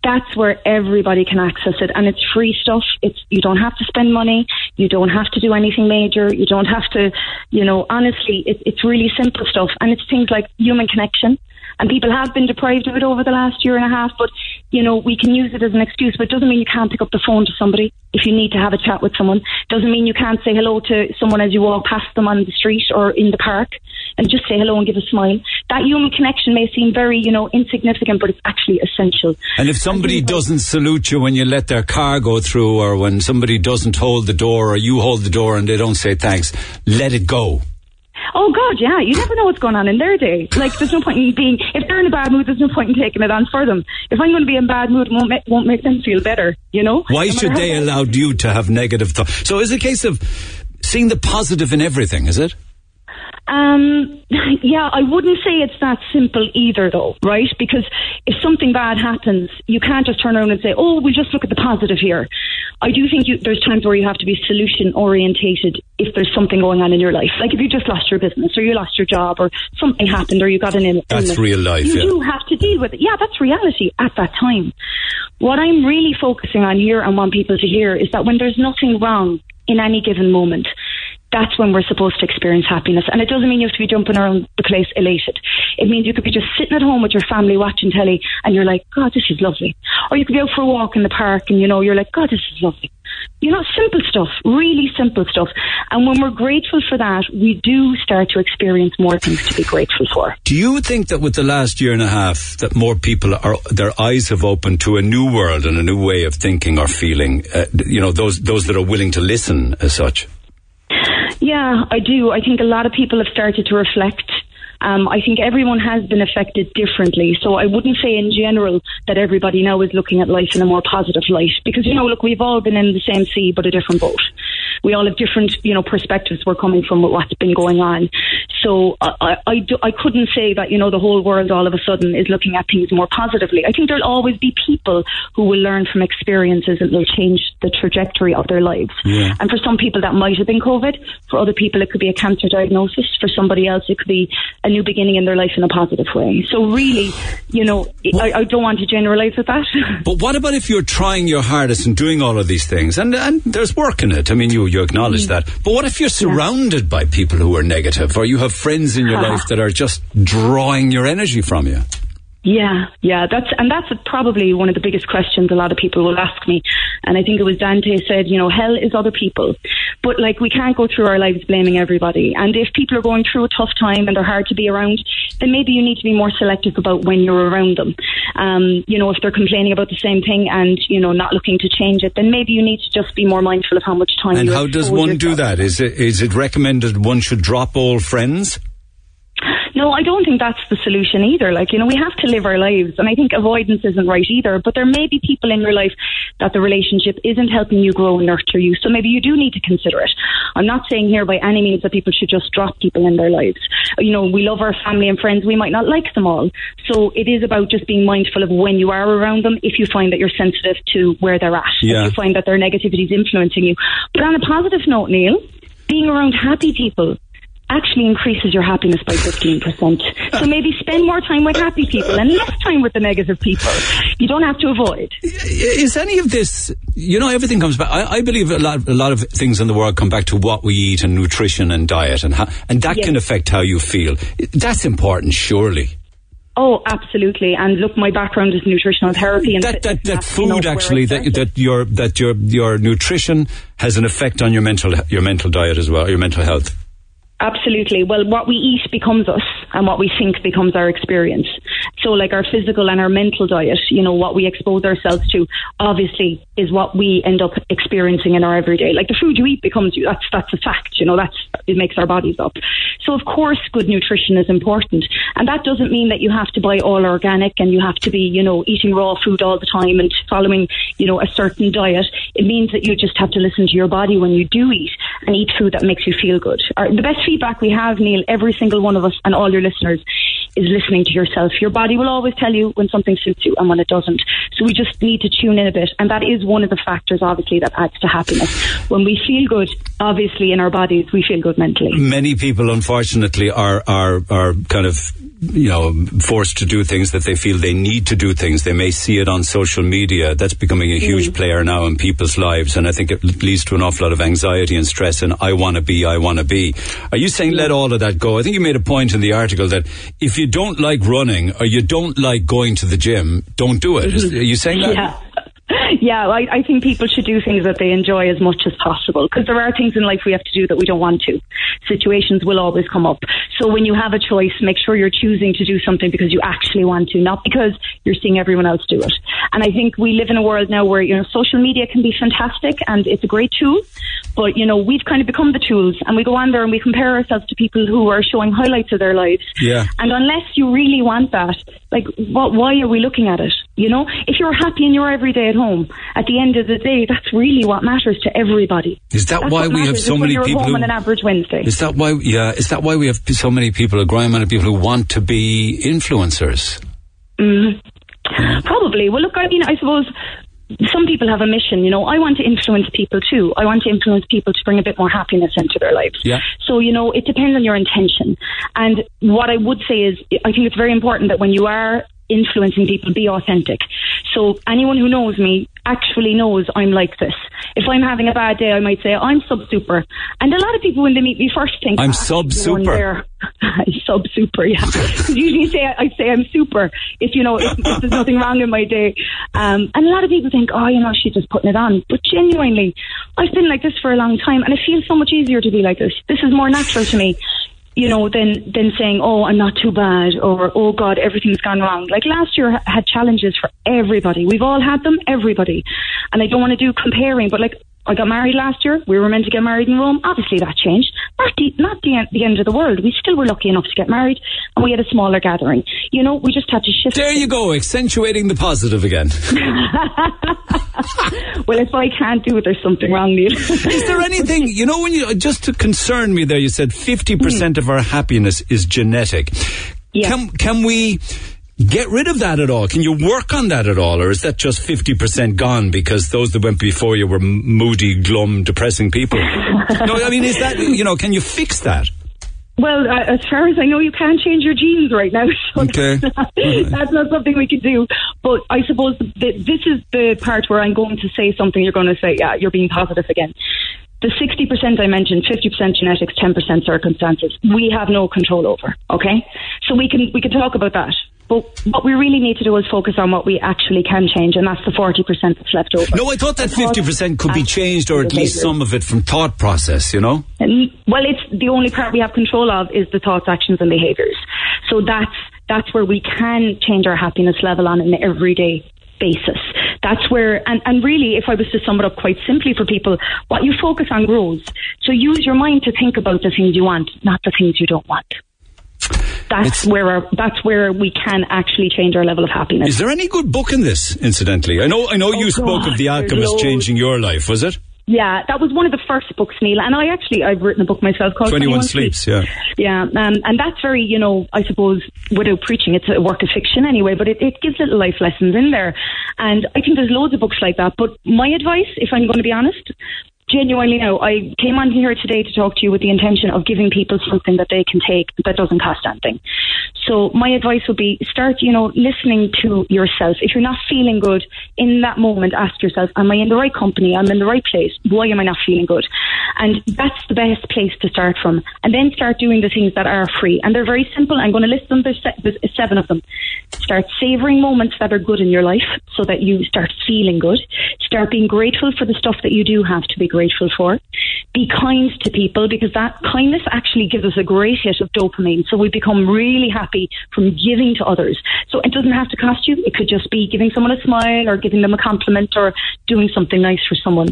that's where everybody can access it, and it's free stuff. It's you don't have to spend money, you don't have to do anything major, you don't have to, you know. Honestly, it, it's really simple stuff, and it's things like human connection. And people have been deprived of it over the last year and a half, but you know we can use it as an excuse. But it doesn't mean you can't pick up the phone to somebody if you need to have a chat with someone. Doesn't mean you can't say hello to someone as you walk past them on the street or in the park and just say hello and give a smile. That human connection may seem very, you know, insignificant, but it's actually essential. And if somebody doesn't salute you when you let their car go through, or when somebody doesn't hold the door, or you hold the door and they don't say thanks, let it go. Oh God, yeah, you never know what's going on in their day. Like, there's no point in being if they're in a bad mood. There's no point in taking it on for them. If I'm going to be in bad mood, it won't make, won't make them feel better. You know? Why No should they allow you to have negative thoughts? So is it a case of seeing the positive in everything, is it? Um, *laughs* yeah, I wouldn't say it's that simple either, though, right? Because if something bad happens, you can't just turn around and say, "Oh, we'll just look at the positive here." I do think you, there's times where you have to be solution orientated if there's something going on in your life, like if you just lost your business or you lost your job or something happened or you got an ill- That's real life, You yeah. do have to deal with it. Yeah, that's reality at that time. What I'm really focusing on here and want people to hear is that when there's nothing wrong in any given moment, that's when we're supposed to experience happiness. And it doesn't mean you have to be jumping around the place elated. It means you could be just sitting at home with your family watching telly and you're like, God, this is lovely. Or you could be out for a walk in the park and you know, you're like, God, this is lovely. You know, simple stuff, really simple stuff. And when we're grateful for that, we do start to experience more things to be grateful for. Do you think that with the last year and a half, that more people are their eyes have opened to a new world and a new way of thinking or feeling? Uh, you know, those those that are willing to listen as such. Yeah, I do. I think a lot of people have started to reflect. Um, I think everyone has been affected differently. So I wouldn't say in general that everybody now is looking at life in a more positive light. Because, you know, look, we've all been in the same sea but a different boat. We all have different, you know, perspectives we're coming from with what's been going on. So I, I, I, do, I couldn't say that, you know, the whole world all of a sudden is looking at things more positively. I think there'll always be people who will learn from experiences and will change the trajectory of their lives. Yeah. And for some people, that might have been COVID. For other people, it could be a cancer diagnosis. For somebody else, it could be a new beginning in their life in a positive way. So really, you know, I, I don't want to generalize with that. *laughs* But what about if you're trying your hardest and doing all of these things, and and there's work in it? I mean, you you acknowledge that. But what if you're surrounded by people who are negative, or you have friends in your Ah. life that are just drawing your energy from you? Yeah, yeah, that's and that's probably one of the biggest questions a lot of people will ask me. And I think it was Dante said, you know, hell is other people, but like we can't go through our lives blaming everybody. And if people are going through a tough time and they're hard to be around, then maybe you need to be more selective about when you're around them. Um, you know, if they're complaining about the same thing and you know not looking to change it, then maybe you need to just be more mindful of how much time. And how does one do that? Is it is it recommended one should drop old friends? No, I don't think that's the solution either. Like, you know, we have to live our lives, and I think avoidance isn't right either. But there may be people in your life that the relationship isn't helping you grow and nurture you, so maybe you do need to consider it. I'm not saying here by any means that people should just drop people in their lives. You know, we love our family and friends, we might not like them all. So it is about just being mindful of when you are around them if you find that you're sensitive to where they're at, Yeah. if you find that their negativity is influencing you. But on a positive note, Neil, being around happy people actually increases your happiness by 15%. So maybe spend more time with happy people and less time with the negative people. You don't have to avoid. Is any of this, you know, everything comes back. I, I believe a lot, a lot of things in the world come back to what we eat and nutrition and diet, and how, and that Yes. can affect how you feel. That's important, surely. Oh, absolutely. And look, my background is nutritional therapy and That that, that and that's, you know, food actually that that your that your your nutrition has an effect on your mental your mental diet as well, your mental health. Absolutely. Well, what we eat becomes us, and what we think becomes our experience. So, like our physical and our mental diet, you know, what we expose ourselves to, obviously, is what we end up experiencing in our everyday. Like the food you eat becomes you. That's that's a fact. You know, that's it makes our bodies up. So of course, good nutrition is important, and that doesn't mean that you have to buy all organic and you have to be, you know, eating raw food all the time and following, you know, a certain diet. It means that you just have to listen to your body when you do eat and eat food that makes you feel good. The best feedback we have, Neil, every single one of us and all your listeners, is listening to yourself. Your body will always tell you when something suits you and when it doesn't. So we just need to tune in a bit, and that is one of the factors, obviously, that adds to happiness. When we feel good, obviously, in our bodies, we feel good mentally. Many people, unfortunately, are are are kind of you know forced to do things that they feel they need to do things. They may see it on social media. That's becoming a huge Mm. player now in people's lives, and I think it leads to an awful lot of anxiety and stress. And I want to be, I want to be. Are you saying let all of that go? I think you made a point in the article that if you don't like running or you don't like going to the gym, don't do it. Is- mm-hmm. Are you saying that? Yeah. *laughs* Yeah, I, I think people should do things that they enjoy as much as possible because there are things in life we have to do that we don't want to. Situations will always come up. So when you have a choice, make sure you're choosing to do something because you actually want to, not because you're seeing everyone else do it. And I think we live in a world now where, you know, social media can be fantastic and it's a great tool, but, you know, we've kind of become the tools and we go on there and we compare ourselves to people who are showing highlights of their lives. Yeah. And unless you really want that, like, what, why are we looking at it? You know, if you're happy in your everyday at home, at the end of the day, that's really what matters to everybody. Is that That's why we have so many at people home who- on an average Wednesday? Is that why? Yeah, is that why we have so many people, a growing amount of people who want to be influencers? Mm. Probably. Well, look, I mean, I suppose some people have a mission. You know, I want to influence people too. I want to influence people to bring a bit more happiness into their lives. Yeah. So, you know, it depends on your intention. And what I would say is, I think it's very important that when you are influencing people, be authentic. So anyone who knows me actually knows I'm like this. If I'm having a bad day, I might say I'm sub super. And a lot of people when they meet me first think I'm "Ah, sub super." there." *laughs* sub super, yeah. *laughs* usually say I say I'm super if you know if, if there's nothing wrong in my day. Um, and a lot of people think, oh, you know, she's just putting it on. But genuinely, I've been like this for a long time, and it feels so much easier to be like this. This is more natural to me. You know, than than saying, "Oh, I'm not too bad," or "Oh God, everything's gone wrong." Like last year had challenges for everybody. We've all had them, everybody. And I don't want to do comparing, but like I got married last year. We were meant to get married in Rome. Obviously, that changed. Not the not the end, the end of the world. We still were lucky enough to get married, and we had a smaller gathering. You know, we just had to shift. There you go, accentuating the positive again. *laughs* well, if I can't do it, there's something wrong, Neil. *laughs* Is there anything, you know, when you, just to concern me there, you said 50% hmm. of our happiness is genetic. Can, can we get rid of that at all? Can you work on that at all? Or is that just 50% gone because those that went before you were moody, glum, depressing people? *laughs* no, I mean, is that, you know, can you fix that? Well, uh, as far as I know, you can't change your genes right now. *laughs* So Okay. that's, not, that's not something we can do. But I suppose that this is the part where I'm going to say something. You're going to say, yeah, you're being positive again. The 60% I mentioned, 50% genetics, 10% circumstances, we have no control over. Okay, so we can we can talk about that. But what we really need to do is focus on what we actually can change, and that's the 40% that's left over. No, I thought that 50% could be changed or at least some of it from thought process, you know? Well, it's the only part we have control of is the thoughts, actions, and behaviours. So that's that's where we can change our happiness level on an everyday basis. That's where, and, and really, if I was to sum it up quite simply for people, what you focus on grows. So use your mind to think about the things you want, not the things you don't want. That's where our, that's where we can actually change our level of happiness. Is there any good book in this, incidentally? I know, I know you spoke Oh, of The Alchemist changing your life, was it? Yeah, that was one of the first books, Neil. And I actually, I've written a book myself called 21 21 Sleeps, yeah. Yeah, um, and that's very, you know, I suppose, without preaching, it's a work of fiction anyway, but it, it gives little life lessons in there. And I think there's loads of books like that. But my advice, if I'm going to be honest, genuinely now, I came on here today to talk to you with the intention of giving people something that they can take that doesn't cost anything. So my advice would be start, you know, listening to yourself. If you're not feeling good in that moment, ask yourself, am I in the right company? I'm in the right place. Why am I not feeling good? And that's the best place to start from. And then start doing the things that are free. And they're very simple. I'm going to list them. There's seven of them. Start savoring moments that are good in your life so that you start feeling good. Start being grateful for the stuff that you do have to be grateful for. Be kind to people because that kindness actually gives us a great hit of dopamine. So we become really happy from giving to others. So it doesn't have to cost you. It could just be giving someone a smile or giving them a compliment or doing something nice for someone.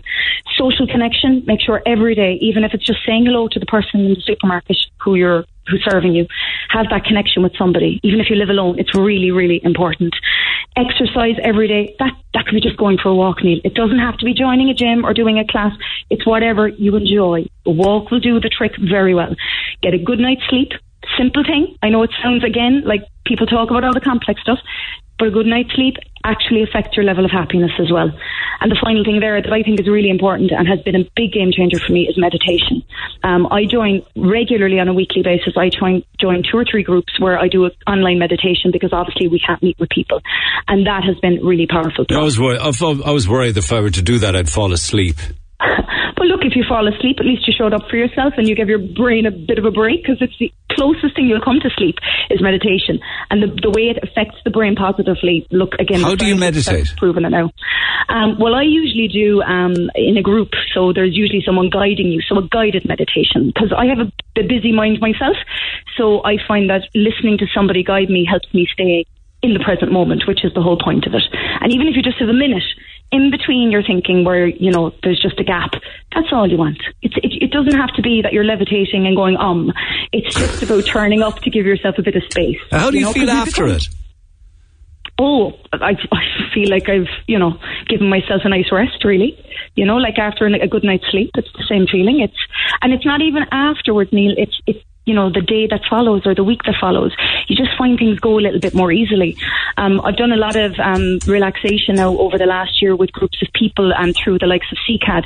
Social connection. Make sure every day, even if it's just saying hello to the person in the supermarket who you're who's serving you. Have that connection with somebody, even if you live alone. It's really, really important. Exercise every day. That that could be just going for a walk, Neil. It doesn't have to be joining a gym or doing a class. It's whatever you enjoy. A walk will do the trick very well. Get a good night's sleep. Simple thing. I know it sounds again like people talk about all the complex stuff, but a good night's sleep actually affects your level of happiness as well. And the final thing there that I think is really important and has been a big game changer for me is meditation. Um, I join regularly on a weekly basis. I join, join two or three groups where I do online meditation because obviously we can't meet with people. And that has been really powerful. I was worried. I was worried if I were to do that, I'd fall asleep. *laughs* But look, if you fall asleep, at least you showed up for yourself and you give your brain a bit of a break because it's the closest thing you'll come to sleep is meditation. And the, the way it affects the brain positively, look, again, How do you meditate? Proven it now. Um, well, I usually do um, in a group, so there's usually someone guiding you, so a guided meditation. Because I have a, a busy mind myself, so I find that listening to somebody guide me helps me stay in the present moment, which is the whole point of it. And even if you just have a minute in between your thinking where, you know, there's just a gap, that's all you want. It's, it, it doesn't have to be that you're levitating and going, um. It's just about turning up to give yourself a bit of space. How do you, know, feel after become- it? Oh, I, I feel like I've, you know, given myself a nice rest, really. You know, like after a good night's sleep, it's the same feeling. It's, and it's not even afterwards, Neil. It's, it's, you know, the day that follows or the week that follows. You just find things go a little bit more easily. Um, I've done a lot of um, relaxation now over the last year with groups of people and through the likes of SECAD,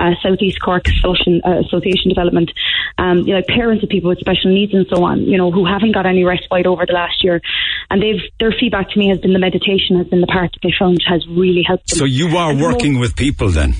uh, Southeast Cork Association, uh, Association Development, um, you know, like parents of people with special needs and so on, you know, who haven't got any respite over the last year. And they've, their feedback to me has been the meditation has been the part that they found has really helped them. So you are And working with people then?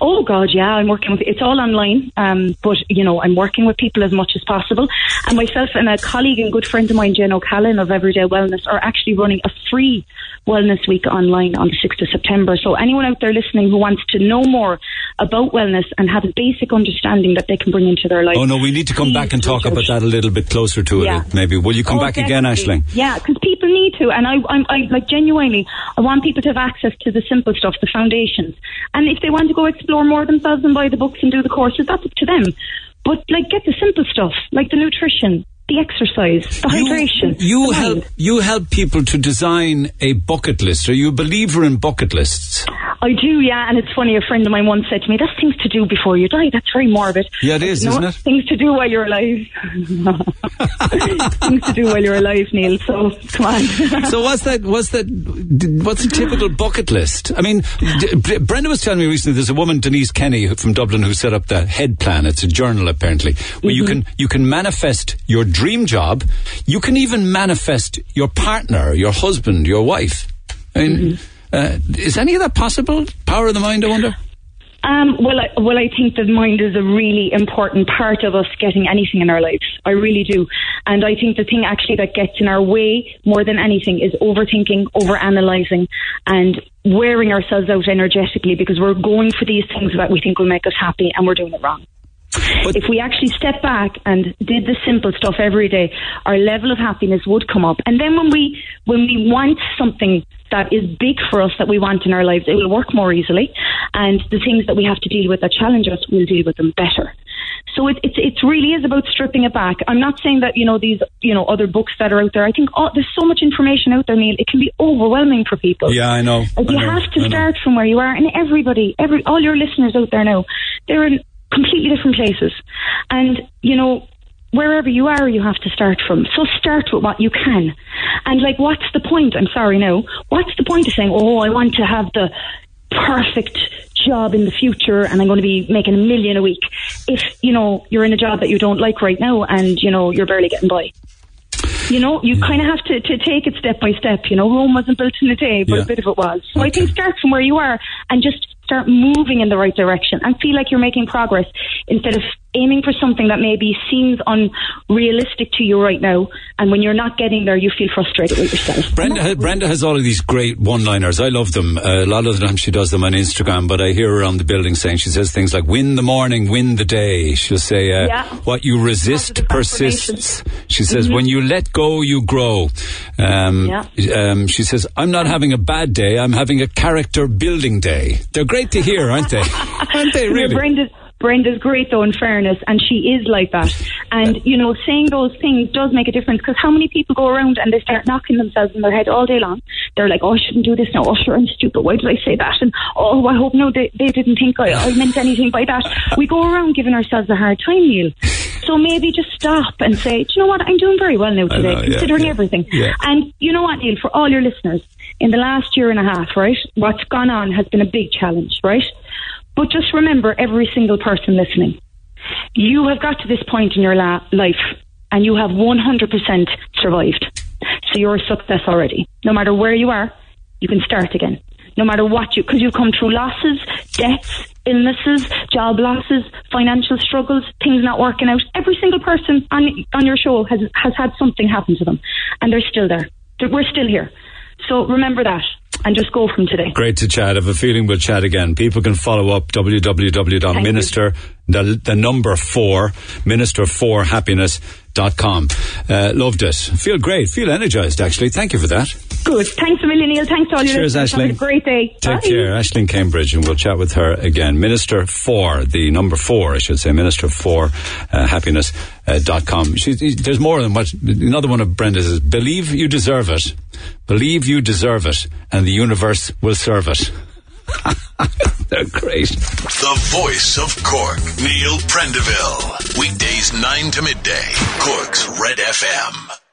Oh God, yeah, I'm working with. It's all online, um, but you know, I'm working with people as much as possible. And myself and a colleague and good friend of mine, Jen O'Callaghan of Everyday Wellness, are actually running a free Wellness Week online on the 6th of September. So anyone out there listening who wants to know more about wellness and have a basic understanding that they can bring into their life. Oh no, we need to come back and talk about that a little bit closer to it. Yeah. Maybe will you come Oh, back again, definitely. Ashling? Yeah, because people need to, and I, I'm, I like genuinely, I want people to have access to the simple stuff, the foundations, and if they want to go explore more themselves and buy the books and do the courses, that's up to them. But like, get the simple stuff, like the nutrition, the exercise, the hydration. You the help mind. you help people to design a bucket list. Are you a believer in bucket lists? I do, yeah, and it's funny. A friend of mine once said to me, "That's things to do before you die." That's very morbid. Yeah, it is, No, isn't it? Things to do while you're alive. *laughs* things to do while you're alive, Neil. So come on. *laughs* so what's that? What's that? What's a typical bucket list? I mean, d- Brenda was telling me recently. There's a woman, Denise Kenny from Dublin, who set up the Head Plan. It's a journal apparently where you Mm-hmm. can you can manifest your dream job. You can even manifest your partner, your husband, your wife. I mean, Mm-hmm. uh, is any of that possible? Power of the mind, I wonder. Um, well, I, well, I think the mind is a really important part of us getting anything in our lives. I really do, and I think the thing actually that gets in our way more than anything is overthinking, overanalyzing, and wearing ourselves out energetically because we're going for these things that we think will make us happy, and we're doing it wrong. If we actually step back and did the simple stuff every day, our level of happiness would come up. And then when we when we want something that is big for us that we want in our lives, it will work more easily. And the things that we have to deal with that challenge us, we'll deal with them better. So it, it, it really is about stripping it back. I'm not saying that, you know, these, you know, other books that are out there. I think oh, there's so much information out there, Neil. It can be overwhelming for people. Yeah, I know. Like I you know, have to I know. start from where you are, and everybody, every all your listeners out there now, they're in completely different places, and you know wherever you are, you have to start from. So start with what you can, and like, what's the point? I'm sorry, no. What's the point of saying, oh, I want to have the perfect job in the future and I'm going to be making a million a week if you know you're in a job that you don't like right now and you know you're barely getting by you know, you kind of have to, to take it step by step. You know, Rome wasn't built in a day, but Yeah. a bit of it was. So I think start from where you are and just start moving in the right direction and feel like you're making progress instead of aiming for something that maybe seems unrealistic to you right now. And when you're not getting there, you feel frustrated with yourself. Brenda, ha- Brenda has all of these great one-liners. I love them. Uh, a lot of the time she does them on Instagram, but I hear her on the building saying she says things like "win the morning, win the day." She'll say, uh, Yeah. "What you resist persists." She says, Mhm. "When you let go, you grow." Um, Yeah. um, she says, "I'm not having a bad day. I'm having a character building day." They're great to hear, aren't they? *laughs* aren't they really? Brenda, Brenda's great though, in fairness, and she is like that. And you know, saying those things does make a difference because how many people go around and they start knocking themselves in their head all day long? They're like, "Oh, I shouldn't do this now. Oh, sure, I'm stupid. Why did I say that?" And oh, I hope no, they, they didn't think I, I meant anything by that. We go around giving ourselves a hard time, Neil. So maybe just stop and say, "Do you know what? I'm doing very well now today, know, yeah, considering yeah. everything." Yeah. And you know what, Neil? For all your listeners, in the last year and a half, right, what's gone on has been a big challenge, right? But just remember, every single person listening, you have got to this point in your la- life and you have 100% survived. So you're a success already. No matter where you are, you can start again. No matter what you, because you've come through losses, debts, illnesses, job losses, financial struggles, things not working out. Every single person on on your show has has had something happen to them, and they're still there. We're still here. So remember that, and just go from today. Great to chat. I have a feeling we'll chat again. People can follow up www.minister, the, the number four, minister4happiness.com. Uh, loved it. Feel great. Feel energized, actually. Thank you for that. Good. Thanks a million, Neil. Thanks to all your Cheers, listeners. Have a great day. Take Bye. care. Ashling Cambridge, and we'll chat with her again. Minister for, the number four, I should say, Minister for uh, Happiness uh, dot com. She, there's more than what, another one of Brenda's is believe you deserve it, believe you deserve it, and the universe will serve it. *laughs* They're great. The voice of Cork, Neil Prendeville. Weekdays 9 to midday, Cork's Red FM.